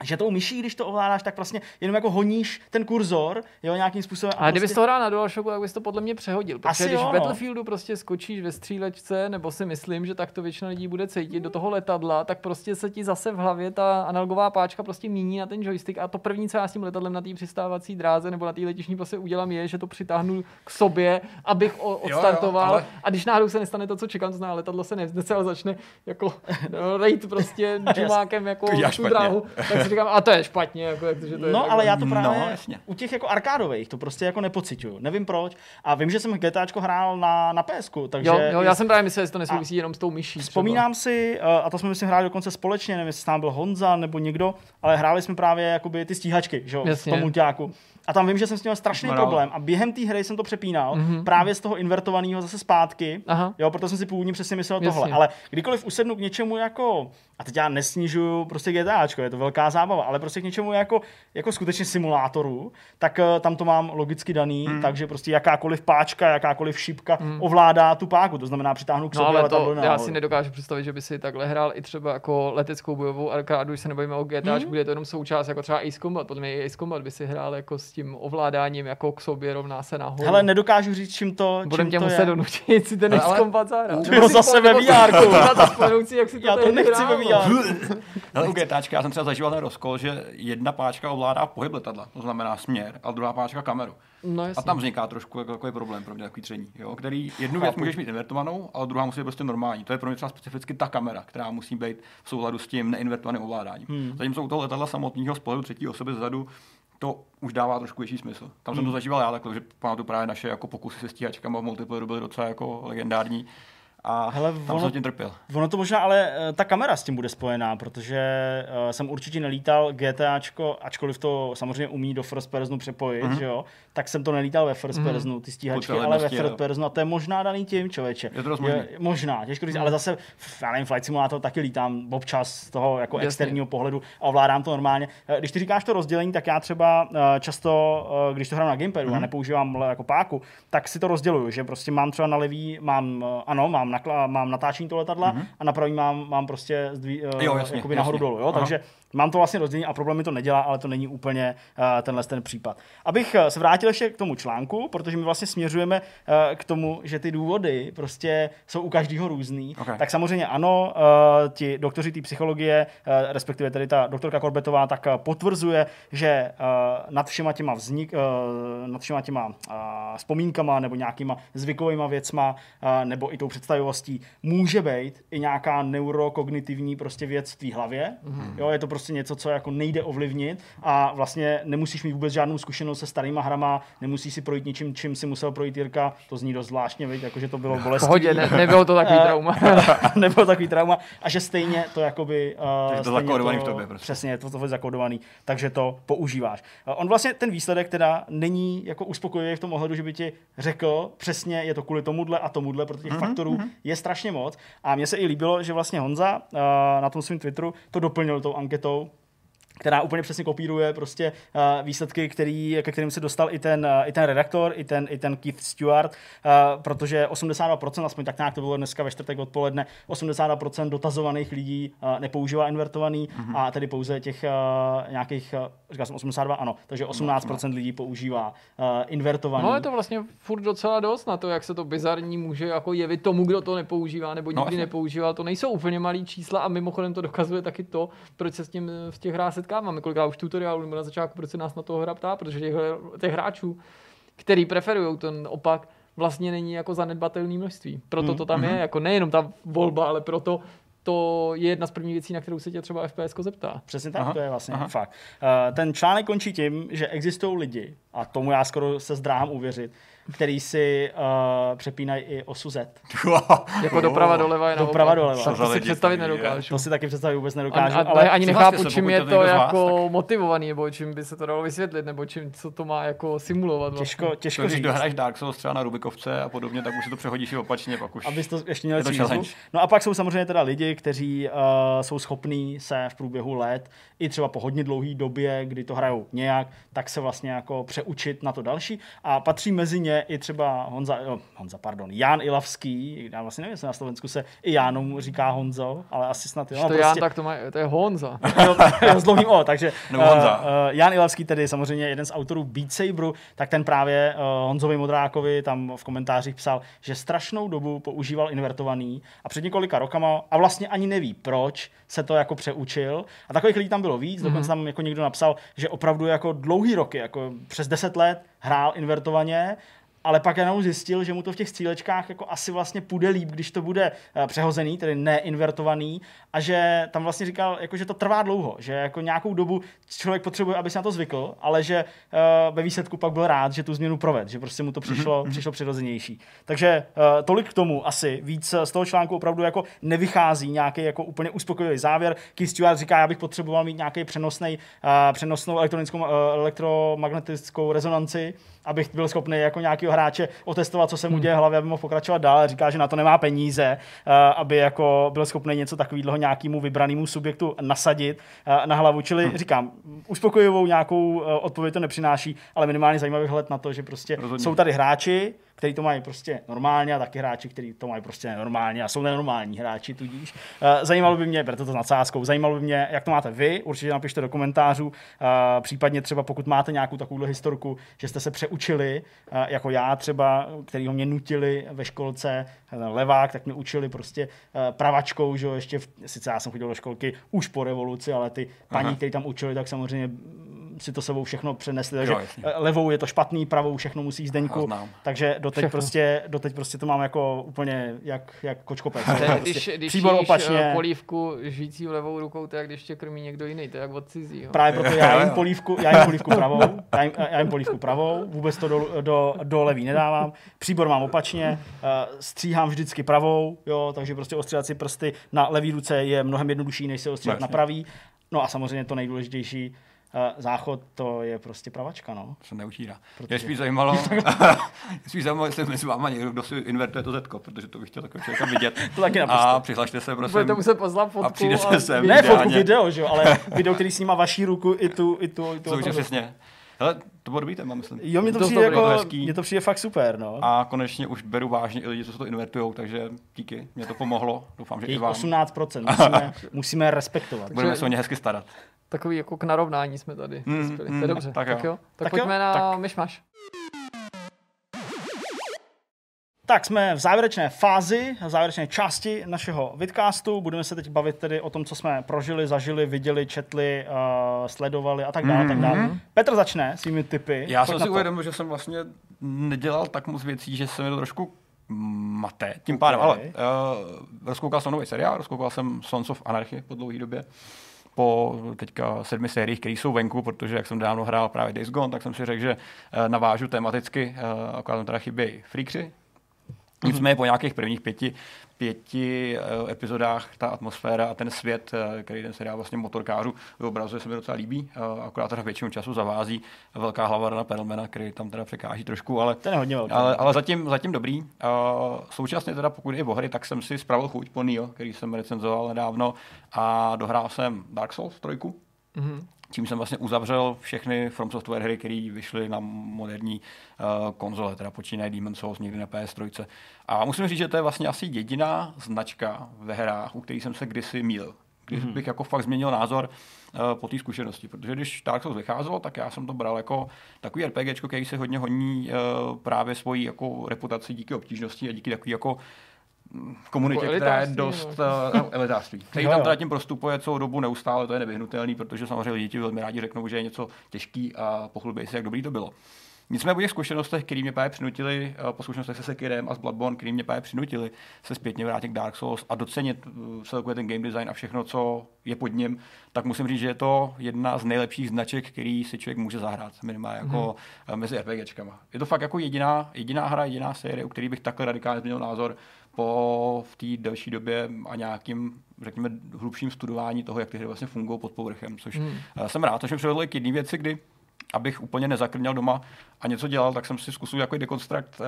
že tou myší, když to ovládáš, tak vlastně jenom jako honíš ten kurzor, jo, nějakým způsobem. A kdybys prostě... to hrál na DualShocku, tak bys to podle mě přehodil. Protože Asi když jo, v no. Battlefieldu prostě skočíš ve střílečce, nebo si myslím, že tak to většina lidí bude cítit do toho letadla, tak prostě se ti zase v hlavě ta analogová páčka prostě míní na ten joystick a to první, co já s tím letadlem na té přistávací dráze nebo na té letišní prostě udělám, je, že to přitáhnu k sobě, abych o- odstartoval. ale- A když náhodou se nestane to, co čekám, to znamená, letadlo se nevznese, ale začne jako no, rejt prostě džumákem jako tu dráhu, tak říkám, a to je špatně, jako, jak to, že to je No, takhle. ale já to No, právě jasně. u těch jako arkádových to prostě jako nepocituju. Nevím proč. A vím, že jsem GTAčko hrál na, na PSku, takže... Jo, jo, já jsem právě myslel, že to nesouvisí jenom s tou myší. třeba. Vzpomínám si, eh, a to jsme myslím hráli dokonce společně, nevím, jestli tam byl Honza nebo někdo, ale hráli jsme právě jakoby ty stíhačky, že jo, v tom multiáku. A tam vím, že jsem s tím měl strašný hráli. problém a během té hry jsem to přepínal mm-hmm. právě z toho invertovaného zase zpátky. Aha. Jo, proto jsem si původně přesně myslel Jasně. tohle. Ale kdykoliv usednu k něčemu jako, a teď já nesnižuju prostě GTAčko, je to velká zábava, ale prostě k něčemu jako, jako skutečně simulátoru, tak eh, tam to mám logicky daný, mm. takže prostě jakákoliv páčka, jakákoliv šipka mm. ovládá tu páku, to znamená přitáhnu k No sobě ale letadlo to, já si nedokážu představit, že by si takhle hrál i třeba jako leteckou bojovou arkádu, když se nebojíme o GTA, Mhm. mm. kde je to jenom součást, jako třeba Ace Combat, podle mě i Ace Combat by si hrál jako s tím ovládáním jako k sobě rovná se nahoru. Hele, nedokážu říct, čím to, Budem tě to muset donutit si ten Ace Ale- Combat zahrát. Ty ho zase ve VR-ku. jak si to Já to nechci ve. VR. Ale u GTAčka já jsem třeba zažíval ten rozkol, že jedna páčka ovládá pohyb letadla, to znamená směr, a druhá páčka kameru. No A tam vzniká trošku jako takový problém pro mě, takový tření, jo, který jednu věc můžeš mít invertovanou, ale druhá musí být prostě normální. To je pro mě třeba specificky ta kamera, která musí být v souladu s tím neinvertovaným ovládáním. Hmm. Zatímco u toho letadla samotného z pohledu třetí osoby zadu to už dává trošku větší smysl. Tam jsem to zažíval já takhle, že pamatuju právě naše jako pokusy se stíhačkama v multiplayeru byly docela jako legendární. A Hele, tam ono- jsem tím trpěl. Ono to možná, ale eh, ta kamera s tím bude spojená, protože eh, jsem určitě nelítal GTAčko, ačkoliv to samozřejmě umí do first personu přepojit, Mhm. mm-hmm. že jo, tak jsem to nelítal ve first personu, ty stíhačky, ale ve first jo. personu a to je možná daný tím, člověče. Je to možný. možná, těžko říct, ale zase, já nevím, Flight Simulator taky lítám občas z toho jako Jasně. externího pohledu a ovládám to normálně. Eh, Když ty říkáš to rozdělení, tak já třeba eh, často, eh, když to hraju na gamepadu Mhm. mm-hmm. a nepoužívám le- jako páku, tak si to rozděluju, že prostě mám třeba na levý, mám, ano, mám, nakla, mám natáčení toho letadla mm-hmm. a na pravý mám, mám prostě zdví, Jo, jasně, jakoby jasně. nahoru dolů, jo, Aha. takže mám to vlastně rozdělení a problém mi to nedělá, ale to není úplně uh, tenhle ten případ. Abych eh, se vrátil ještě k tomu článku, protože my vlastně směřujeme uh, k tomu, že ty důvody prostě jsou u každého různý, Okay. tak samozřejmě ano, uh, ti doktoři té psychologie, uh, respektive tedy ta doktorka Korbetová, tak uh, potvrzuje, že uh, nad všema těma vznik, uh, nad všema těma uh, vzpomínkama nebo nějakýma zvykovými věcma uh, nebo i tou představivostí může být i nějaká neurokognitivní prostě věc v té hlavě. Mm-hmm. Jo, je to prostě něco, co jako nejde ovlivnit a vlastně nemusíš mít vůbec žádnou zkušenost se starýma hrama, nemusíš si projít něčím, čím si musel projít Jirka, to zní dost zvláštně, viď? jakože to bylo V bolestivé. pohodě, ne, nebylo to takový Eh, trauma. nebo takový trauma a že stejně to jakoby... Uh, Takže to stejně zakódovaný v tobě prostě. Přesně, je to, to je zakódovaný, takže to používáš. Uh, on vlastně ten výsledek teda není jako uspokojivý v tom ohledu, že by ti řekl přesně, je to kvůli tomuhle a tomuhle, protože těch mm-hmm. faktorů je strašně moc. A mně se i líbilo, že vlastně Honza uh, na tom svém Twitteru to doplnil tou anketou, so která úplně přesně kopíruje prostě uh, výsledky, který, ke kterým se dostal i ten, uh, i ten redaktor, i ten, i ten Keith Stewart, uh, protože 82%, aspoň tak nějak to bylo dneska ve čtvrtek odpoledne, 82% dotazovaných lidí uh, nepoužívá invertovaný mm-hmm. a tedy pouze těch uh, nějakých, uh, říkal jsem 82, ano, takže 18% lidí používá uh, invertovaný. No je to vlastně furt docela dost na to, jak se to bizarní může jako jevit tomu, kdo to nepoužívá nebo nikdy no, nepoužívá. To nejsou úplně malý čísla a mimochodem to dokazuje taky to, proč se s tím v těch hrách setkáváme. Kolikrát už tutoriálu nebo na začátku, proč se nás na toho hra ptá, protože těch, těch hráčů, který preferují ten opak, vlastně není jako zanedbatelné množství. Proto to tam mm-hmm. je, jako nejenom ta volba, ale proto to je jedna z prvních věcí, na kterou se tě třeba FPS zeptá. Přesně tak, aha, to je vlastně aha. fakt. Uh, ten článek končí tím, že existují lidi, a tomu já skoro se zdráhám uvěřit, který si uh, přepínají i osu Z. jako doprava doleva je Doprava doleva. To, to si představit nedokážu. To si taky představit vůbec nedokážu. A, a, ale ani nechápu, čím je to jako vás, motivovaný, nebo čím by se to dalo vysvětlit, nebo čím, co to má jako simulovat. Vlastně. Těžko, těžko Když dohraješ Dark Souls třeba na Rubikovce a podobně, tak už si to přehodíš i opačně, pak už Abys to ještě měl to No a pak jsou samozřejmě teda lidi, kteří uh, jsou schopní se v průběhu let, i třeba po hodně dlouhé době, kdy to hrajou nějak, tak se vlastně jako přeučit na to další. A patří mezi ně i třeba Honza, Honza, pardon, Jan Ilavský, já vlastně nevím, jestli na Slovensku se i Jánu říká Honzo, ale asi snad jo. No, to prostě... Jan, tak to, má, to je Honza. jo, s dlouhým O, takže no, Honza. Uh, uh, Jan Ilavský, tedy samozřejmě jeden z autorů Beat Saberu, tak ten právě uh, Honzovi Modrákovi tam v komentářích psal, že strašnou dobu používal invertovaný a před několika rokama a vlastně ani neví proč se to jako přeučil. A takových lidí tam bylo víc, mm-hmm. dokonce tam jako někdo napsal, že opravdu jako dlouhý roky, jako přes 10 let hrál invertovaně ale pak jenom zjistil, že mu to v těch střílečkách jako asi vlastně půjde líp, když to bude uh, přehozený, tedy neinvertovaný a že tam vlastně říkal, jako, že to trvá dlouho, že jako nějakou dobu člověk potřebuje, aby se na to zvykl, ale že uh, ve výsledku pak byl rád, že tu změnu proved, že prostě mu to přišlo, mm-hmm. přišlo přirozenější. Takže uh, tolik k tomu asi. Víc z toho článku opravdu jako nevychází nějaký jako úplně uspokojivý závěr. Keith Stewart říká, já bych potřeboval mít nějaký přenosný, uh, přenosnou elektronickou, uh, elektromagnetickou rezonanci, abych byl schopný jako nějakého hráče otestovat, co se mu děje v hlavě, aby mohl pokračovat dál. Říká, že na to nemá peníze, uh, aby jako byl schopný něco takového nějakému vybranému subjektu nasadit uh, na hlavu. Čili hmm. říkám, uspokojivou nějakou uh, odpověď to nepřináší, ale minimálně zajímavý hled na to, že prostě Rozhodně. jsou tady hráči, který to mají prostě normálně a taky hráči, kteří to mají prostě normálně a jsou nenormální hráči tudíž. Eh, zajímalo by mě, berte to s nadsázkou, zajímalo by mě, jak to máte vy, určitě napište do komentářů, eh, případně třeba pokud máte nějakou takovou historku, že jste se přeučili, eh, jako já třeba, který ho mě nutili ve školce, levák, tak mě učili prostě pravačkou, že jo, ještě, v, sice já jsem chodil do školky už po revoluci, ale ty paní, kteří tam učili, tak samozřejmě si to sebou všechno přenesli, takže jo, levou je to špatný, pravou všechno musí zdeňku, takže doteď prostě, doteď prostě to mám jako úplně jak, jak kočkopec. Prostě když, když příbor opačně. Eh, polívku žijící levou rukou, to je jak když tě krmí někdo jiný, to je jak od cizího. Právě proto já jim polívku, já jim polívku pravou, já jim, já jim polívku pravou, vůbec to do, do, do levý nedávám, příbor mám opačně, uh, stříhám vždycky pravou, jo, takže prostě ostříhat si prsty na levý ruce je mnohem jednodušší, než se ostříhat na pravý. No a samozřejmě to nejdůležitější, záchod to je prostě pravačka, no. Se neučírá. Protože... Mě spíš zajímalo, spíš zajímalo, jestli mezi váma někdo, kdo si invertuje to zetko, protože to bych chtěl takového člověka vidět. to taky naprosto. A přihlašte se, prosím. Budete muset pozvat fotku. A přijdete a... sem. Ne fotku, video, že jo, ale video, který snímá vaší ruku i tu, i tu, i tu. To přesně. Hele, to bylo dobrý téma, myslím. Jo, mě to, to přijde, jako, hezký. mě to přijde fakt super, no. A konečně už beru vážně i lidi, co se to invertují, takže díky, mě to pomohlo. Doufám, že i vám. 18%, musíme, musíme respektovat. Budeme se o ně hezky starat takový jako k narovnání jsme tady mm, Mm, to je mm, dobře. Tak jo. Tak, jo. tak, tak pojďme jo. na tak. myšmaš. Tak jsme v závěrečné fázi, v závěrečné části našeho vidcastu. Budeme se teď bavit tedy o tom, co jsme prožili, zažili, viděli, četli, uh, sledovali a tak dále. Mm-hmm. Tak dále. Mhm. Petr začne svými typy. Já jsem si uvědomil, že jsem vlastně nedělal tak moc věcí, že se mi to trošku mate. Tím okay. pádem, ale uh, rozkoukal jsem nový seriál, rozkoukal jsem Sons of Anarchy po dlouhé době po teďka sedmi sériích, které jsou venku, protože jak jsem dávno hrál právě Days Gone, tak jsem si řekl, že eh, navážu tematicky, eh, akorát tam teda chybějí freakři, Nicméně po nějakých prvních pěti pěti uh, epizodách ta atmosféra a ten svět, uh, který ten seriál vlastně motorkářů vyobrazuje, se mi docela líbí. Uh, akorát teda většinu času zavází velká hlava na Perlmana, který tam teda překáží trošku, ale, ten je hodně velký. ale, ale zatím, zatím dobrý. Současně teda pokud je o hry, tak jsem si spravil chuť po Neo, který jsem recenzoval nedávno a dohrál jsem Dark Souls 3 Mhm. Čím jsem vlastně uzavřel všechny From Software hry, které vyšly na moderní uh, konzole, teda počínají Demon's Souls někdy na PS3. A musím říct, že to je vlastně asi jediná značka ve hrách, u kterých jsem se kdysi míl. Když Mhm. bych jako fakt změnil názor uh, po té zkušenosti. Protože když Dark Souls vycházelo, tak já jsem to bral jako takový RPG, který se hodně honí uh, právě svojí jako reputaci díky obtížnosti a díky takový jako mm, komunitě, Jako která je dost no. uh, elitářství. Který tam teda tím prostupuje celou dobu neustále, to je nevyhnutelný, protože samozřejmě lidi ti velmi rádi řeknou, že je něco těžký a pochlubí se, jak dobrý to bylo. Nicméně po těch zkušenostech, které mě právě přinutili, eh, po zkušenostech se Sekirem a s Bloodborne, které mě právě přinutili se zpětně vrátit k Dark Souls a docenit eh, celkově ten game design a všechno, co je pod ním, tak musím říct, že je to jedna z nejlepších značek, který si člověk může zahrát, minimálně jako mm-hmm. mezi RPGčkama. Je to fakt jako jediná, jediná hra, jediná série, u který bych takhle radikálně změnil názor po v té delší době a nějakým, řekněme, hlubším studování toho, jak ty hry vlastně fungují pod povrchem, což Hmm. mm. jsem rád, což mi přivedlo i k jedné věci, kdy abych úplně nezakrněl doma a něco dělal, tak jsem si zkusil jako dekonstrukt uh,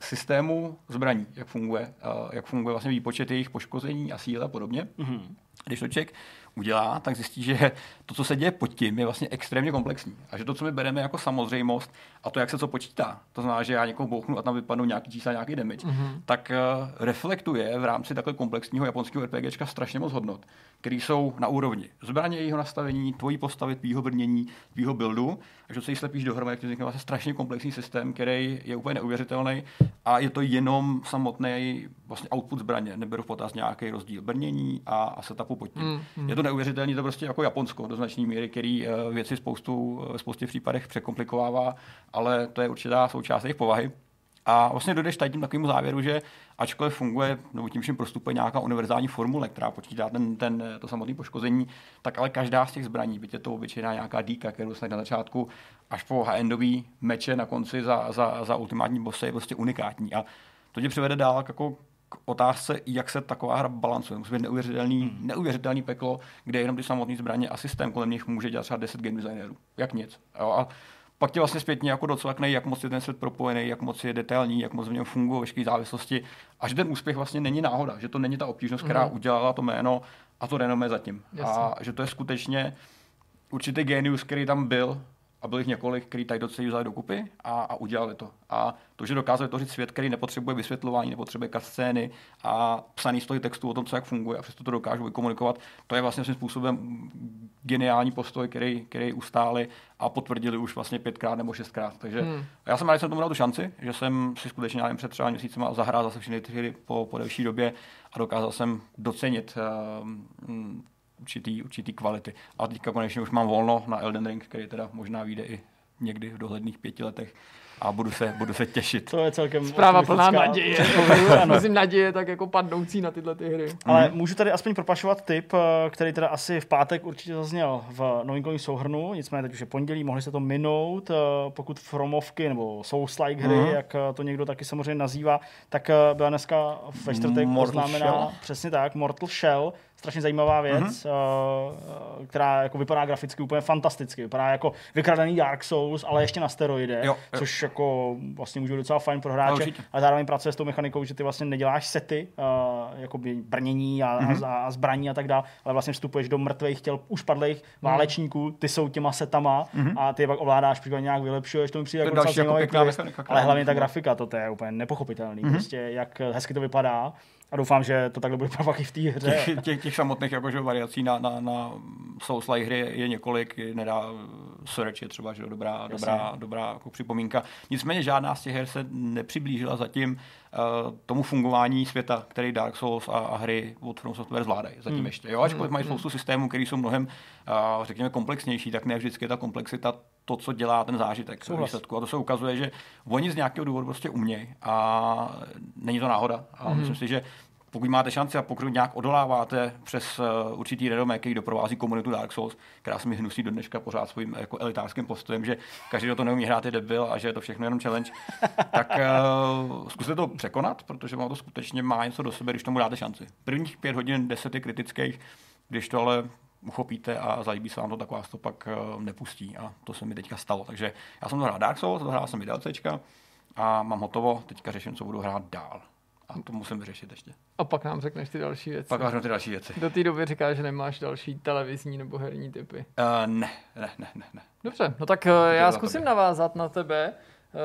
systému zbraní, jak funguje, uh, jak funguje vlastně výpočet jejich poškození a síly a podobně. Mhm. Když to člověk udělá, tak zjistí, že to, co se děje pod tím, je vlastně extrémně komplexní. A že to, co my bereme jako samozřejmost, a to, jak se co počítá, to znamená, že já někoho bouchnu a tam vypadnou nějaký čísla, nějaký damage, mm-hmm. tak uh, reflektuje v rámci takhle komplexního japonského RPGčka strašně moc hodnot, které jsou na úrovni zbraně, jejího nastavení, tvojí postavy, tvýho brnění, tvýho buildu, a že se jí slepíš dohromady, tak vznikne vlastně strašně komplexní systém, který je úplně neuvěřitelný a je to jenom samotný vlastně output zbraně, neberu v potaz nějaký rozdíl brnění a, a setupu pod tím. Mm, mm. Je to neuvěřitelné, to prostě jako Japonsko do značné míry, který eh, věci spoustu, v spoustě případech překomplikovává, ale to je určitá součást jejich povahy. A vlastně dojdeš tady tím takovému závěru, že ačkoliv funguje, nebo tím všem prostupuje nějaká univerzální formule, která počítá ten, ten, to samotné poškození, tak ale každá z těch zbraní, byť je to obyčejná nějaká díka, kterou snad na začátku, až po high-endový meče na konci za, za, za ultimátní bossy je prostě unikátní. A to tě přivede dál k jako otázce, jak se taková hra balancuje. Musí být neuvěřitelný, hmm. neuvěřitelný peklo, kde jenom ty samotné zbraně a systém kolem nich může dělat třeba 10 game designerů. Jak nic. Jo? A pak tě vlastně zpětně jako docvakne, jak moc je ten svět propojený, jak moc je detailní, jak moc v něm fungují veškeré závislosti. A že ten úspěch vlastně není náhoda, že to není ta obtížnost, která Mhm. udělala to jméno a to renomé zatím. Jasně. A že to je skutečně určitý genius, který tam byl, a byl jich několik, který tady docela vzali dokupy a, a udělali to. A to, že dokázali vytvořit svět, který nepotřebuje vysvětlování, nepotřebuje scény a psaný stojí textu o tom, co jak funguje a přesto to dokážou vykomunikovat, to je vlastně svým způsobem geniální postoj, který, který ustáli a potvrdili už vlastně pětkrát nebo šestkrát. Takže Hmm. já jsem rád, že jsem tomu dal tu šanci, že jsem si skutečně nevím, před třeba měsícema zahrál zase všechny ty hry po, po delší době a dokázal jsem docenit um, určitý, určitý kvality. A teďka konečně už mám volno na Elden Ring, který teda možná vyjde i někdy v dohledných pěti letech a budu se, budu se těšit. To je celkem Zpráva plná naděje. Myslím naděje tak jako padnoucí na tyhle ty hry. Ale můžu tady aspoň propašovat tip, eh, který teda asi v pátek určitě zazněl v novinkovém souhrnu, nicméně teď už je pondělí, mohli se to minout, eh, pokud Fromovky nebo Souls-like hry, Mhm. jak eh, to někdo taky samozřejmě nazývá, tak byla dneska ve čtvrtek Mortal oznámená, přesně tak, Mortal Shell, strašně zajímavá věc, mm-hmm. která jako vypadá graficky úplně fantasticky. Vypadá jako vykradený Dark Souls, ale ještě na steroidech, Jo, jo. což jako vlastně může být docela fajn pro No, hráče. určitě. A zároveň pracuje s tou mechanikou, že ty vlastně neděláš sety, uh, jakoby brnění a, Mhm. mm-hmm. a, a zbraní a tak dále, ale vlastně vstupuješ do mrtvých těl už padlých válečníků, ty jsou těma setama a ty je pak ovládáš, případně nějak vylepšuješ, to mi přijde Mhm. To jako další jako pěkná mechanika, ale hlavně ta funguje. grafika, to, to je úplně nepochopitelný, Mhm. prostě jak hezky to vypadá a doufám, že to takhle bude pak i v té hře. Těch, těch, těch samotných jakože, variací na, na, na Souls-like hry je, několik, nedá Search je třeba že dobrá, Jasně. dobrá, dobrá jako připomínka. Nicméně žádná z těch her se nepřiblížila zatím uh, tomu fungování světa, který Dark Souls a, a hry od From Software zvládají zatím Hmm. hmm. ještě. Jo, ačkoliv mají spoustu systémů, které jsou mnohem, uh, řekněme, komplexnější, tak ne vždycky je ta komplexita to, co dělá ten zážitek v Souhlas. výsledku. A to se ukazuje, že oni z nějakého důvodu prostě umějí a není to náhoda. A myslím si, že pokud máte šanci a pokud nějak odoláváte přes uh, určitý renomé, který doprovází komunitu Dark Souls, která se mi hnusí do dneška pořád svým jako elitářským postojem, že každý, kdo to neumí hrát, je debil a že je to všechno jenom challenge, tak uh, zkuste to překonat, protože ono to skutečně má něco do sebe, když tomu dáte šanci. Prvních pět hodin, deset je kritických, když to ale uchopíte a zalíbí se vám to, tak vás to pak uh, nepustí. A to se mi teďka stalo. Takže já jsem dohrál Dark Souls, dohrál jsem i DLCčka a mám hotovo, teďka řeším, co budu hrát dál. A to musím vyřešit ještě. A pak nám řekneš ty další věci. Pak ty další věci. Do té doby říkáš, že nemáš další televizní nebo herní typy. Uh, ne, ne, ne, ne, ne. Dobře, no tak uh, já zkusím navázat na tebe.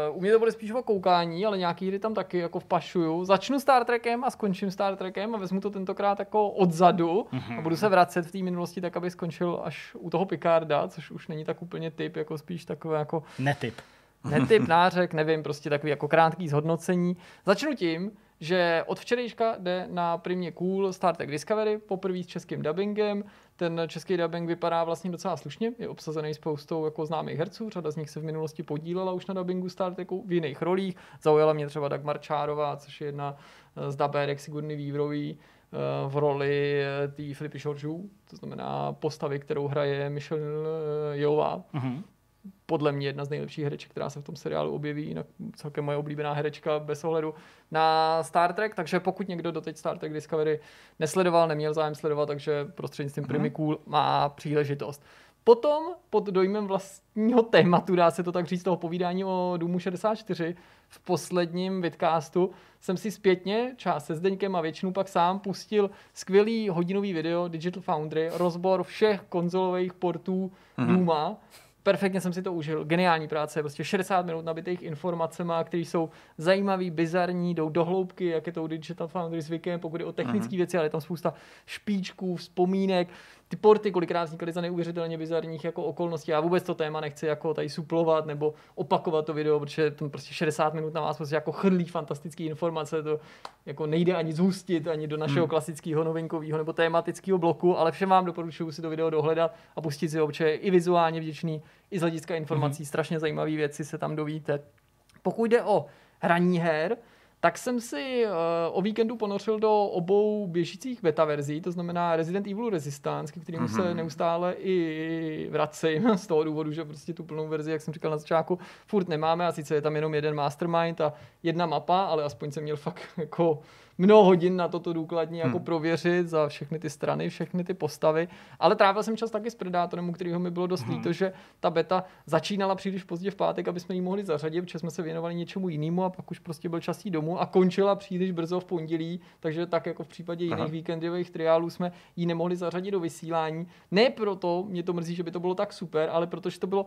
Uh, u mě to bude spíš o koukání, ale nějaký hry tam taky jako vpašuju. Začnu Star Trekem a skončím Star Trekem a vezmu to tentokrát jako odzadu mm-hmm. a budu se vracet v té minulosti tak, aby skončil až u toho Picarda, což už není tak úplně typ, jako spíš takové jako... Netyp. Netyp, nářek, nevím, prostě takový jako krátký zhodnocení. Začnu tím, že od včerejška jde na primě Cool Star Trek Discovery, poprvé s českým dubbingem. Ten český dubbing vypadá vlastně docela slušně, je obsazený spoustou jako známých herců, řada z nich se v minulosti podílela už na dubbingu Star Treku v jiných rolích. Zaujala mě třeba Dagmar Čárová, což je jedna z dabérek Sigurny Vývrový eh, v roli eh, té Filipy Šoržů, to znamená postavy, kterou hraje Michelle eh, Jová. Mm-hmm podle mě jedna z nejlepších hereček, která se v tom seriálu objeví, jinak celkem moje oblíbená herečka bez ohledu na Star Trek, takže pokud někdo doteď Star Trek Discovery nesledoval, neměl zájem sledovat, takže prostřednictvím mm-hmm. Primikul má příležitost. Potom pod dojmem vlastního tématu, dá se to tak říct, toho povídání o Důmu 64, v posledním vidcastu jsem si zpětně část se Zdeňkem a většinu pak sám pustil skvělý hodinový video Digital Foundry, rozbor všech konzolových portů mm-hmm. Duma perfektně jsem si to užil. Geniální práce, prostě 60 minut nabitých informacemi, které jsou zajímavé, bizarní, jdou do hloubky, jak je to u Digital Foundry zvykem, pokud je o technické uh-huh. věci, ale je tam spousta špičků, vzpomínek, ty porty kolikrát vznikaly za neuvěřitelně bizarních jako okolností. Já vůbec to téma nechci jako tady suplovat nebo opakovat to video, protože tam prostě 60 minut na vás prostě jako chrlí fantastické informace, to jako nejde ani zhustit ani do našeho hmm. klasického novinkového nebo tematického bloku, ale všem vám doporučuji si to video dohledat a pustit si ho, protože je i vizuálně vděčný, i z hlediska informací, hmm. strašně zajímavé věci se tam dovíte. Pokud jde o hraní her, tak jsem si uh, o víkendu ponořil do obou běžících beta verzí, to znamená Resident Evil Resistance, k kterému mm-hmm. se mhm. neustále i vracím z toho důvodu, že prostě tu plnou verzi, jak jsem říkal na začátku, furt nemáme a sice je tam jenom jeden mastermind a jedna mapa, ale aspoň jsem měl fakt jako mnoho hodin na toto důkladně jako hmm. prověřit za všechny ty strany, všechny ty postavy. Ale trávil jsem čas taky s Predátorem, u kterého mi bylo dost hmm. líto, že ta beta začínala příliš pozdě v pátek, aby jsme ji mohli zařadit, protože jsme se věnovali něčemu jinému a pak už prostě byl časí domů a končila příliš brzo v pondělí, takže tak jako v případě jiných Aha. víkendových triálů jsme ji nemohli zařadit do vysílání. Ne proto, mě to mrzí, že by to bylo tak super, ale protože to bylo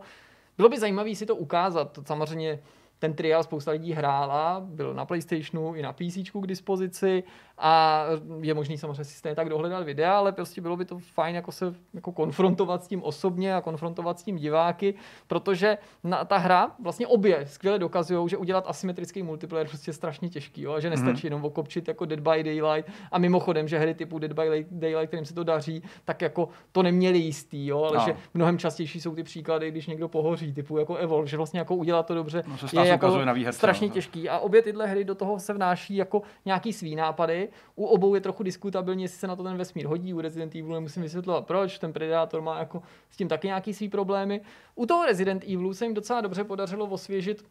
bylo by zajímavé si to ukázat. To samozřejmě ten trial spousta lidí hrála, byl na PlayStationu i na PC k dispozici a je možný samozřejmě si stejně tak dohledat videa, ale prostě bylo by to fajn jako se jako konfrontovat s tím osobně a konfrontovat s tím diváky, protože na, ta hra vlastně obě skvěle dokazují, že udělat asymetrický multiplayer prostě je strašně těžký, jo, a že nestačí mm-hmm. jenom okopčit jako Dead by Daylight a mimochodem, že hry typu Dead by Daylight, kterým se to daří, tak jako to neměli jistý, jo, ale no. že mnohem častější jsou ty příklady, když někdo pohoří, typu jako Evol, že vlastně jako udělat to dobře no, je jako na výherce, strašně no. těžký a obě tyhle hry do toho se vnáší jako nějaký svý nápady u obou je trochu diskutabilní, jestli se na to ten vesmír hodí. U Resident Evil nemusím vysvětlovat proč, ten Predator má jako s tím taky nějaký svý problémy. U toho Resident Evilu se jim docela dobře podařilo osvěžit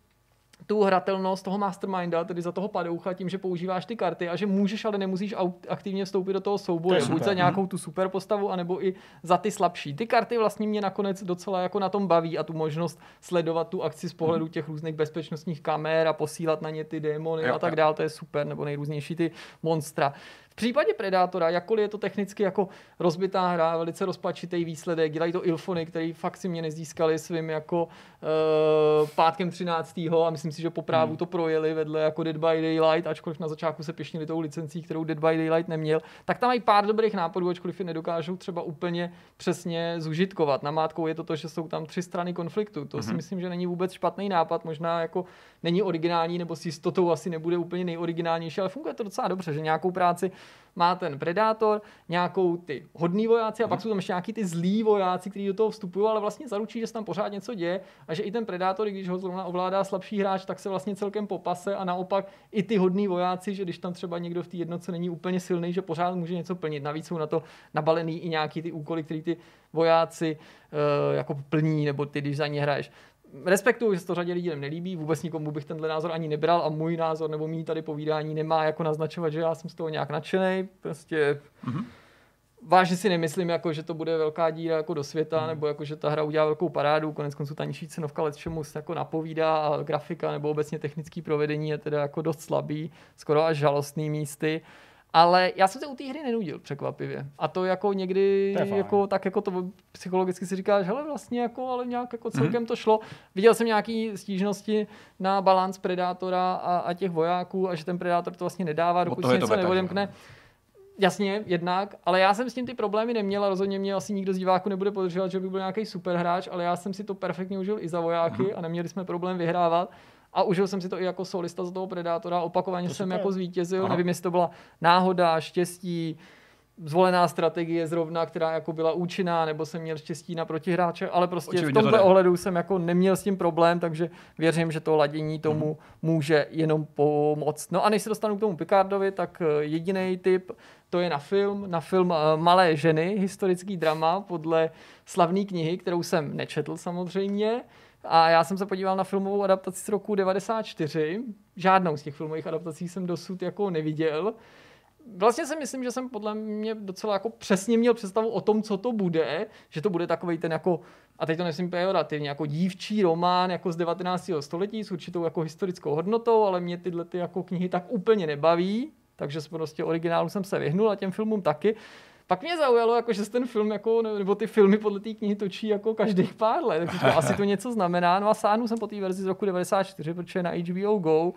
tu hratelnost toho masterminda, tedy za toho padoucha, tím, že používáš ty karty a že můžeš, ale nemusíš aktivně vstoupit do toho souboje, buď za nějakou tu super postavu, anebo i za ty slabší. Ty karty vlastně mě nakonec docela jako na tom baví a tu možnost sledovat tu akci z pohledu mhm. těch různých bezpečnostních kamer a posílat na ně ty démony jo, a tak dále, to je super, nebo nejrůznější ty monstra případě Predátora, jakkoliv je to technicky jako rozbitá hra, velice rozpačitý výsledek, dělají to Ilfony, který fakt si mě nezískali svým jako uh, pátkem 13. a myslím si, že po právu hmm. to projeli vedle jako Dead by Daylight, ačkoliv na začátku se pišnili tou licencí, kterou Dead by Daylight neměl, tak tam mají pár dobrých nápadů, ačkoliv je nedokážou třeba úplně přesně zužitkovat. Namátkou je to to, že jsou tam tři strany konfliktu. To hmm. si myslím, že není vůbec špatný nápad, možná jako není originální, nebo s jistotou asi nebude úplně nejoriginálnější, ale funguje to docela dobře, že nějakou práci má ten Predátor, nějakou ty hodný vojáci a pak jsou tam ještě nějaký ty zlí vojáci, kteří do toho vstupují, ale vlastně zaručí, že se tam pořád něco děje a že i ten Predátor, když ho zrovna ovládá slabší hráč, tak se vlastně celkem popase a naopak i ty hodní vojáci, že když tam třeba někdo v té jednotce není úplně silný, že pořád může něco plnit. Navíc jsou na to nabalený i nějaký ty úkoly, které ty vojáci uh, jako plní, nebo ty, když za ně hraješ respektuju, že se to řadě lidí nelíbí, vůbec nikomu bych tenhle názor ani nebral a můj názor nebo mý tady povídání nemá jako naznačovat, že já jsem z toho nějak nadšený, prostě mm-hmm. vážně si nemyslím, jako, že to bude velká díra jako do světa, hmm. nebo jako, že ta hra udělá velkou parádu, konec konců ta nižší cenovka let čemu se jako napovídá a grafika nebo obecně technické provedení je teda jako dost slabý, skoro až žalostný místy. Ale já jsem se u té hry nenudil překvapivě. A to jako někdy, To jako, tak jako to psychologicky si říkáš, hele vlastně jako, ale nějak jako celkem mm-hmm. to šlo. Viděl jsem nějaký stížnosti na balans Predátora a, a těch vojáků a že ten Predátor to vlastně nedává, dokud se něco neodemkne. Jasně, jednak, ale já jsem s tím ty problémy neměl a rozhodně mě asi nikdo z diváků nebude podržovat, že by byl nějaký super hráč, ale já jsem si to perfektně užil i za vojáky Mhm. a neměli jsme problém vyhrávat. A užil jsem si to i jako solista z toho Predátora, opakovaně To jsem super. jako zvítězil, Aha. nevím, jestli to byla náhoda, štěstí, zvolená strategie zrovna, která jako byla účinná, nebo jsem měl štěstí na protihráče, ale prostě Očividně v to tomto ohledu jsem jako neměl s tím problém, takže věřím, že to ladění tomu Mhm. může jenom pomoct. No a než se dostanu k tomu Picardovi, tak jediný tip, to je na film, na film eh, Malé ženy, historický drama podle slavné knihy, kterou jsem nečetl samozřejmě. A já jsem se podíval na filmovou adaptaci z roku 94. Žádnou z těch filmových adaptací jsem dosud jako neviděl. Vlastně si myslím, že jsem podle mě docela jako přesně měl představu o tom, co to bude, že to bude takový ten jako, a teď to nemyslím pejorativně, jako dívčí román jako z 19. století s určitou jako historickou hodnotou, ale mě tyhle ty jako knihy tak úplně nebaví, takže prostě originálu jsem se vyhnul a těm filmům taky. Pak mě zaujalo, jako, že se ten film, jako, nebo ty filmy podle té knihy točí jako každých pár let, takže to asi to něco znamená. No a sáhnu jsem po té verzi z roku 94, protože je na HBO Go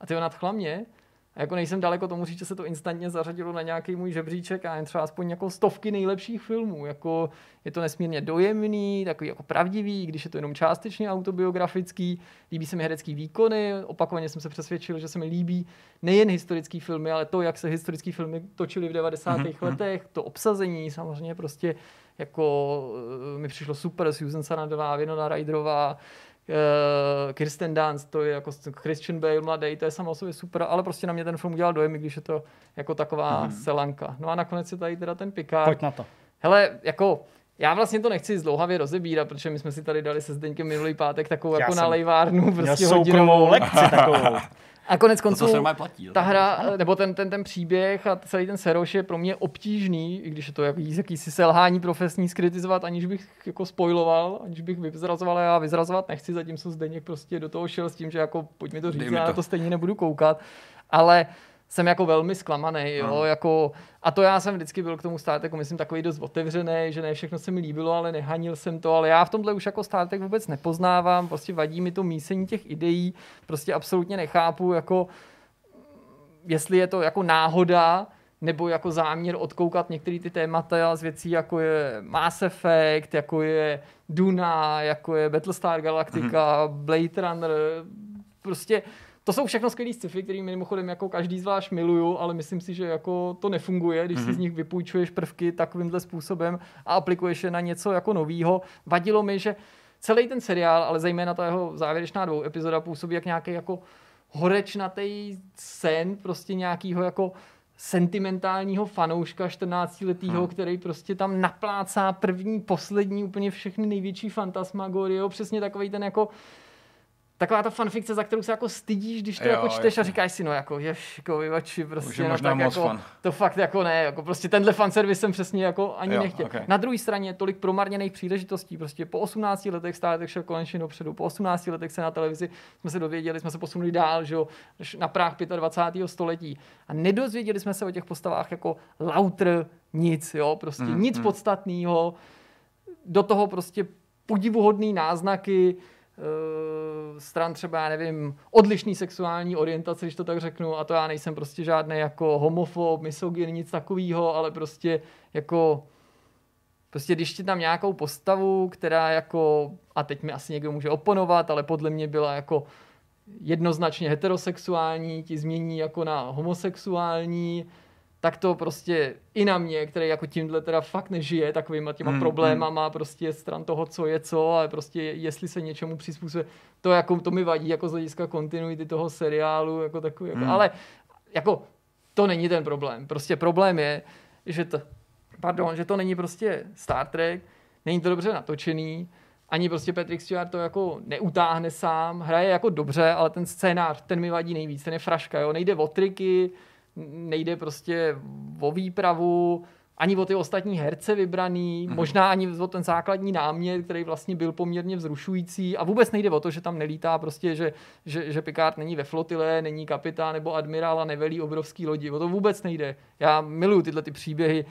a ty ho nadchla mě. A jako nejsem daleko tomu říct, že se to instantně zařadilo na nějaký můj žebříček a jen třeba aspoň jako stovky nejlepších filmů. Jako je to nesmírně dojemný, takový jako pravdivý, když je to jenom částečně autobiografický. Líbí se mi herecký výkony, opakovaně jsem se přesvědčil, že se mi líbí nejen historický filmy, ale to, jak se historické filmy točily v 90. Mhm, letech, to obsazení samozřejmě prostě jako eh, mi přišlo super, Susan Sarandová, Winona Ryderová, Kirsten Dunst, to je jako Christian Bale mladý, to je samo o sobě super, ale prostě na mě ten film udělal dojem, i když je to jako taková Mhm. selanka. No a nakonec je tady teda ten Picard. Pojď na to. Hele, jako já vlastně to nechci zdlouhavě rozebírat, protože my jsme si tady dali se Zdeňkem minulý pátek takovou Já jako jsem na lejvárnu Měl prostě soukromou hodinovou. lekci takovou. A konec To, konců to se normálně platí. ta hra, nebo ten, ten, ten příběh a celý ten seroš je pro mě obtížný, i když je to jaký, jakýsi selhání profesní skritizovat, aniž bych jako spoiloval, aniž bych vyzrazoval, já vyzrazovat nechci, zatímco Zdeněk prostě do toho šel s tím, že jako pojď mi to říct, já to. to stejně nebudu koukat, ale jsem jako velmi zklamaný, jo, Hmm. jako, a to já jsem vždycky byl k tomu Star Treku, myslím, takový dost otevřený, že ne všechno se mi líbilo, ale nehanil jsem to, ale já v tomhle už jako Star Trek vůbec nepoznávám, prostě vadí mi to mísení těch ideí, prostě absolutně nechápu, jako jestli je to jako náhoda, nebo jako záměr odkoukat některé ty témata z věcí, jako je Mass Effect, jako je Duna, jako je Battlestar Galactica, mm-hmm. Blade Runner, prostě to jsou všechno skvělé sci-fi, které mimochodem jako každý zvlášť miluju, ale myslím si, že jako to nefunguje, když mm-hmm. si z nich vypůjčuješ prvky takovýmhle způsobem a aplikuješ je na něco jako novýho. Vadilo mi, že celý ten seriál, ale zejména ta jeho závěrečná dvou epizoda působí jak nějaký jako horečnatý sen, prostě nějakýho jako sentimentálního fanouška 14 letého, hmm. který prostě tam naplácá první, poslední, úplně všechny největší fantasmagorie, přesně takový ten jako taková ta fanfikce, za kterou se jako stydíš, když to Jo, jako čteš a jasně. říkáš si, no jako ješko, vyvači, prostě Už je no, možná tak moc jako, fan. to fakt jako ne, jako prostě tenhle fanservice jsem přesně jako ani Jo, nechtěl. okay. Na druhé straně tolik promarněných příležitostí, prostě po 18 letech stále šel konečně dopředu, po 18 letech se na televizi jsme se dověděli, jsme se posunuli dál, že jo, na práh 25. století a nedozvěděli jsme se o těch postavách jako lautr nic, jo, prostě Mm, nic mm. podstatného, do toho prostě podivuhodný náznaky stran třeba, já nevím, odlišný sexuální orientace, když to tak řeknu, a to já nejsem prostě žádný jako homofob, misogyn, nic takového, ale prostě jako Prostě když ti tam nějakou postavu, která jako, a teď mi asi někdo může oponovat, ale podle mě byla jako jednoznačně heterosexuální, ti změní jako na homosexuální, tak to prostě i na mě, který jako tímhle teda fakt nežije takovýma těma Mm, mm, problémama, prostě stran toho, co je co, ale prostě jestli se něčemu přizpůsobuje, to jako to mi vadí jako z hlediska kontinuity toho seriálu, jako takový, jako, Mm. ale jako to není ten problém. Prostě problém je, že to, pardon, že to není prostě Star Trek, není to dobře natočený, ani prostě Patrick Stewart to jako neutáhne sám, hraje jako dobře, ale ten scénář, ten mi vadí nejvíc, ten je fraška, jo, nejde o triky, nejde prostě o výpravu, ani o ty ostatní herce vybraný, mm. možná ani o ten základní námět, který vlastně byl poměrně vzrušující a vůbec nejde o to, že tam nelítá prostě, že, že, že Picard není ve flotile, není kapitán nebo admirál a nevelí obrovský lodi. O to vůbec nejde. Já miluju tyhle ty příběhy,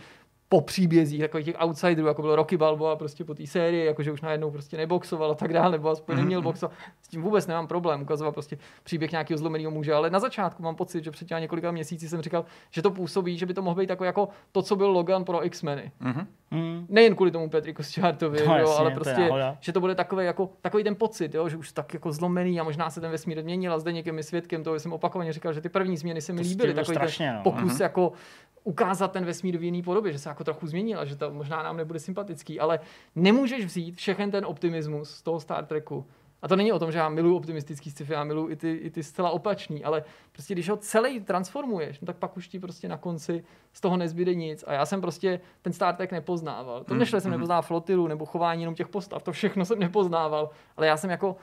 po příbězích takových těch outsiderů, jako byl Rocky Balboa prostě po té sérii, jakože už najednou prostě neboxoval a tak dále, nebo aspoň neměl mhm. boxovat. S tím vůbec nemám problém ukazovat prostě příběh nějakého zlomeného muže, ale na začátku mám pocit, že před těmi několika měsíci jsem říkal, že to působí, že by to mohlo být jako, jako to, co byl Logan pro X-meny. Mm-hmm. Nejen kvůli tomu Petriku Stewartovi, no, jo, ale prostě, to že to bude takový, jako, takový ten pocit, jo, že už tak jako zlomený a možná se ten vesmír změnil a zde někým je svědkem toho, jsem opakovaně říkal, že ty první změny se mi líbily, takový strašně, ten no. pokus mm-hmm. jako ukázat ten vesmír v jiný podobě, že se jako trochu změnil a že to možná nám nebude sympatický, ale nemůžeš vzít všechen ten optimismus z toho Star Treku. A to není o tom, že já miluji optimistický sci-fi, já miluji i ty, i ty zcela opačný, ale prostě když ho celý transformuješ, no tak pak už ti prostě na konci z toho nezbyde nic. A já jsem prostě ten Star Trek nepoznával. To nešlo, mm, jsem mm. nepoznával flotilu nebo chování jenom těch postav, to všechno jsem nepoznával, ale já jsem jako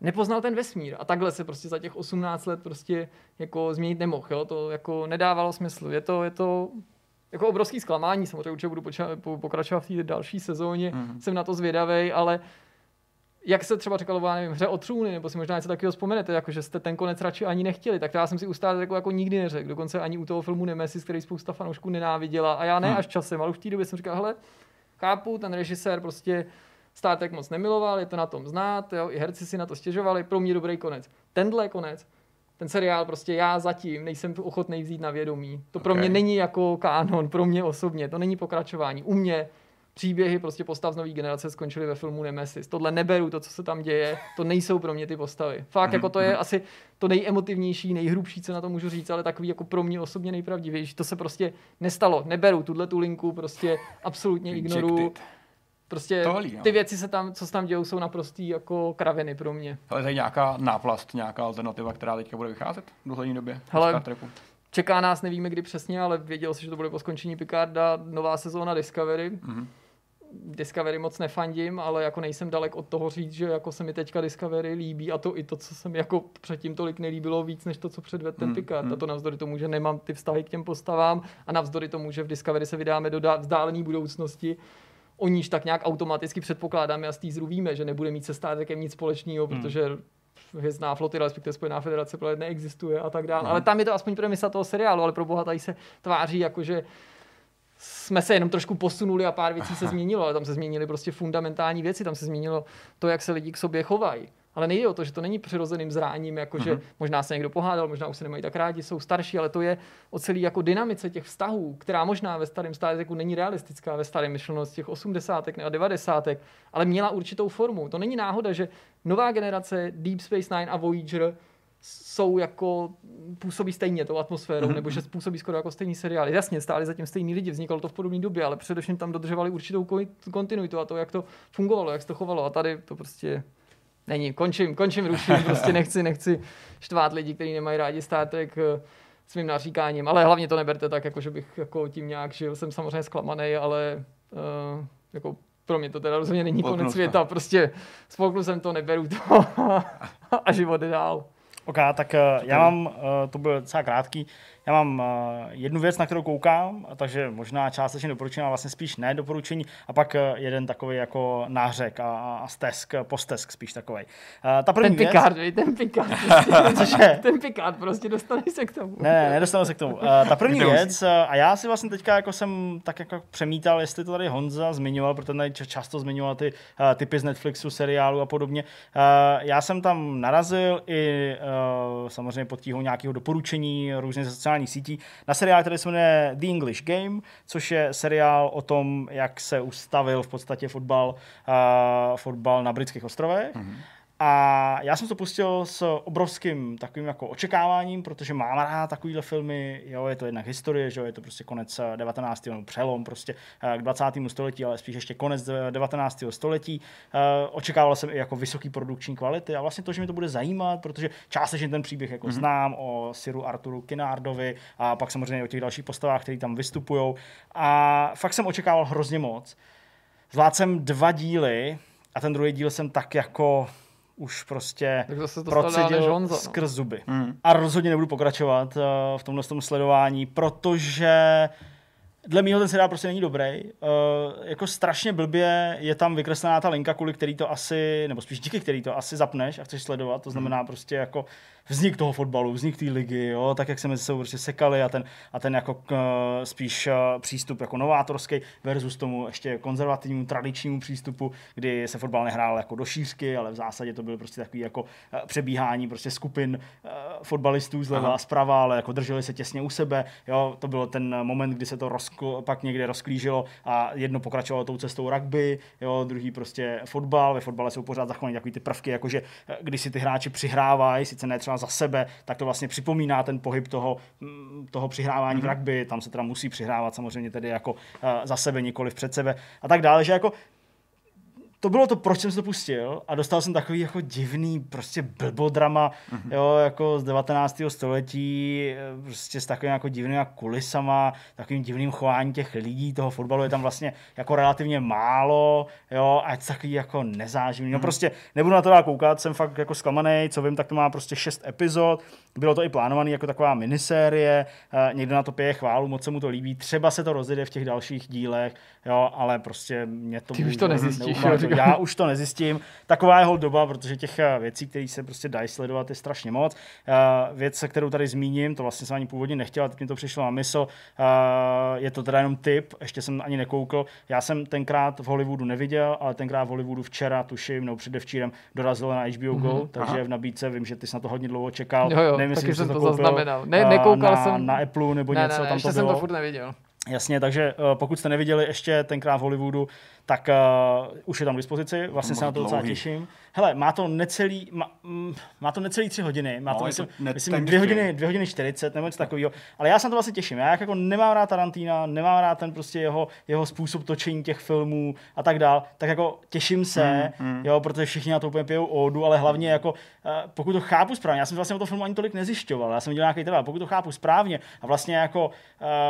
nepoznal ten vesmír a takhle se prostě za těch 18 let prostě jako změnit nemohl, jo? to jako nedávalo smysl. Je to, je to jako obrovský zklamání, samozřejmě určitě budu pokračovat v té další sezóně, mm. jsem na to zvědavý, ale jak se třeba říkalo, já nevím, hře o trůny, nebo si možná něco takového vzpomenete, jako že jste ten konec radši ani nechtěli, tak to já jsem si ustát jako, jako nikdy neřekl, dokonce ani u toho filmu Nemesis, který spousta fanoušků nenáviděla a já ne mm. až časem, ale už v té době jsem říkal, hele, chápu, ten režisér prostě Star Trek moc nemiloval, je to na tom znát, jo, i herci si na to stěžovali, pro mě dobrý konec. Tenhle konec, ten seriál prostě já zatím nejsem ochotný vzít na vědomí. To pro okay. mě není jako kánon, pro mě osobně, to není pokračování. U mě příběhy prostě postav z nový generace skončily ve filmu Nemesis. Tohle neberu, to, co se tam děje, to nejsou pro mě ty postavy. Fakt, mm-hmm. jako to je mhm. asi to nejemotivnější, nejhrubší, co na to můžu říct, ale takový jako pro mě osobně nejpravdivější. To se prostě nestalo. Neberu tuhle tu linku, prostě absolutně ignoruju. Prostě Tohlí, ty věci, se tam, co se tam dějou, jsou naprostý jako kraviny pro mě. Ale je nějaká náplast, nějaká alternativa, která teďka bude vycházet v dohlední době? Hele, čeká nás, nevíme kdy přesně, ale věděl si, že to bude po skončení Picarda nová sezóna Discovery. Mm-hmm. Discovery moc nefandím, ale jako nejsem dalek od toho říct, že jako se mi teďka Discovery líbí a to i to, co se mi jako předtím tolik nelíbilo víc, než to, co předvedl ten mm, Picard. Mm. A to navzdory tomu, že nemám ty vztahy k těm postavám a navzdory tomu, že v Discovery se vydáme do vzdálené budoucnosti, o níž tak nějak automaticky předpokládáme a z teaseru víme, že nebude mít se Star Trekem nic společného, hmm. protože hvězdná flotila, respektive Spojená federace planet neexistuje a tak dále. Hmm. Ale tam je to aspoň premisa toho seriálu, ale pro boha tady se tváří jako, že jsme se jenom trošku posunuli a pár věcí se změnilo, ale tam se změnily prostě fundamentální věci, tam se změnilo to, jak se lidi k sobě chovají. Ale nejde o to, že to není přirozeným zráním, jako uh-huh. že mhm. možná se někdo pohádal, možná už se nemají tak rádi, jsou starší, ale to je o celý jako dynamice těch vztahů, která možná ve starém státu není realistická, ve starém myšleno z těch 80. a 90. ale měla určitou formu. To není náhoda, že nová generace Deep Space Nine a Voyager jsou jako, působí stejně tou atmosférou, mm-hmm. nebo že působí skoro jako stejný seriál. Jasně, stáli zatím stejní lidi, vznikalo to v podobné době, ale především tam dodržovali určitou kontinuitu a to, jak to fungovalo, jak se to chovalo. A tady to prostě Není, končím, končím, ruším, prostě nechci, nechci štvát lidi, kteří nemají rádi Star Trek eh, svým naříkáním, ale hlavně to neberte tak, jako že bych jako tím nějak žil, jsem samozřejmě zklamaný, ale uh, jako pro mě to teda rozhodně není konec světa, prostě spolknu jsem to, neberu to a život je dál. OK, tak uh, já mám, uh, to byl docela krátký, já mám uh, jednu věc, na kterou koukám, takže možná částečně doporučení, ale vlastně spíš ne doporučení, a pak uh, jeden takový jako nářek a, a stesk, postesk spíš takový. Ta první ten věc... Picard, ten Picard, prostě, Cože? ten Picard, prostě dostane se k tomu. Ne, ne, nedostanu se k tomu. Ta první věc, a já si vlastně teďka jako jsem tak jako přemítal, jestli to tady Honza zmiňoval, protože tady často zmiňoval ty uh, typy z Netflixu, seriálu a podobně. Uh, já jsem tam narazil i uh, samozřejmě pod tíhou nějakého doporučení různě sociální sociálních sítí na seriál, který se jmenuje The English Game, což je seriál o tom, jak se ustavil v podstatě fotbal, uh, fotbal na britských ostrovech. Mm-hmm. A já jsem to pustil s obrovským takovým jako očekáváním, protože mám rád takovýhle filmy, jo, je to jednak historie, že jo, je to prostě konec 19. Eh, přelom prostě eh, k 20. století, ale spíš ještě konec 19. století. Eh, očekával jsem i jako vysoký produkční kvality a vlastně to, že mi to bude zajímat, protože částečně ten příběh jako mm-hmm. znám o Siru Arturu Kinardovi a pak samozřejmě o těch dalších postavách, které tam vystupují. A fakt jsem očekával hrozně moc. Zvládl jsem dva díly a ten druhý díl jsem tak jako už prostě procedil no. skrz zuby. Mm. A rozhodně nebudu pokračovat uh, v tomhle tom sledování, protože Dle mýho ten seriál prostě není dobrý. Uh, jako strašně blbě je tam vykreslená ta linka, kvůli který to asi, nebo spíš díky který to asi zapneš a chceš sledovat. To znamená prostě jako vznik toho fotbalu, vznik té ligy, jo, tak jak se mezi sebou prostě sekali a ten, a ten jako uh, spíš uh, přístup jako novátorský versus tomu ještě konzervativnímu, tradičnímu přístupu, kdy se fotbal nehrál jako do šířky, ale v zásadě to byl prostě takový jako uh, přebíhání prostě skupin fotbalistů zleva Aha. a zprava, ale jako drželi se těsně u sebe, jo, to byl ten moment, kdy se to rozkl, pak někde rozklížilo a jedno pokračovalo tou cestou rugby, jo, druhý prostě fotbal, ve fotbale jsou pořád zachované takový ty prvky, jakože když si ty hráči přihrávají, sice ne třeba za sebe, tak to vlastně připomíná ten pohyb toho, mm, toho přihrávání mm-hmm. v mhm. rugby, tam se teda musí přihrávat samozřejmě tedy jako uh, za sebe, nikoli před sebe a tak dále, že jako to bylo to, proč jsem se to pustil a dostal jsem takový jako divný prostě blbodrama, mm-hmm. jo, jako z 19. století, eh, prostě s takovými jako divnými kulisama, takovým divným chováním těch lidí, toho fotbalu je tam vlastně jako relativně málo, jo, a je to takový jako nezáživný. Mm-hmm. No mhm. prostě nebudu na to dál koukat, jsem fakt jako zklamaný, co vím, tak to má prostě šest epizod, bylo to i plánované jako taková minisérie, eh, někdo na to pěje chválu, moc se mu to líbí, třeba se to rozjede v těch dalších dílech, jo, ale prostě mě to... Ty už to nezjistíš, já už to nezjistím. Taková je doba, protože těch eh, věcí, které se prostě dají sledovat, je strašně moc. Eh, věc, kterou tady zmíním, to vlastně jsem ani původně nechtěl, teď mi to přišlo na mysl, eh, je to teda jenom tip, ještě jsem ani nekoukl. Já jsem tenkrát v Hollywoodu neviděl, ale tenkrát v Hollywoodu včera, tuším, no předevčírem, dorazil na HBO Go, mm-hmm. takže Aha. v nabídce vím, že ty jsi na to hodně dlouho čekal. Jo, jo, Nevím, taky jsem to, to zaznamenal. Ne, nekoukal na, jsem. Na Apple nebo ne, něco ne, ne, tam to bylo. jsem to furt neviděl. Jasně, takže uh, pokud jste neviděli ještě tenkrát v Hollywoodu, tak uh, už je tam k dispozici, vlastně se na to docela těším. Hele, má to necelý, má, mm, má to necelý tři hodiny, má no, to, myslím, to myslím dvě hodiny, dvě hodiny 40 nebo něco takového, ale já se na to vlastně těším. Já jako nemám rád Tarantina, nemám rád ten prostě jeho, jeho způsob točení těch filmů a tak dál, tak jako těším se, mm, mm. jo, protože všichni na to úplně pijou ódu, ale hlavně jako, uh, pokud to chápu správně, já jsem vlastně o tom filmu ani tolik nezjišťoval, já jsem viděl nějaký trvá, pokud to chápu správně a vlastně jako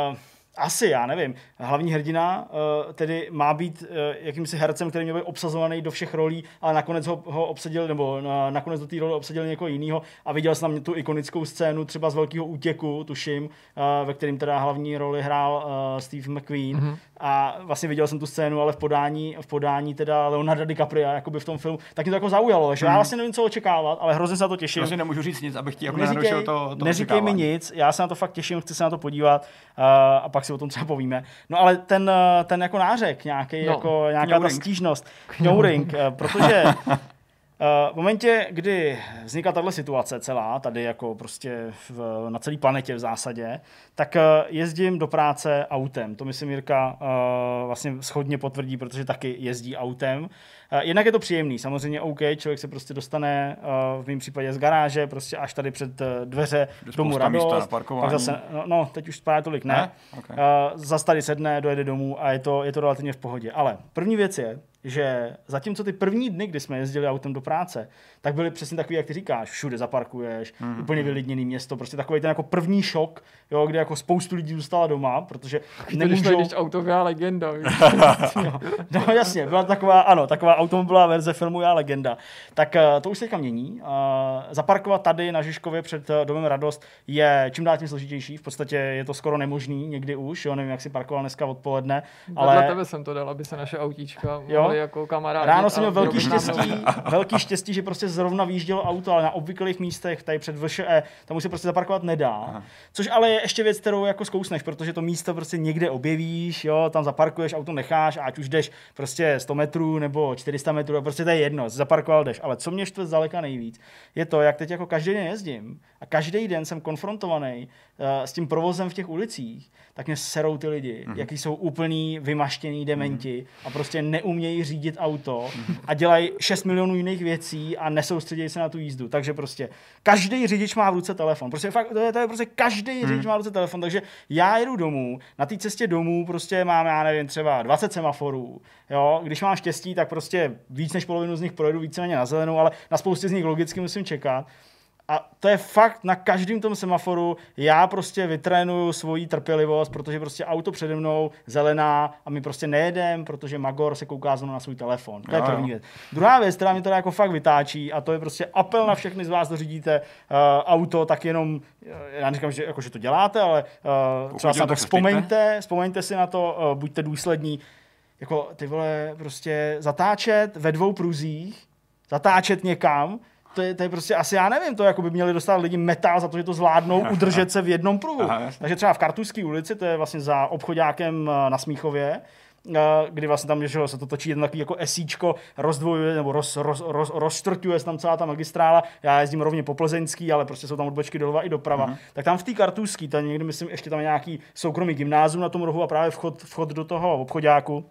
uh, asi, já nevím. Hlavní hrdina uh, tedy má být uh, jakýmsi hercem, který měl být obsazovaný do všech rolí, ale nakonec ho, ho obsadil, nebo na, nakonec do té role obsadil někoho jiného. A viděl jsem tam tu ikonickou scénu třeba z Velkého útěku, tuším, uh, ve kterým teda hlavní roli hrál uh, Steve McQueen. Mm-hmm. A vlastně viděl jsem tu scénu, ale v podání, v podání teda Leonardo DiCaprio, jakoby v tom filmu, tak mě to jako zaujalo, že mm. já mhm. vlastně nevím, co očekávat, ale hrozně se na to těším. Vlastně nemůžu říct nic, abych ti jako neříkej, to, to Neříkej mi nic, já se na to fakt těším, chci se na to podívat uh, a pak si o tom třeba povíme. No ale ten, uh, ten jako nářek, nějaký, no, jako, nějaká ta stížnost, knouring, uh, protože v momentě, kdy vznikla tahle situace celá, tady jako prostě v, na celé planetě v zásadě, tak eh, jezdím do práce autem. To myslím Jirka uh, vlastně schodně potvrdí, protože taky jezdí autem. Uh, jednak je to příjemný, samozřejmě OK, člověk se prostě dostane uh, v mém případě z garáže, prostě až tady před uh, dveře domů radost. Pak zase, no, no, teď už právě tolik ne. ne? Okay. Zase tady sedne, dojede domů a je to, je to relativně v pohodě. Ale první věc je, že zatímco ty první dny, kdy jsme jezdili autem do práce, tak byly přesně takový, jak ty říkáš, všude zaparkuješ, mm-hmm. úplně vylidněný město, prostě takový ten jako první šok, jo, kde jako spoustu lidí zůstala doma, protože nemůžou... Když auto byla legenda. no jasně, byla taková, ano, taková automobilová verze filmu Já legenda. Tak uh, to už se teďka mění. Uh, zaparkovat tady na Žižkově před uh, domem Radost je čím dál tím složitější, v podstatě je to skoro nemožný někdy už, jo, nevím, jak si parkoval dneska odpoledne. Ale... Dla tebe jsem to dal, aby se naše autíčka jo? jako kamarádi. Ráno jsem měl velký štěstí, velký štěstí, že prostě zrovna vyjíždělo auto, ale na obvyklých místech, tady před VŠE, tam už se prostě zaparkovat nedá. Aha. Což ale je ještě věc, kterou jako zkousneš, protože to místo prostě někde objevíš, jo, tam zaparkuješ, auto necháš, ať už jdeš prostě 100 metrů nebo 400 metrů, prostě to je jedno, zaparkoval jdeš. Ale co mě štve zdaleka nejvíc, je to, jak teď jako každý den jezdím a každý den jsem konfrontovaný uh, s tím provozem v těch ulicích, tak mě serou ty lidi, mm-hmm. jaký jsou úplný vymaštěný dementi mm-hmm. a prostě neumějí řídit auto mm-hmm. a dělají 6 milionů jiných věcí a nesoustředí se na tu jízdu. Takže prostě každý řidič má v ruce telefon. Prostě fakt, to je, to je prostě každý mm-hmm. řidič má v ruce telefon. Takže já jedu domů, na té cestě domů prostě mám, já nevím, třeba 20 semaforů. Jo? Když mám štěstí, tak prostě víc než polovinu z nich projedu víceméně na zelenou, ale na spoustě z nich logicky musím čekat A to je fakt na každém tom semaforu. Já prostě vytrénuju svoji trpělivost, protože prostě auto přede mnou zelená a my prostě nejedem, protože Magor se kouká na svůj telefon. To je jo. první věc. Druhá věc, která mě teda jako fakt vytáčí, a to je prostě apel na všechny z vás, kdo řídíte uh, auto, tak jenom, uh, já neříkám, že, jako, že to děláte, ale uh, třeba si na to se vzpomeňte, vzpomeňte si na to, uh, buďte důslední. Jako ty vole, prostě zatáčet ve dvou pruzích, zatáčet někam, to je, to je prostě asi, já nevím, to jako by měli dostat lidi metal za to, že to zvládnou udržet se v jednom pruhu. Aha. Takže třeba v Kartuské ulici, to je vlastně za obchodákem eh, na Smíchově, eh, kdy vlastně tam že se to točí jedno takový jako esíčko, rozdvojuje nebo roz, roz, roz, rozštrťuje se tam celá ta magistrála. Já jezdím rovně po Plzeňský, ale prostě jsou tam odbočky doleva i doprava. Mhm. Tak tam v té Kartuské, tam někdy myslím, ještě tam je nějaký soukromý gymnázium na tom rohu a právě vchod, vchod do toho obchodáku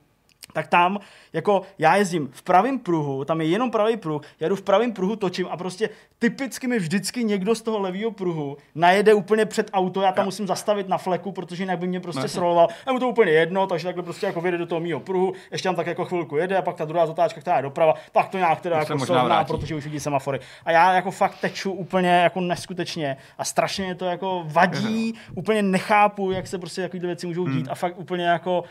tak tam, jako já jezdím v pravém pruhu, tam je jenom pravý pruh, já jdu v pravém pruhu, točím a prostě typicky mi vždycky někdo z toho levého pruhu najede úplně před auto, já tam musím zastavit na fleku, protože jinak by mě prostě No. sroloval. A mu to úplně jedno, takže takhle prostě jako vyjde do toho mého pruhu, ještě tam tak jako chvilku jede a pak ta druhá zatáčka, která je doprava, pak to nějak teda jako srovná, protože už vidí semafory. A já jako fakt teču úplně jako neskutečně a strašně mě to jako vadí, úplně nechápu, jak se prostě takovéhle věci můžou Hmm. dít a fakt úplně jako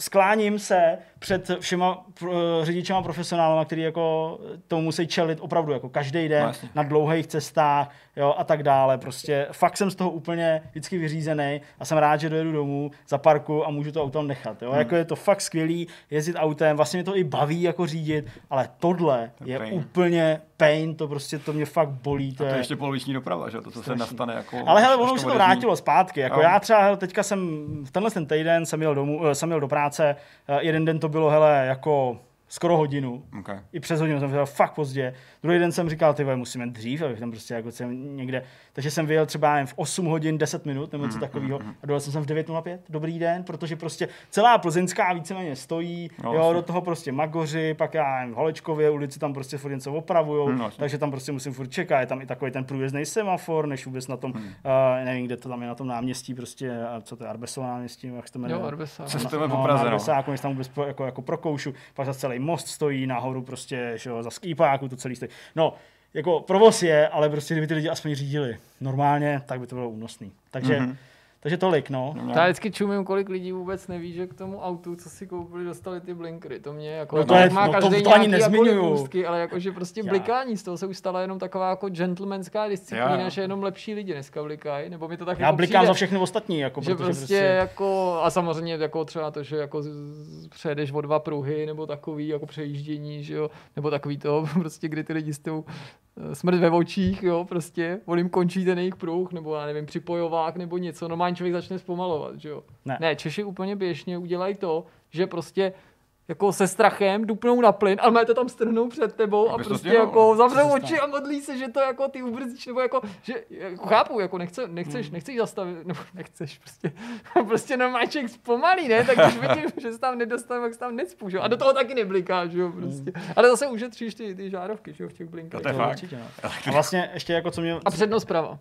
skláním se před všema uh, řidičema profesionálama, který jako tomu musí čelit opravdu jako každý den jasně. na dlouhých cestách jo, a tak dále. Prostě fakt jsem z toho úplně vždycky vyřízený a jsem rád, že dojedu domů za parku a můžu to auto nechat. Jo. Hmm. Jako je to fakt skvělý jezdit autem, vlastně mě to i baví jako řídit, ale tohle To je pain. úplně pain, to prostě to mě fakt bolí. To To je je, ještě poloviční doprava, že to, co se nastane jako... ale hele, ono už se to vrátilo zpátky. Jako Jo. já třeba, hele, teďka jsem, v tenhle ten týden jsem jel, domů, eh, jsem jel do práce, eh, jeden den to bylo, hele, jako skoro hodinu. Okay. I přes hodinu jsem vyjel fakt pozdě. Druhý den jsem říkal, ty vole, musíme dřív, abych tam prostě jako jsem někde. Takže jsem vyjel třeba jen v 8 hodin 10 minut nebo něco Mhm, takového a dojel jsem sem v 9.05. Dobrý den, protože prostě celá Plzeňská víceméně stojí, No, jo, do toho prostě Magoři, pak já nevím, v Holečkově ulici tam prostě furt něco opravujou, Hmm, jasně. takže tam prostě musím furt čekat. Je tam i takový ten průjezdný semafor, než vůbec na tom, Hmm. uh, nevím, kde to tam je na tom náměstí, prostě, co to je, Arbesovo náměstí, jak se to jmenuje. Jo, Arbesa. No, no. Arbesáku, než tam vůbec jako, jako prokoušu, pak za celý most stojí nahoru prostě, že jo, za skýpáku to celý stojí. No, jako provoz je, ale prostě kdyby ty lidi aspoň řídili normálně, tak by to bylo únosný. Takže, Mhm. mm-hmm. Takže tolik, no. No, Já vždycky čumím, kolik lidí vůbec neví, že k tomu autu, co si koupili, dostali ty blinkery. To mě jako No to je- má no to- každý to ani nějaký jako nezmiňuju. ústky, ale jakože prostě Já. blikání z toho se už stala jenom taková jako gentlemanská disciplína, že jenom lepší lidi dneska blikají, nebo mi to tak Já jako blikám přijde. za všechny ostatní, jako, že protože prostě, prostě, jako, a samozřejmě jako třeba to, že jako přejedeš o dva pruhy, nebo takový jako přejíždění, že jo, nebo takový to, prostě, kdy ty lidi s tou smrt ve očích, jo, prostě, on jim končí ten jejich pruh, nebo já nevím, připojovák, nebo něco, normálně člověk začne zpomalovat, že jo. Ne. ne Češi úplně běžně udělají to, že prostě jako se strachem dupnou na plyn, ale máte tam strhnou před tebou a to prostě jako zavřou Co se oči a modlí se, že to jako ty ubrzdíš, nebo jako, že jako chápu, jako nechce, nechceš, Hmm. nechceš zastavit, nebo nechceš prostě, prostě normálně člověk zpomalí, ne, tak když vidím, že se tam nedostane, tak se tam necpu, že a do toho taky nebliká, že jo, prostě. Ale zase ušetříš ty, ty žárovky, že jo, v těch blinkách. To je to fakt. určitě, no. A vlastně ještě jako co mě, A přednost prava.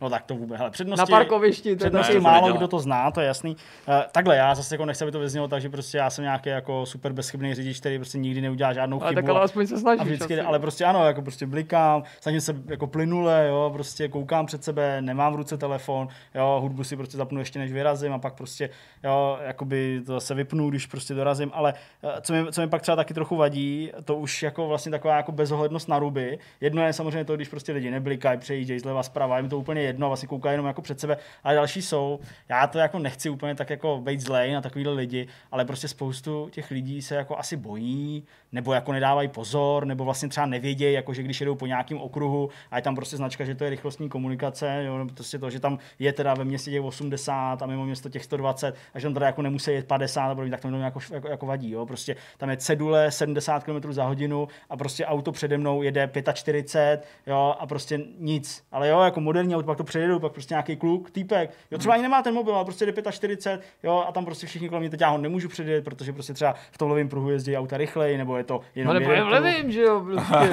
no tak to vůbec, hele, Na přednosti, parkovišti, to je Přednosti Ne, to málo kdo to zná, to je jasný. Uh, takhle, já zase jako nechci, aby to vyznělo tak, že prostě já jsem nějaký jako super bezchybný řidič, který prostě nikdy neudělá žádnou ale chybu. tak ale aspoň se a snažíš. vždycky, asi. ale prostě ano, jako prostě blikám, snažím se jako plynule, jo, prostě koukám před sebe, nemám v ruce telefon, jo, hudbu si prostě zapnu ještě než vyrazím a pak prostě, jo, jakoby to se vypnu, když prostě dorazím, ale eh, co mi, co mi pak třeba taky trochu vadí, to už jako vlastně taková jako bezohlednost na ruby. Jedno je samozřejmě to, když prostě lidi neblikají, přejíždějí zleva zprava, jim to úplně jedno, vlastně koukají jenom jako před sebe, ale další jsou. Já to jako nechci úplně tak jako být zlej na takovýhle lidi, ale prostě spoustu těch lidí se jako asi bojí, nebo jako nedávají pozor, nebo vlastně třeba nevědějí, jako že když jedou po nějakém okruhu a je tam prostě značka, že to je rychlostní komunikace, jo, prostě to, že tam je teda ve městě těch 80 a mimo město těch 120 a že tam teda jako nemusí jet 50, a podobně, tak to mi jako, jako, jako, vadí, jo. Prostě tam je cedule 70 km za hodinu a prostě auto přede mnou jede 45, jo, a prostě nic. Ale jo, jako moderní auto pak to přejedu, pak prostě nějaký kluk, týpek, jo, třeba ani nemá ten mobil, ale prostě jde 45, jo, a tam prostě všichni kolem mě, teď já ho nemůžu předjet, protože prostě třeba v tom levém pruhu jezdí auta rychleji, nebo je to jenom No nebo je v levým, že jo, prostě.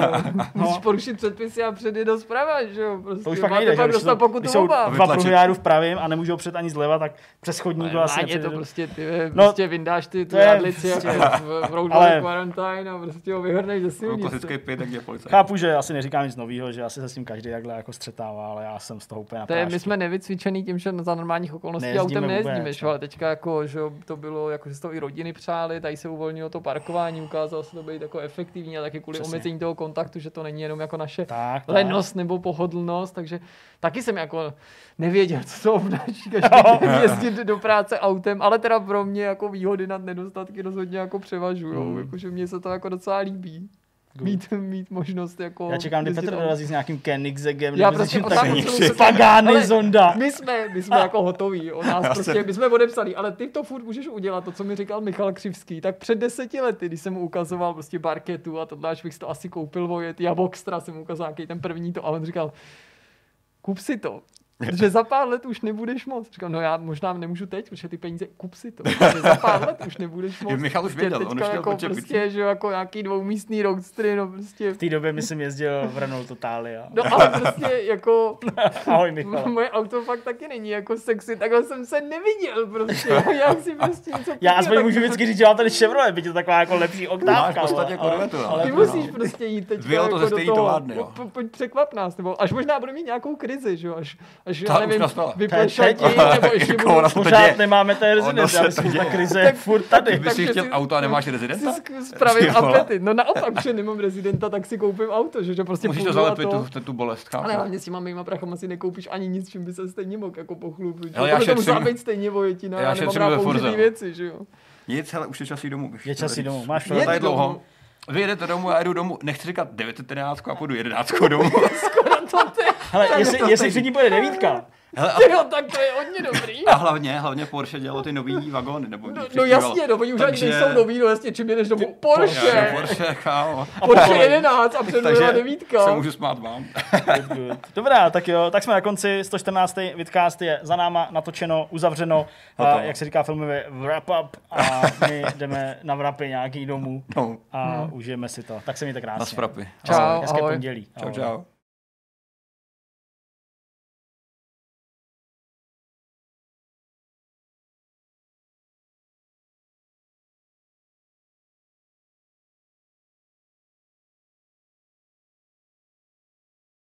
No. Musíš porušit předpisy a předjet do zprava, že jo. Prostě. To už pak nejde, že? pak jsou, pokutu jsou oba. dva jdu v pravým a nemůžu ho před ani zleva, tak přes chodník Ale vlastně je to prostě, ty, No, prostě vyndáš ty je jadlici prostě- jako v, v roadway Ale- quarantine a prostě ho vyhrneš ze silnice. klasický pět, jak je policajt. Chápu, že asi neříkám nic nového, že asi se s tím každý takhle jako střetává, ale já jsem z toho úplně na To je, my jsme nevycvičený tím, že za normálních okolností autem nejezdíme, no. ale teďka jako, že to bylo, jako že to i rodiny přáli, tady se uvolnilo to parkování, ukázalo se to být jako efektivní a taky kvůli Přesně. omezení toho kontaktu, že to není jenom jako naše Tak, tak. lenost nebo pohodlnost, takže taky jsem jako nevěděl, co to obnáší každý den jezdit do práce autem, ale teda pro mě jako výhody nad nedostatky rozhodně jako převažují, Hmm. jakože mně se to jako docela líbí. Mít, mít možnost jako... Já čekám, kdy Petr dorazí s nějakým Koenigseggem. Já prostě takovým. celou Pagány Ale zonda. My jsme, my jsme jako hotoví. O nás Já prostě, jsem- my jsme odepsali, ale ty to furt můžeš udělat, to, co mi říkal Michal Křivský. Tak před deseti lety, když jsem mu ukazoval prostě barketu a tohle, až bych si to asi koupil vojet, já Boxtra jsem mu ukázal nějaký ten první to a on říkal, kup si to. Že za pár let už nebudeš moc. Říkám, no já možná nemůžu teď, protože ty peníze, kup si to. Že za pár let už nebudeš moc. Michal už Prostě věděl, on už jako počet prostě, že jo, jako nějaký dvoumístný roadstry, no prostě. V té době myslím jezdil v Renault Totalia. No ale prostě jako Ahoj Michal. Moje auto fakt taky není jako sexy, takhle jsem se neviděl prostě. Já si prostě něco Já aspoň tak- můžu vždycky říct, že mám tady Chevrolet, byť je to taková jako lepší Máš oktávka. v podstatě ale- korvetu, no. ale- Ty no. musíš prostě jít teď Dvě auto jako ze do stejný továrny, po- pojď překvap nás, nebo až možná bude mít nějakou krizi, že jo, až, až Ta nevím, Teď- nebo ještě Jako budu to Pořád děje. nemáme to myslím, že ta krize je furt tady. Ty si Takže chtěl si- auto a nemáš rezidenta? si spravím apetit. No naopak, že nemám rezidenta, tak si koupím auto, že, že prostě Musíš to zalepit, tu, tu, tu bolest, chápu. Ale hlavně s těma mýma prachama si nekoupíš ani nic, čím by se stejně mohl jako pochlubit. Ale já to musí šetřím- být stejně vojetina, já já nemám šetřím rád no. věci, že jo. Nic, hele, už je čas jít domů. Je čas jít domů. Máš Je Je dlouho. Vy jedete domů, já jedu domů. Nechci říkat 911 a půjdu 11 domů. to ty, Hele, jestli, jestli před ní bude devítka, Hele, a, jo, tak to je hodně dobrý. a hlavně, hlavně Porsche dělalo ty nový vagóny. Nebo No, no jasně, no, oni už ani Takže- nejsou nový, no jasně, čím jedeš domů. Já, Porsche, Porsche, chámo. Porsche 11 a před Takže devítka. se můžu smát vám. Dobrá, tak jo, tak jsme na konci. 114. Vidcast je za náma natočeno, uzavřeno, a, jak se říká filmově, wrap up a my jdeme na vrapy nějaký domů No, a užijeme si to. Tak se mějte krásně. na sprapy. Čau, Hezké ahoj. pondělí. Čau, Ahoj. čau.